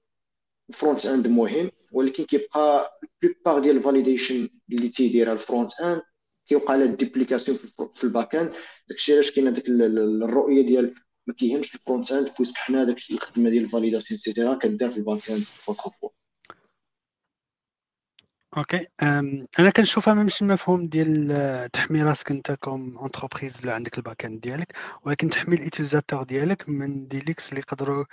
ال frontend مهم ولكن كيبقى plupart ديال ال validation اللي تيديرها ال frontend كيوقع لها duplication في ال backend داكشي علاش كاين هذيك الرؤية ديال ما كيهمش ال frontend puisque حنا داك الخدمة ديال ال validation et cetera كدار في ال backend فوا OK أنا كنشوفها ماشي المفهوم ديال تحمي راسك أنت comme entreprise اللي عندك ال backend ديالك ولكن تحمي ال utilisateur ديالك من des leaks اللي يقدروا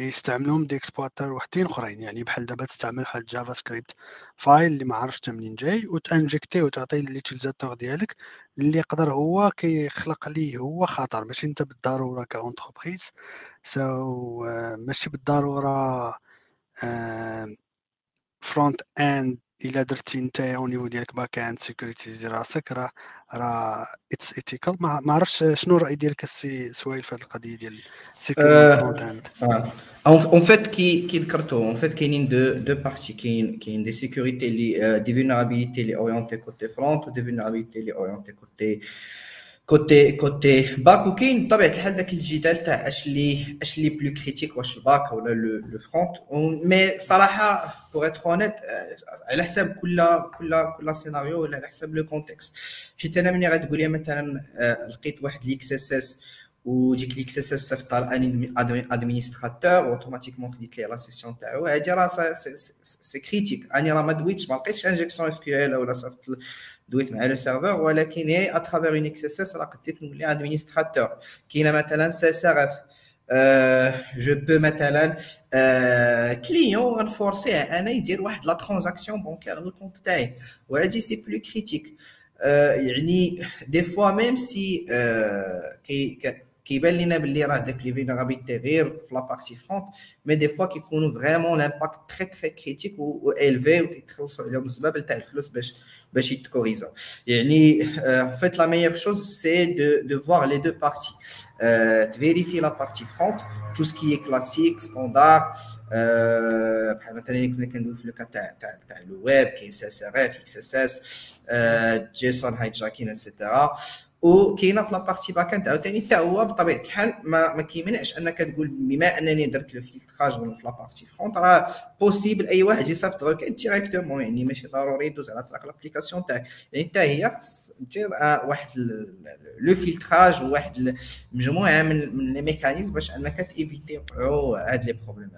يستعملوهم des exploiteurs وحدين أخرين. يعني بحال دابا تستعمل واحد JavaScript file اللي ما عرفتش منين جاي وتانجكتي وتعطي لل utilisateur ديالك اللي يقدر هو كيخلق ليه هو خطر. ماشي أنت بالضرورة comme entreprise so ماشي بالضرورة front uh, end إلا درتي أنت au niveau ديالك backend sécurité راسك راه راه it's ethical ما عرفتش شنو الرأي ديالك السي سويل في هذه القضية ديال sécurité frontend en fait كي كي ذكرتو en fait كاينين deux deux parties كاين كاين des sécurités اللي des vulnérabilités اللي orientées côté front و des vulnérabilités اللي orientées côté côté côté back وكاين بطبيعه الحال داك الجدال تاع اش اللي اش اللي plus critique واش ال back ولا le front مي صراحة بوغ اتر اونيت على حساب كل كل كل سيناريو ولا على حساب لو كونتكست حيت أنا ملي غتقول لي مثلا لقيت واحد ليكس اس اس وديك ليكس اس اس صيفطها لأن ادمينستراتور اوتوماتيكمون خديت ليه لا سيسيون تاعو هادي راه سي كريتيك اني راه ما دويتش ما لقيتش انجيكسيون اس كيو ال ولا صيفط دويت مع لو سيرفور ولكن هي اترافير اون إكس اس اس راه قديت نولي ادمينستراتور كاينة مثلا سي اس ار اف je peux مثلا client غن forcer ه أنا يدير واحد la transaction bancaire لل compte تاعي. وهادي c'est plus critique يعني des fois même si كي كيبان لينا باللي راه داك les vulnérabilités غير في la partie front mais des fois كيكونوا vraiment l'impact très très critique و élevé وكيتخلصوا عليهم الزبابل تاع الفلوس باش باش يت corriger او يعني en fait la meilleure chose c'est de de voir les deux parties ت vérifier la partie front tout ce qui classique standard بحال مثلا اللي كنا كندوي في le cas تاع تاع تاع الويب كاين اس اس ار اف إكس اس اس جيسون هايجاكين اتسيتيرا وكاينة في la partie back-end عاوتاني حتى هو بطبيعة الحال ما ما كيمنعش أنك تقول بما أنني درت le filtrage في la partie front راه possible أي واحد يصيفط requête directement يعني ماشي ضروري يدوز على طريق l'application تاعك. يعني حتى هي دير واحد le filtrage وواحد مجموعة من من les mécanismes باش أنك ت éviter يوقعوا هاد les problèmes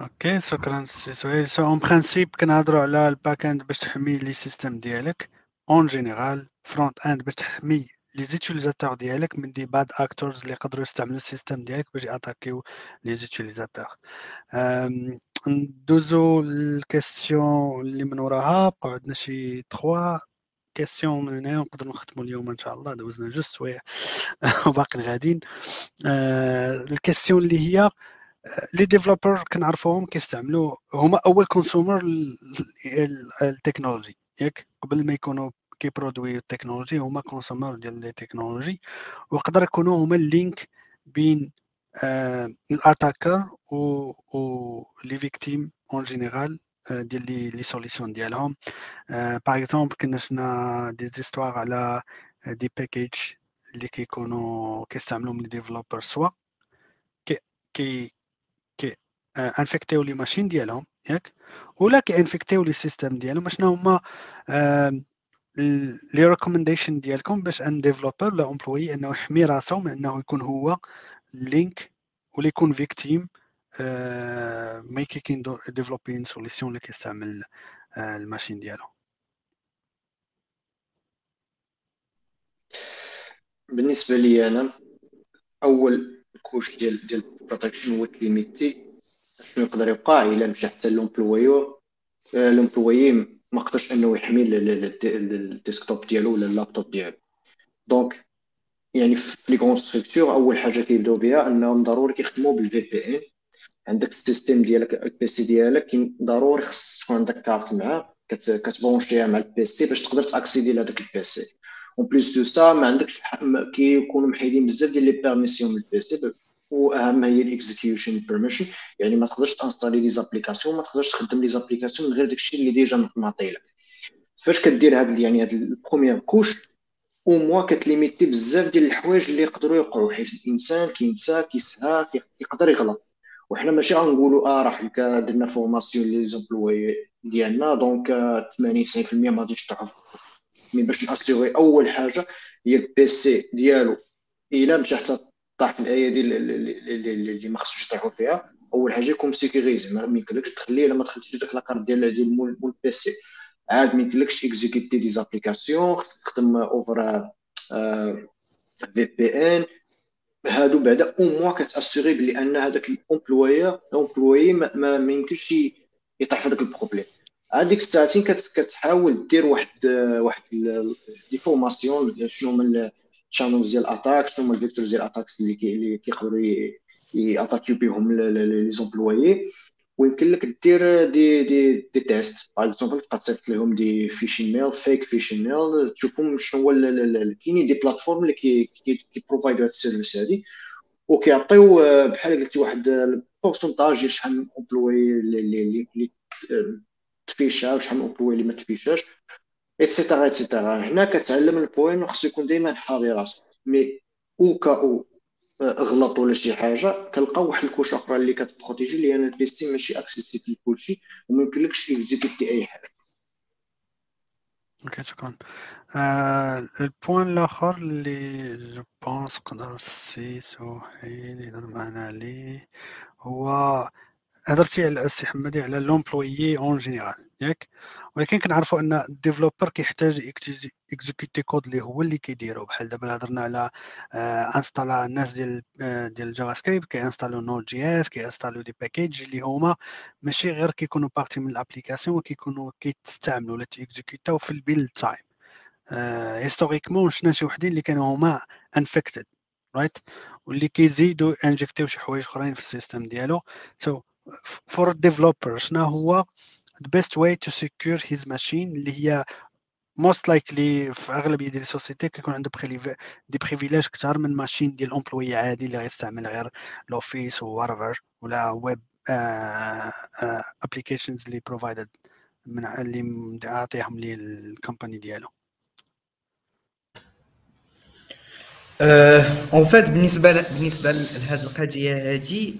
okay شكرا c'est ça en principe كنهضروا على ال back-end باش تحمي les systèmes ديالك. en général front-end باش تحمي les utilisateurs ديالك من the bad actors اللي يقدروا يستعملوا ال système ديالك باش ي attaquer و les utilisateurs ندوزو ال question اللي من وراها بقاو عندنا شي 3 question من هنا نقدروا نختموا اليوم إن شاء الله دوزنا جوج سوايع وباقي غاديين ال question اللي هي les developers كنعرفوهم كيستعملوا هما أول consumer ال technologie ياك؟ قبل ما يكونوا كي produire ال technologie هما consumer ديال les technologies ويقدر يكونوا هما ال link بين آه ال attacker و, و les victimes en général ديال les les solutions ديالهم. par exemple كنا شفنا des histoires على des packages اللي كيكونوا كيستعملوهم les developers soit. كي كي كي infecter و les machines ديالهم ياك؟ ولا كي infecter و les systèmes ديالهم. شنو هما les recommendations ديالكم باش un developer ولا employé انه يحمي راسو من انه يكون هو link ولا يكون victime ما كيكين developing solution اللي كيستعمل ال machine ديالو. بالنسبة لي أنا أول couche ديال ديال ال protection هو ت limiter. شنو يقدر يوقع إلا مشى حتى l'employé l'employé ما قدرش انه يحمي ال desktop ديالو ولا اللابتوب ديالو. donc يعني في les grandes structures أول حاجة كيبداو بها أنهم ضروري كيخدموا بال VPN عندك ال système ديالك ال PC ديالك ضروري خص تكون عندك كارت معاه كت brancher ها مع ال PC باش تقدر ت accéder لهذاك ال PC en plus de ça ما عندكش كيكونوا محيدين بزاف ديال les permissions من ال PC واهم هي ال execution permission يعني ما تقدرش ت installer les applications ما تقدرش تخدم les applications من غير داكشي اللي déjà معطي لك فاش كدير هاد يعني هاد ال première couche au moins كت limiter بزاف ديال الحوايج اللي يقدروا يوقعوا حيت الإنسان كينسى كيسها يقدر يغلط. وحنا ماشي غنقولوا آه راه درنا formation les employés ديالنا donc 80 90% ما غاديش تعرف. mais باش ن assurer أول حاجة هي ال PC ديالو. إلا مشى حتى طاح الآية ديال اللي ما خصوش يطيحوا فيها. أول حاجة يكون sécurisé ما يمكنلكش تخليه الا ما دخلتيش ديك la carte ديال ديال مول ال PC عاد ما يمكنلكش exécuter des applications خصك تخدم over VPN هادو بعدا au moins كت assurer بلي أن هذاك ال employeur ال employé ما, ما يمكنش يطيح في هذاك ال problème هذيك الساعتين كتحاول دير واحد واحد des formations شنو هما ال channels ديال attack شنو هما ال vectors ديال attacks اللي كيقدروا ي attaquer و بهم les employés ويمكن لك دير des des des tests par exemple تبقى تصيفط لهم des phishing mail fake phishing mail تشوفهم شنو هو كاينين des plateformes اللي كي provide و هاد ال service هادي. وكيعطيو بحال قلتي واحد ال pourcentage ديال شحال من employé اللي اللي ت phish ا وشحال من employé اللي ما ت phish اش. et cetera et cetera هنا كتعلم البوين وخصو يكون دائما حاضر راسو mais au cas où غلط ولا شي حاجة كنلقاو واحد ال couche أخرى اللي كت protéger اللي أنا ال poste ماشي accessible لكلشي وما يمكنلكش exécuter اي حاجة okay شكرا ال point الآخر اللي je pense قدر سي سهيل يهضر معنا عليه هو هضرتي على السي حمادي على l'employé en général ياك؟ ولكن كنعرفوا أن ال developer كيحتاج exécuter code اللي هو اللي كيديرو. بحال دابا هضرنا على انستالا الناس ديال ديال ال JavaScript كي installer و Node.js كي installer و des packages اللي هما ماشي غير كيكونوا partie من ال application وكيكونوا كيتستعملوا ولا ت exécuter او في ال build time historiquement شفنا شي وحدين اللي كانوا هما infected right واللي كيزيدوا injecter و شي حوايج أخرين في ال système ديالو. so for developer شنو هو the best way to secure his machine اللي هي most likely في اغلبيه ديال ال société كيكون عنده des privilèges كثار من machine ديال employé عادي اللي غيستعمل غير l'Office و Word ولا web applications اللي provided من اللي أعطيهم لي ال compagnie ديالو. en fait بالنسبة بالنسبة لهذه القضية هذه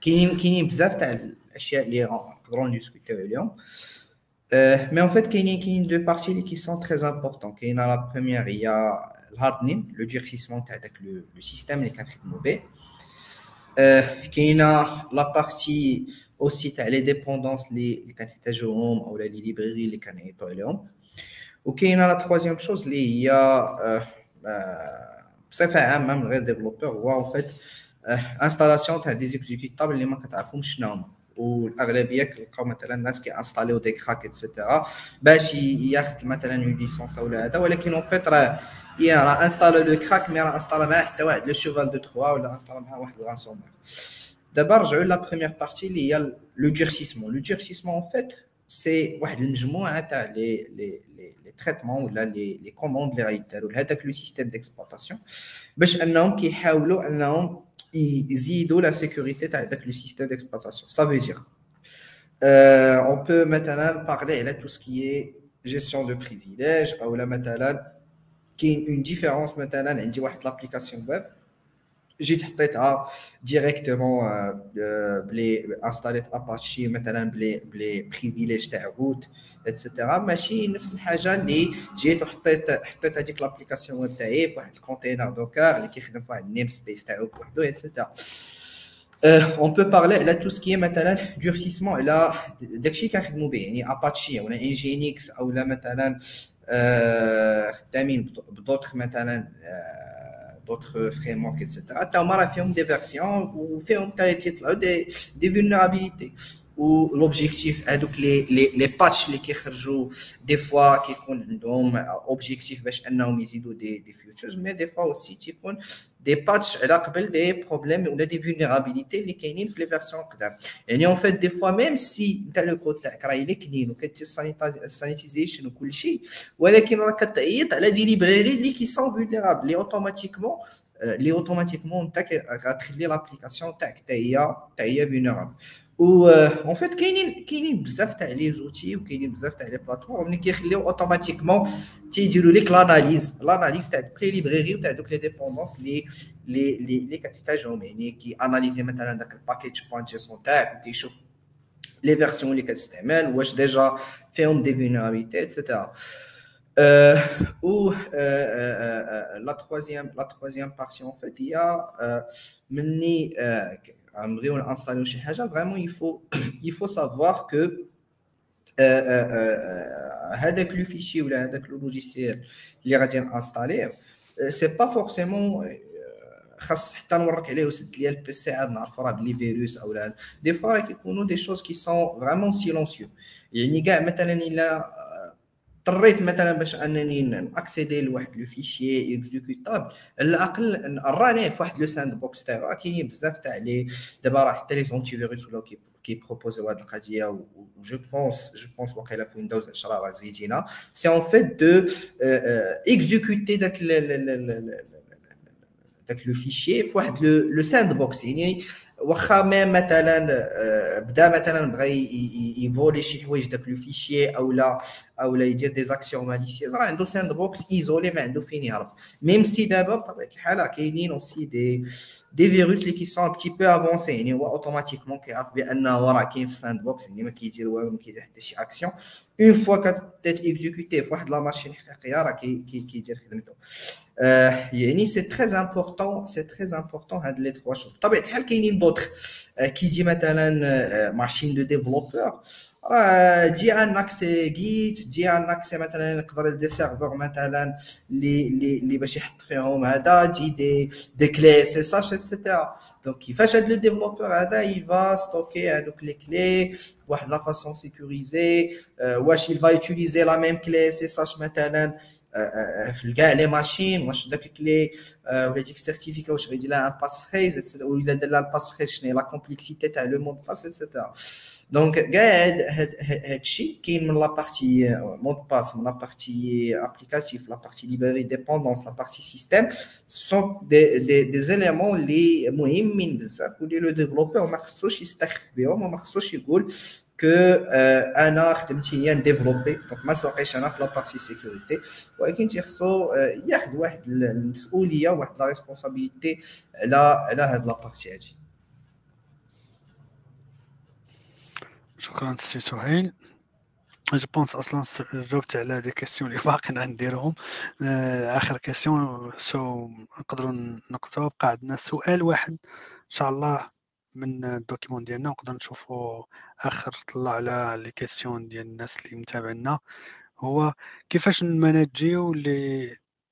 كاينين كاينين بزاف تاع الأشياء اللي نقدروا نديسكوتيو اليوم. mais en fait كاينين كاينين deux parties اللي qui sont très importantes كاينة la première هي ال hardening le durcissement تاع داك le système اللي كنخدموا به. كاينة la partie aussi تاع les dépendances اللي كنحتاجوهم أو les librairies اللي كنعيطوا عليهم. وكاينة la troisième chose اللي هي بصفه عامه من غير développeur هو en fait installation تاع des exécutables اللي ما كتعرفهمش شنو هما والاغلبيه كنلقاو مثلا الناس كيانستاليو des cracks et cetera باش ياخذ مثلا une licence ولا هذا ولكن en fait راه يا راه انستالو le crack mais راه انستالا معاه حتى واحد le cheval de Troie ولا انستالا معاه واحد ال ransomware دابا نرجعوا la première partie اللي هي le durcissement le durcissement en fait c'est واحد المجموعه تاع لي لي les traitements ولا les les commandes اللي غيداروا لهذاك le système d'exploitation باش انهم كيحاولوا انهم يزيدوا la sécurité تاع داك le système d'exploitation ça veut dire on peut مثلا parler على tout ce qui gestion de privilèges أو لا مثلا كاين une différence مثلا عندي واحد l'application web جيت حطيتها directement بلي انستاليت اباتشي مثلا ب les ب les privilèges تاع root et cetera ماشي نفس الحاجة اللي جيت وحطيت حطيت هذيك l'application web تاعي في واحد ال container Docker اللي كيخدم في واحد ال namespace تاعو بوحدو et cetera on peut parler على tout ce qui مثلا durcissement على داكشي كنخدموا به يعني اباتشي ولا Nginx أو لا مثلا خدامين بدوطخ مثلا d'autres frameworks, etc. Tu as des versions ou des, des vulnérabilités. Ou l'objectif donc les, les, les patchs qui sortent des fois qui ont un objectif de des, des futures, mais des fois aussi qui ont des patchs des problèmes ou des vulnérabilités les dans les versions que et en fait des fois même si tu as le côté il est sanitisation ou tout ça mais tu as des librairies qui sont vulnérables. Et automatiquement les automatiquement euh, tu as l'application tu es vulnérable. حتى هي vulnérable و en fait كاينين كاينين بزاف تاع les outils وكاينين بزاف تاع les plateformes اللي كيخليو automatiquement تيديروا لك l'analyse l'analyse تاع دوك les librairies وتاع دوك les dépendances اللي اللي اللي كتحتاجهم. يعني كي analyser مثلا داك ال package point JSON تاعك وكيشوف les versions اللي كتستعمل واش déjà فيهم des vulnérabilités et cetera Euh, ou euh, euh, la troisième la troisième partie en fait il y a مني نبغيو نانستاليو شي حاجة vraiment il faut il faut savoir que هذاك le fichier ولا هذاك le logiciel اللي غادي نانستاليه c'est pas forcément خاص حتى نورك عليه وسد ليا ال PC عاد نعرفو راه بلي فيروس أو لا. des fois راه كيكونوا des choses qui sont vraiment silencieux يعني كاع مثلا إلا اضطريت مثلا باش انني ناكسيدي لواحد le fichier exécutable على الاقل راني في واحد le sandbox تاعو كاينين بزاف تاع لي دابا راه حتى les antivirus ولاو كيبروبوزيو هاد القضية و je pense je pense واقيلا في Windows 10 راه زيدينا c'est en fait de exécuter داك داك le fichier في واحد le sandbox يعني واخا ما مثلا بدا مثلا بغى يفولي شي حوايج داك le fichier أو لا أو لا يدير des actions malicieuses راه عنده sandbox isolé ما عنده فين يهرب. même si دابا بطبيعه الحال كاينين aussi des des virus اللي qui sont petit peu avancés يعني هو automatiquement كيعرف بانه راه كاين في ال sandbox يعني ما كيدير والو ما كيدير حتى شي action une fois qu'il est exécuté في واحد la machine حقيقية راه كيدير خدمته يعني سي تري امبورطون سي تري امبورطون هاد لي تخوا شوز بطبيعه الحال كاينين دوطخ كي يجي مثلا ماشين دو ديفلوبور راه تجي ان اكسي جيت تجي ان اكسي مثلا يقدر دي سيرفور مثلا اللي اللي اللي باش يحط فيهم هذا تجي دي دي كلي اس اس اش اكسيتيرا دونك كيفاش هاد لو ديفلوبور هذا يفا ستوكي هذوك لي كلي بواحد لا فاسون سيكوريزي واش يل فا يوتيليزي لا ميم كلي اس اس اش مثلا في كاع les machines واش داك ال clé ولا ديك ال certificat واش غيدير لها une passphrase ولا دار لها ال passphrase شنو هي la complexité تاع le mot de passe et cetera donc كاع هاد الشيء كاين من la partie mot de passe من la partie applicative la partie librairies dépendances la partie système sont des des des éléments اللي مهمين بزاف واللي le développeur ما خصوش يستخف بهم وما خصوش يقول que أنا خدمتي هي نديفلوبي donc ما سوقيش أنا في la partie sécurité ولكن تيخصو ياخذ واحد المسؤوليه واحد la responsabilité على على هاد la partie هادي شكرا سي سهيل. je pense أصلا جاوبت على هذه question اللي باقي غنديرهم آه، آخر question سو نقدروا نقطعوا بقى عندنا سؤال واحد. إن شاء الله من ال document ديالنا نقدر نشوفوا آخر طلع على les questions ديال الناس اللي متابعنا. هو كيفاش نمانجيو les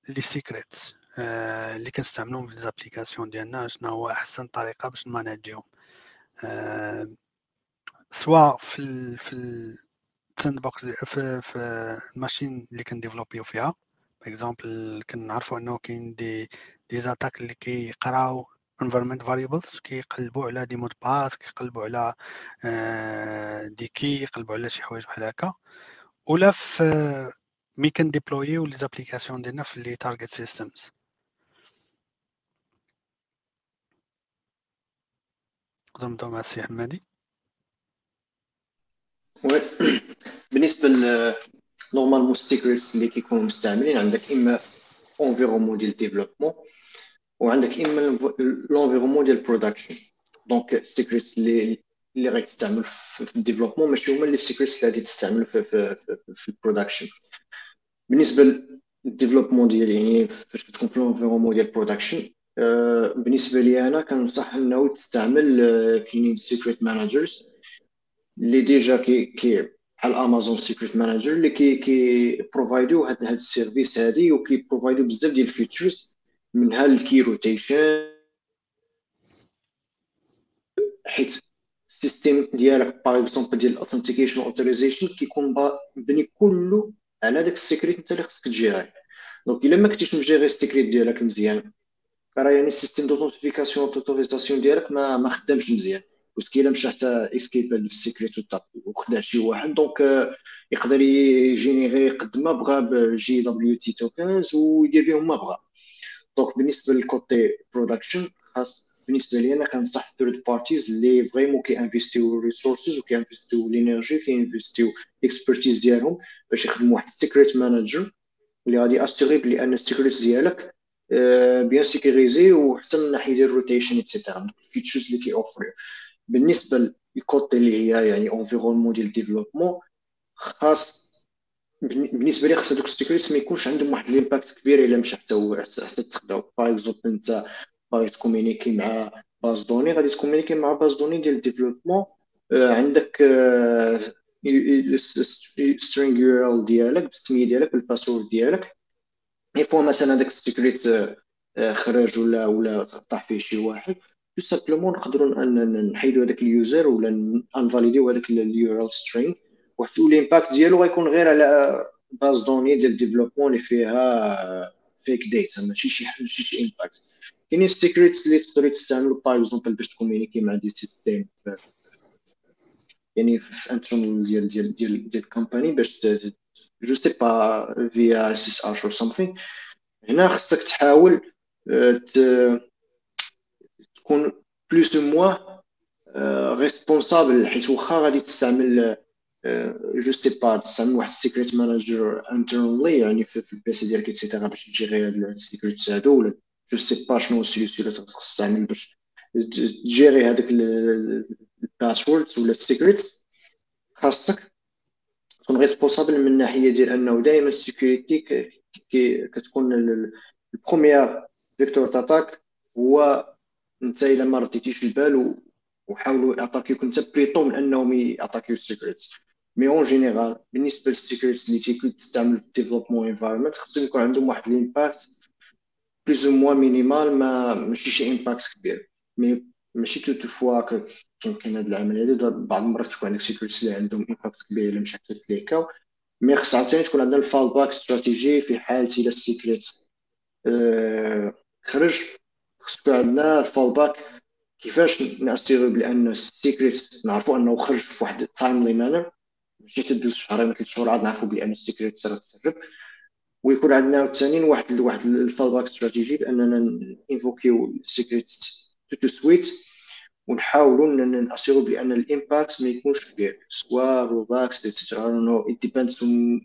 les secrets آه، اللي كنستعملوهم في les applications ديالنا شنو هو أحسن طريقة باش نمانجيهم آه، سواء في ال في ال sandbox في في ال machine اللي كنديفلوبيو فيها. par exemple كنعرفوا أنه كاين des des attaques اللي كيقراو environment variables كيقلبوا على des mots de passe كيقلبوا على des كيقلبوا على شي حوايج بحال هكا. ولا في mais كن deploy يو les applications ديالنا في les target systems نقدر نبداو مع السي حمادي. oui بالنسبة normalement ال secrets اللي كيكونوا مستعملين عندك إما environnement ديال développement وعندك إما l'environnement ديال production donc ال secrets اللي اللي غيتستعمل في ال développement ماشي هما اللي ال secrets اللي غادي تستعمل في في في, ال production بالنسبة لل développement ديال يعني فاش كتكون في l'environnement ديال production بالنسبة لي أنا كنصح إنه تستعمل كاينين secret managers اللي déjà كي كي بحال Amazon secret manager اللي كي كي provide و هاد هاد ال service هادي وكي provide و بزاف ديال ال features منها ال key rotation حيت ال système ديالك par exemple ديال ال authentication authorization كيكون مبني كله على داك ال secret انت اللي خصك ت gérer donc إلا ما كنتيش م gérer ال secret ديالك مزيان راه يعني ال système d'authentification autorisation ديالك ما ما خدامش مزيان. parce que إلا مشى حتى escape ال secret وخداه شي واحد donc آه، يقدر يجينيغي قد ما بغا ب JWT tokens ويدير بهم ما بغا. donc بالنسبة لل côté production خاص بالنسبة لي أنا كنصح third parties اللي فريمون كي انفيستيو ريسورسز وكي انفيستيو الانرجي كي انفيستيو اكسبرتيز ديالهم باش يخدموا واحد ال secret manager اللي غادي assurer بلي أن ال secret ديالك bien sécurisé وحتى من ناحية ديال ال rotation et cetera ال features اللي كي offr يو بالنسبة لل côté اللي هي يعني environnement ديال développement خاص بالنسبة لي خاص هذوك ال secret ما يكونش عندهم واحد ال impact كبير إلا مشى حتى هو حتى تخداو par exemple أنت باغي ت communiquer مع base de données غادي ت communiquer مع base de données ديال ال développement. آه، عندك string URL ديالك بالسمية ديالك بال password ديالك. يفوا مثلا هذاك ال secret آه، خرج ولا ولا طاح فيه شي واحد tout simplement نقدروا نحيدوا هذاك ال user ولا invalid يو هذاك ال URL string وال impact ديالو غيكون غير على base de données ديال développement اللي فيها fake data ماشي شي ماشي شي impact كاينين secrets اللي تقدروا تستعملوا par exemple باش ت communiquer مع des systèmes يعني في internal ديال ديال ديال ديال ال company باش je sais pas via SSR or something هنا خصك تحاول تكون plus ou moins responsable حيت واخا غادي تستعمل je sais pas تستعمل واحد ال secret manager internally يعني في ال PC ديالك et cetera باش ت gérer هاد ال secret هادو ولا je sais pas شنو تقدر تستعمل باش ت gérer هذاك ال passwords ولا ال secrets خاصك تكون responsable من الناحيه ديال انه دائما ال security كتكون ال premier vecteur d'attaque هو انت الا ما رديتيش البال وحاولوا ي attaqu يوك انت بريطو من انهم ي attaqu يو ال secrets mais en général بالنسبة لل security اللي تيكون تستعمل في ال development environment خصهم يكون عندهم واحد ال impact plus ou moins minimal ما ماشي شي impact كبير mais ماشي toutes fois كاين هاد العملية هادي بعض المرات تكون عندك security اللي عندهم impact كبير الا مشات ت leak ا mais خص عاوتاني تكون عندنا ال fallback strategy في حالة إلى ال secret أه خرج خص يكون عندنا ال fallback كيفاش ن assur يو بان ال secret نعرفو انه خرج في واحد ال timely manner ماشي تدوز شهرين ثلاث شهور عاد نعرفو بأن ال secret سرب تسرب. ويكون عندنا عاوتاني واحد واحد ال fallback strategy بأننا ن révoqu يو ال secret tout de suite ونحاولوا ن assur يو بأن ال impact ما يكونش كبير. سواء rollbacks don't know. It depends on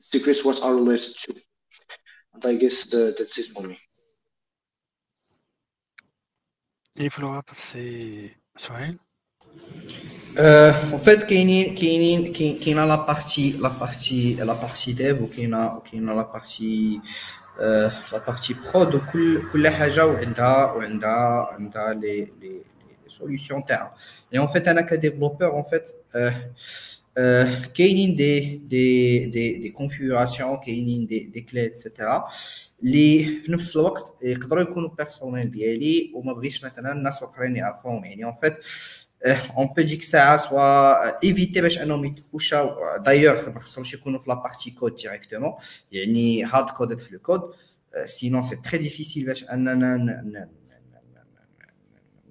secrets what are related to. And I guess that's it for me. I follow up سي سهيل en fait كاينين كاينين كاينة la partie la partie la partie dev وكاينه وكاينه la partie la partie prod وكل كل حاجة وعندها وعندها عندها les les solutions تاعها et en fait أنا ك développeur en fait كاينين des des des des configurations كاينين des des clés et cetera اللي في نفس الوقت يقدروا يكونوا personnel ديالي وما بغيتش مثلا الناس أخرين يعرفوهم. يعني en fait on peut ديك الساعة soit éviter باش انهم يت push او d'ailleurs ما خصهمش يكونوا في la partie code directement يعني hard coded في ال code sinon c'est très difficile باش اننا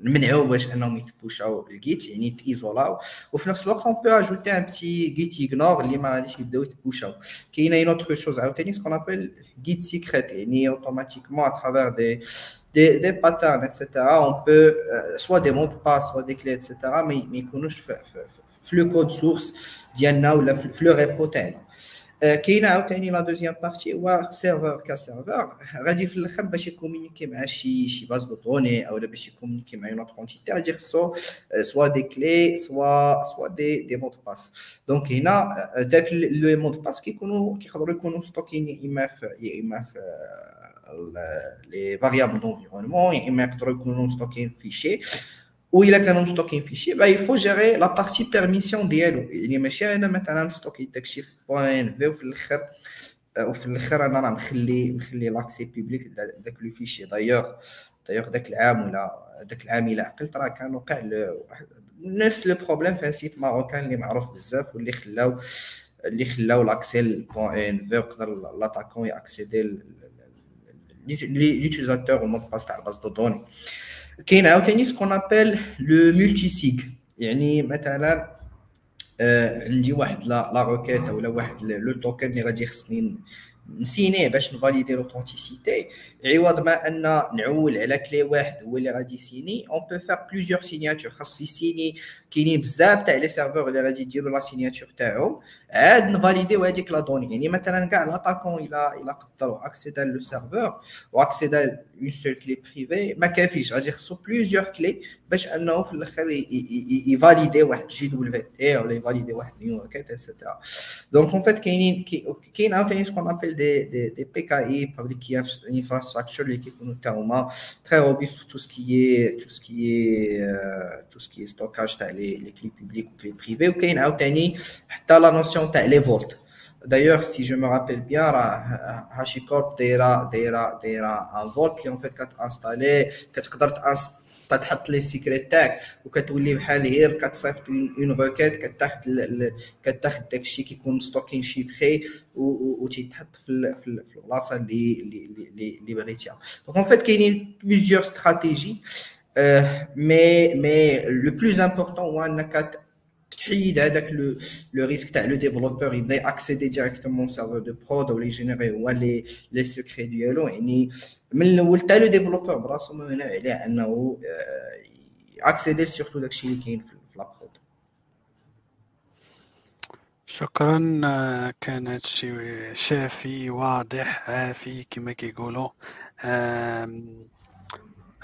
نمنعوا باش انهم يت push او ال Git يعني تي isol او وفي نفس الوقت on peut ajouter un petit gitignore اللي ما غاديش يبداو يت push او. كاينة une autre chose عاوتاني ce qu'on appelle git secret يعني automatiquement à travers des des des patterns et cetera on peut soit des mots de passe soit des clés et cetera ما يكونوش في, في, في le code source ديالنا ولا في le repo تاعنا كاينة عاوتاني la deuxième partie هو serveur ك serveur غادي في الأخر باش يكومونيكي مع شي شي base de données أو باش يكومونيكي مع une autre entité غادي خصو soit des clés soit soit des des mots de passe donc هنا داك le mot de passe كيكونوا كيقدروا يكونوا ستوكين يا إما في يا إما في les variables d'environnement يا إما يقدروا يكونوا ستوكين في شي والا كانوا مستوكين في شي bah il faut gérer la partie permission ديالو يعني ماشي أنا مثلا نستوكي داكشي في point env وفي الآخر وفي الآخر أنا راه مخلي مخلي l'accès public داك le fichier d'ailleurs d'ailleurs داك العام ولا داك العام الا عقلت راه كان وقع نفس le problème في site marocain اللي معروف بزاف واللي خلاو اللي خلاو l'accès ل point env يقدر l'attaquant ياكسيدي l'utilisateur و mot de passe تاع ال base de données كاين عاوتاني ce qu'on appelle le multisig يعني مثلا آه عندي واحد la la requête ولا واحد le token اللي غادي خصني نسينيه باش نفاليدي l'authenticité عوض ما أن نعول على clé واحد هو اللي غادي يسيني. on peut faire plusieurs signatures خاص يسيني كاينين بزاف تاع les serveurs اللي غادي يديروا la signature تاعهم. عاد نفاليديو هذيك la donnée. يعني مثلا كاع l'attaquant إلى إلى قدروا اكسيدا le serveur واكسيدا une seule clé privée. ما كافيش. غادي يخصو plusieurs clés باش أنه في الأخر يفاليدي واحد JWT ولا يفاليدي واحد new requête et cetera donc en fait كاينين كاين عاوتاني ce qu'on appelle des des des PKI public infrastructure اللي كيكونوا تا هما très robustes tout ce qui tout ce qui tout ce qui stockage تاع les les clés publiques و clés privées وكاين عاوتاني حتى la notion تاع les vaults d'ailleurs si je me rappelle bien راه HashiCorp دايره دايره دايره un vault اللي en fait كتانستالي كتقدر تحط les secrets تاعك وكتولي بحال غير كتصيفط une requête كتاخد كتاخد داكشي كيكون ستوكين chiffré وتيتحط في في البلاصه اللي اللي اللي بغيتيها donc en fait كاينين plusieurs stratégies mais mais le plus important هو انك تحيد هذاك le le risque تاع le développeur يبدا ياكسيدي directement serveur de prod ولا يجينيري هو les les secrets ديالو يعني من الأول حتى le développeur براسو ممنوع عليه انه اكسيدي surtout داكشي اللي كاين في la prod شكرا كان هادشي شافي واضح عافي كما كيقولوا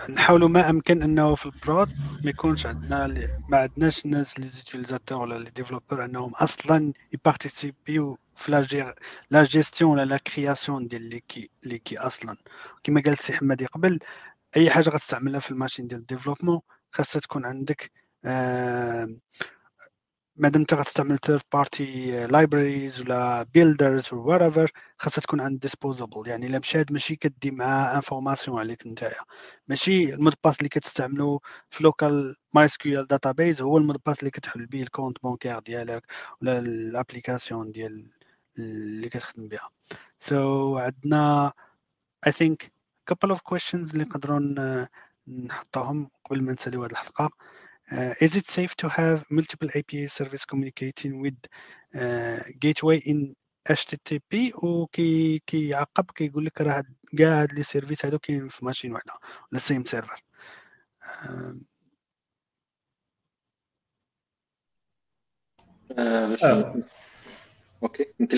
نحاولوا ما أمكن أنه في ال prod ما يكونش عندنا ما عندناش الناس les utilisateurs ولا les développeurs أنهم أصلا يبارتيسيبيو في لا لا جيستيون و la la création ديال les keys les keys أصلا. كما قال السي حمادي قبل أي حاجة غتستعملها في ال machine ديال ال développement خاصها تكون عندك آه مادام انت غتستعمل third party libraries ولا builders ولا whatever خاصها تكون عند disposable يعني إلا مشات ماشي كدي مع information عليك نتايا. ماشي ال mot اللي كتستعملو في local MySQL database هو ال mot اللي كتحل به ال compte bancaire ديالك ولا ال application ديال اللي كتخدم بها. so so, عندنا I think couple of questions اللي نقدروا نحطوهم قبل ما نساليو هذه الحلقة. Is it safe to have multiple API service communicating with uh, gateway in HTTP وكي كيعقب كيقول لك راه كاع هاد les services هادو كاينين في machine واحدة ولا same server okay انت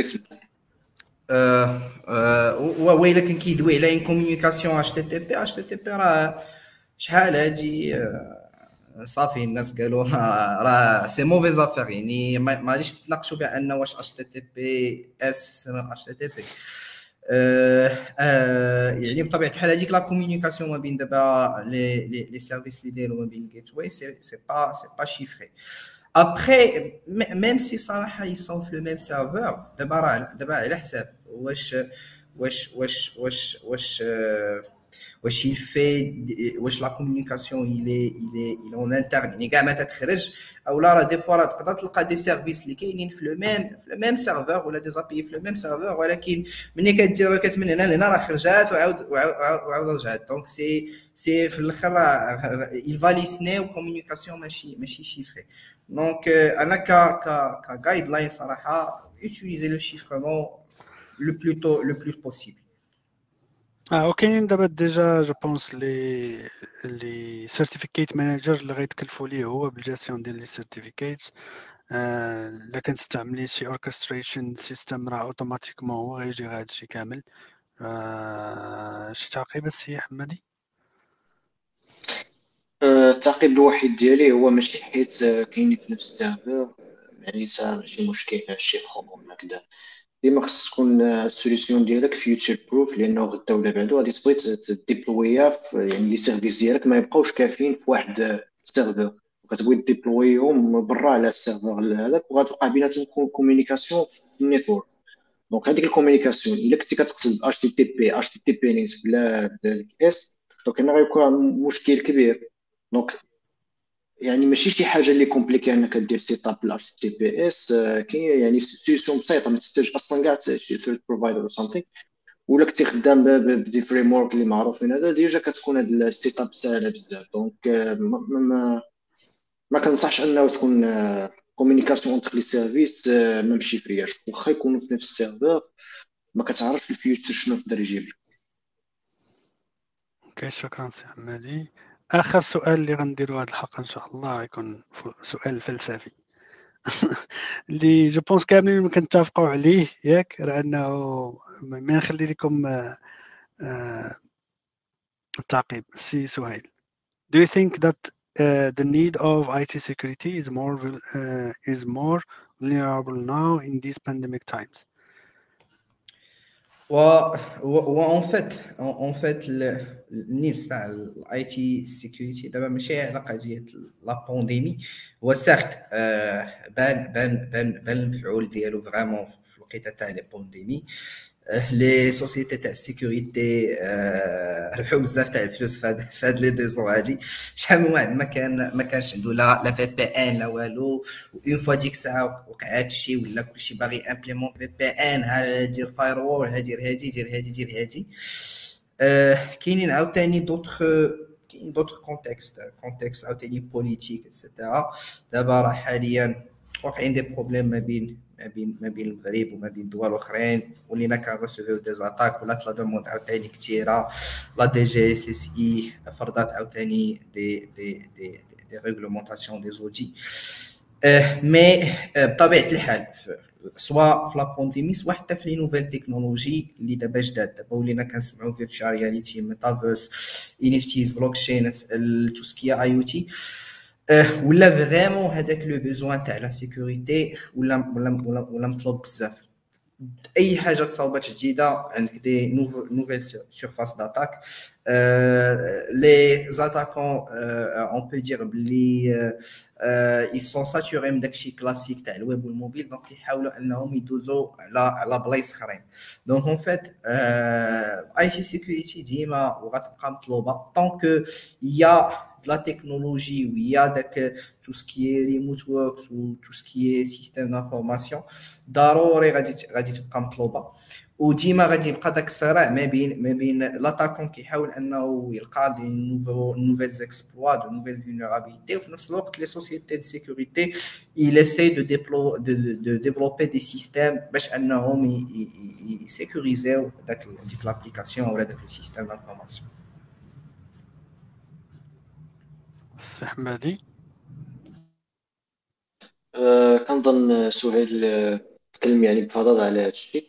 ولكن كيدوي على ان كوميونيكاسيون اتش تي تي بي اتش تي تي بي راه شحال هادي صافي الناس قالوا راه c'est mauvaise affaire يعني ما غاديش تناقشوا بأن واش HTTP اس في اتش تي تي بي يعني بطبيعة الحال هذيك la communication ما بين دابا les les services اللي دايروا ما بين ال gateway c'est pas c'est pas chiffré après même si صراحة ils sont في le même serveur دابا راه دابا على حساب واش واش واش واش واش واش يفي واش la communication elle est elle est elle est en interne يعني كاع ما تتخرج أو لا راه des fois راه تقدر تلقى des services اللي كاينين في le même في le même serveur ولا des API في le même serveur ولكن ملي كدير requête من هنا لهنا راه خرجات وعاود وعاود رجعت donc c'est c'est في الآخر راه يفاليسني communication ماشي ماشي chiffré donc أنا ك ك guideline صراحة utiliser le chiffrement le plus tôt le plus possible. آه وكاينين دابا déjà je pense les les certificate manager اللي غيتكلفوا ليه هو بالجاستيون ديال les certificates الا كنستعملي شي orchestration system راه automatiquement هو غيجي هذا الشيء كامل شي تعقيب السي حمادي التعقيب الوحيد ديالي هو ماشي حيت كاينين في نفس ال serveur يعني ماشي مشكل شي خروج هكذا ديما خص تكون ال solution ديالك future proof لأنه غدا ولا بعدو غادي تبغي تديبلويها يعني les services ديالك ما يبقاوش كافيين في واحد serveur وكتبغي déployer هم برا على ال server هذاك وغتوقع بيناتهم communication في ال network donc هذيك ال communication الا كنتي كتقصد اش تي تي بي اش تي تي بي نيت بلا S donc هنا غيكون مشكل كبير donc يعني ماشي شي حاجة اللي compliquée أنك دير set up ل HTTPS كاين يعني solution بسيطة ما تحتاج أصلا كاع شي third provider or something ولا كنتي خدام ب des frameworks اللي معروفين هذا déjà كتكون هاد ال setup ساهله بزاف. donc ما, ما, ما كنصحش أنه تكون communication entre les services ما مشيفرياش. واخا يكونوا في نفس ال server ما كتعرفش ال future شنو يقدر يجيب لك. okay شكرا سي حمادي آخر سؤال اللي غنديرو هاد الحلقة إن شاء الله يكون سؤال فلسفي. اللي je pense كاملين كنتفقوا عليه ياك راه إنه ما نخلي لكم آه التعقيب. سي سهيل. Do you think that uh, the need of IT security is more uh, is more vulnerable now in these pandemic times? و en fait en fait ال needs تاع ال IT security دابا ماشي على قضيه la pandémie هو certes بان بان بان بان المفعول ديالو vraiment في الوقيتة تاع les pandémies les sociétés تاع ال sécurité ربحوا بزاف تاع الفلوس في هاد les deux ans هادي. شحال من واحد ما كان ما كانش عنده لا لا VPN لا والو. une fois ديك الساعة وقع هادشي ولا كلشي باغي implémenter VPN ها دير firewall ها دير هادي دير هادي دير هادي. كاينين عاوتاني دوطخ كاين d'autres contextes contextes عاوتاني politiques et cetera دابا راه حاليا واقعين des problèmes ما بين ما بين ما بين المغرب وما بين دول اخرين ولينا كنرسيفيو des attaques ولات la demande عاوتاني كثيره لا دي جي اس اس اي فرضات عاوتاني des des des des réglementations des outils mais بطبيعه الحال سواء في la pandémie سواء حتى في les nouvelles technologies اللي دابا جداد. دابا ولينا كنسمعوا virtual reality metaverse NFTs blockchain tout ce qui est IoT ولا vraiment هذاك le besoin تاع la sécurité ولا ولا, ولا مطلوب بزاف. أي حاجة تصاوبات جديدة عندك des nouvelles surfaces d'attaque les attaquants on peut dire بلي ils sont saturés من داكشي كلاسيك تاع ال web وال mobile donc يحاولوا إنهم يدوزوا على على بلايص اخرين donc en fait IT security ديما وغتبقى مطلوبة tant qu'il y a de la technologie où il y a tout ce qui est remote works ou tout ce qui est système d'information. ضروري غادي غادي تبقى مطلوبه وديما غادي يبقى داك الصراع ما بين ما بين l'attaquant كيحاول انه يلقى des nouveaux nouvelles exploits de nouvelles vulnérabilités وفي نفس الوقت les sociétés de sécurité il essaie de déployer de développer des systèmes باش انهم يسيكوريزيو داك ديك l'application ولا داك ال système d'information سي حمادي أه كنظن سهيل آه، تكلم يعني بفضل على هذا الشيء.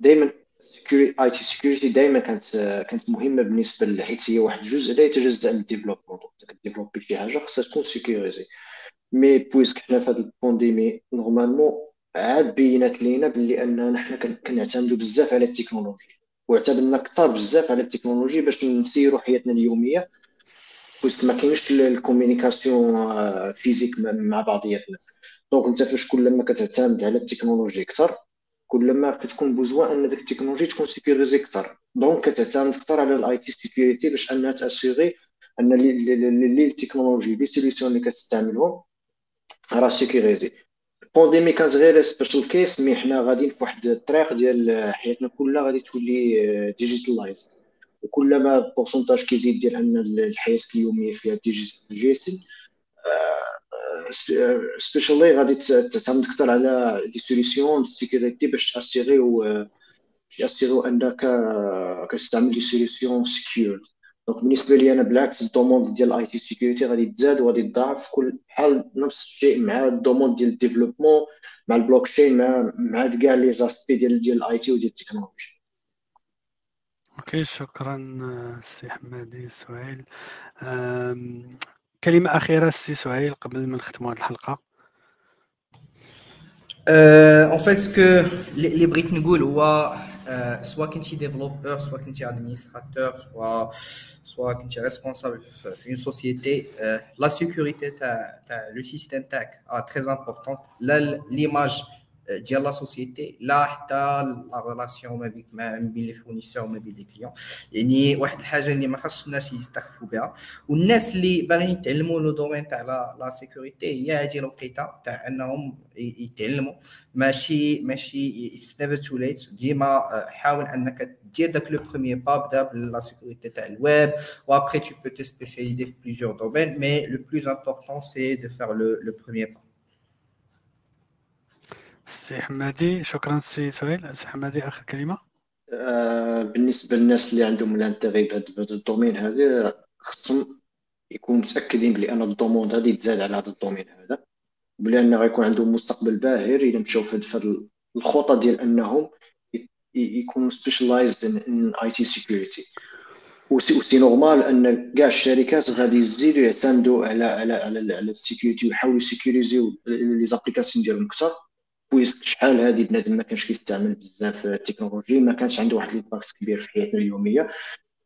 دائما IT security دائما كانت آه، كانت مهمة بالنسبة حيت هي واحد الجزء لا يتجزأ من ال développement. كديفلوبي شي حاجة خصها تكون sécurisée mais puisque حنا في هذه ال pandémie normalement عاد بينات لينا باللي أننا حنا كنعتمدوا بزاف على التكنولوجي واعتمدنا كثر بزاف على التكنولوجي باش نسيروا حياتنا اليومية puisque ما كاينش ال communication physique مع بعضياتنا donc انت فاش كل ما كتعتمد على التكنولوجي أكثر كل ما كتكون besoin ان ديك التكنولوجي تكون sécurisée أكثر donc كتعتمد أكثر على ال IT security باش انها ت assurer ان les ال technologies les solutions اللي كتستعملهم راه sécurisées ال pandémie كانت غير special case mais حنا غاديين في واحد الطريق ديال حياتنا كلها غادي تولي digitalized وكلما ال pourcentage كيزيد ديال ان الحياة اليومية فيها digital specially غادي تعتمد أكثر على des solutions de sécurité باش تاسيغيو ياسيغيو أنك كتستعمل des solutions secure donc بالنسبة لي أنا بالعكس ال demande ديال ال IT security غادي تزاد وغادي تضاعف كل بحال نفس الشيء مع ال demande ديال ال développement مع البلوك تشين مع مع كاع les aspects ديال ديال ال IT وديال ال technologie okay شكرا سي حمادي. سهيل. كلمة أخيرة سي سهيل قبل ما نختموا هذه الحلقة. en fait ce que اللي بغيت نقول هو سوا كنتي développeur سوا كنتي administrateur سوا سوا كنتي responsable في une société la sécurité تاع تاع le système تاعك très important لا l'image ديال la société لا حتى la relation ما بين ما بين les fournisseurs وما بين les clients يعني واحد الحاجة اللي ما خاصش الناس يستخفوا بها والناس اللي باغيين يتعلموا le domaine تاع la sécurité هي هذه الوقيته تاع انهم يتعلموا ماشي ماشي it's never too late ديما حاول انك دير داك le premier pas بدا ب la sécurité تاع الويب و après tu peux te spécialiser في plusieurs domaines mais le plus important c'est de faire le, le premier pas. سي حمادي شكرا سي سهيل سي حمادي آخر كلمة. آه بالنسبة للناس اللي عندهم ال intérêt بهذا ال domaine هذا خصهم يكونوا متأكدين بلي أن ال demande غادي يتزاد على هذا ال domaine هذا بلي ان غيكون عندهم مستقبل باهر الا مشاو في هذه الخطة ديال أنهم يكونوا specialized in IT security و c'est normal أن كاع الشركات غادي يزيدوا يعتمدوا على على على, على ال security ويحاولوا يسيكوريزيو les applications ديالهم أكثر. puisque شحال هادي بنادم ما كانش كيستعمل بزاف التكنولوجي ما كانش عنده واحد ال impact كبير في حياته اليومية.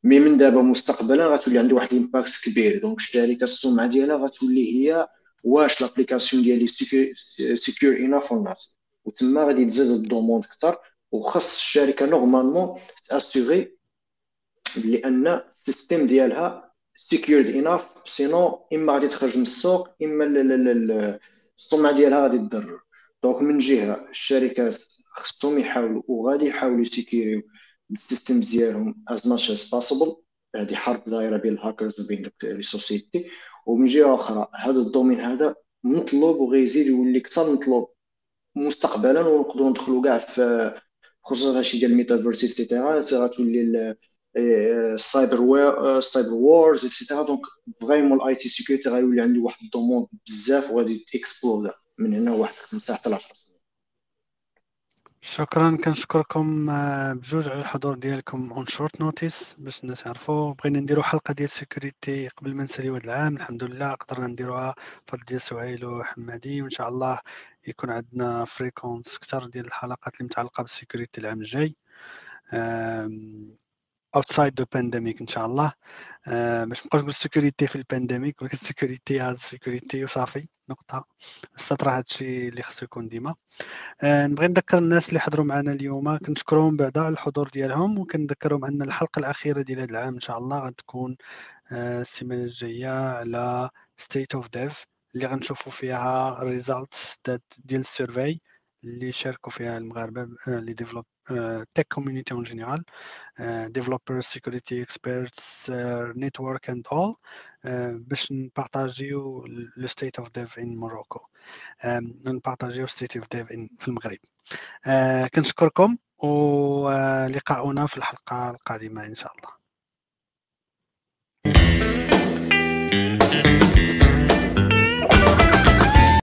mais من دابا مستقبلا غتولي عنده واحد ال impact كبير. donc الشركة السمعه ديالها غتولي هي واش l'application ديالي secure enough or not وتما غادي تزاد ال demande أكثر وخاص الشركة normalement تأسيغي بلي ان ال system ديالها secured enough sinon إما غادي تخرج من السوق إما السمعه ديالها غادي تضرر. donc من جهة الشركات خصهم يحاولوا وغادي يحاولوا يسيكيريو ال system ديالهم as much as possible هذه حرب دايرة بين الهاكرز وبين les sociétés ومن جهة أخرى هذا ال domaine هذا مطلوب وغيزيد يولي أكثر مطلوب مستقبلا. ونقدروا ندخلوا كاع في خصوصا هادشي ديال ال metaverse et cetera غتولي ال cyber ال cyber wars et cetera donc vraiment ال IT security غيولي عنده واحد ال demande بزاف وغادي تيكسبلودا من هنا واحد خمسة حتى 10 سنين شكرا. كنشكركم آه، بجوج على الحضور ديالكم on short notice باش الناس يعرفوا. بغينا نديرو حلقة ديال security قبل ما نساليو هذا العام. الحمد لله قدرنا نديروها بفضل ديال سهيل وحمادي. وإن شاء الله يكون عندنا fréquence كثر ديال الحلقات اللي متعلقة بال security العام الجاي. outside the pandemic ان شاء الله أه باش نبقاو نقول security في ال pandemic ولكن security is security وصافي نقطة. السطر هذا الشيء اللي خصو يكون ديما. أه نبغي نذكر الناس اللي حضروا معنا اليوم. كنشكرهم بعدا على الحضور ديالهم وكنذكرهم أن الحلقة الأخيرة ديال هذا العام ان شاء الله غتكون أه السيمانة الجاية على State of Dev اللي غنشوفوا فيها ال results ديال ال survey اللي شاركوا فيها المغاربة les développeurs tech community en général developer security experts network and all باش نبارطاجيو le State of Dev in Morocco نبارطاجيو State of Dev في المغرب. uh, كنشكركم ولقاؤنا في الحلقة القادمة إن شاء الله.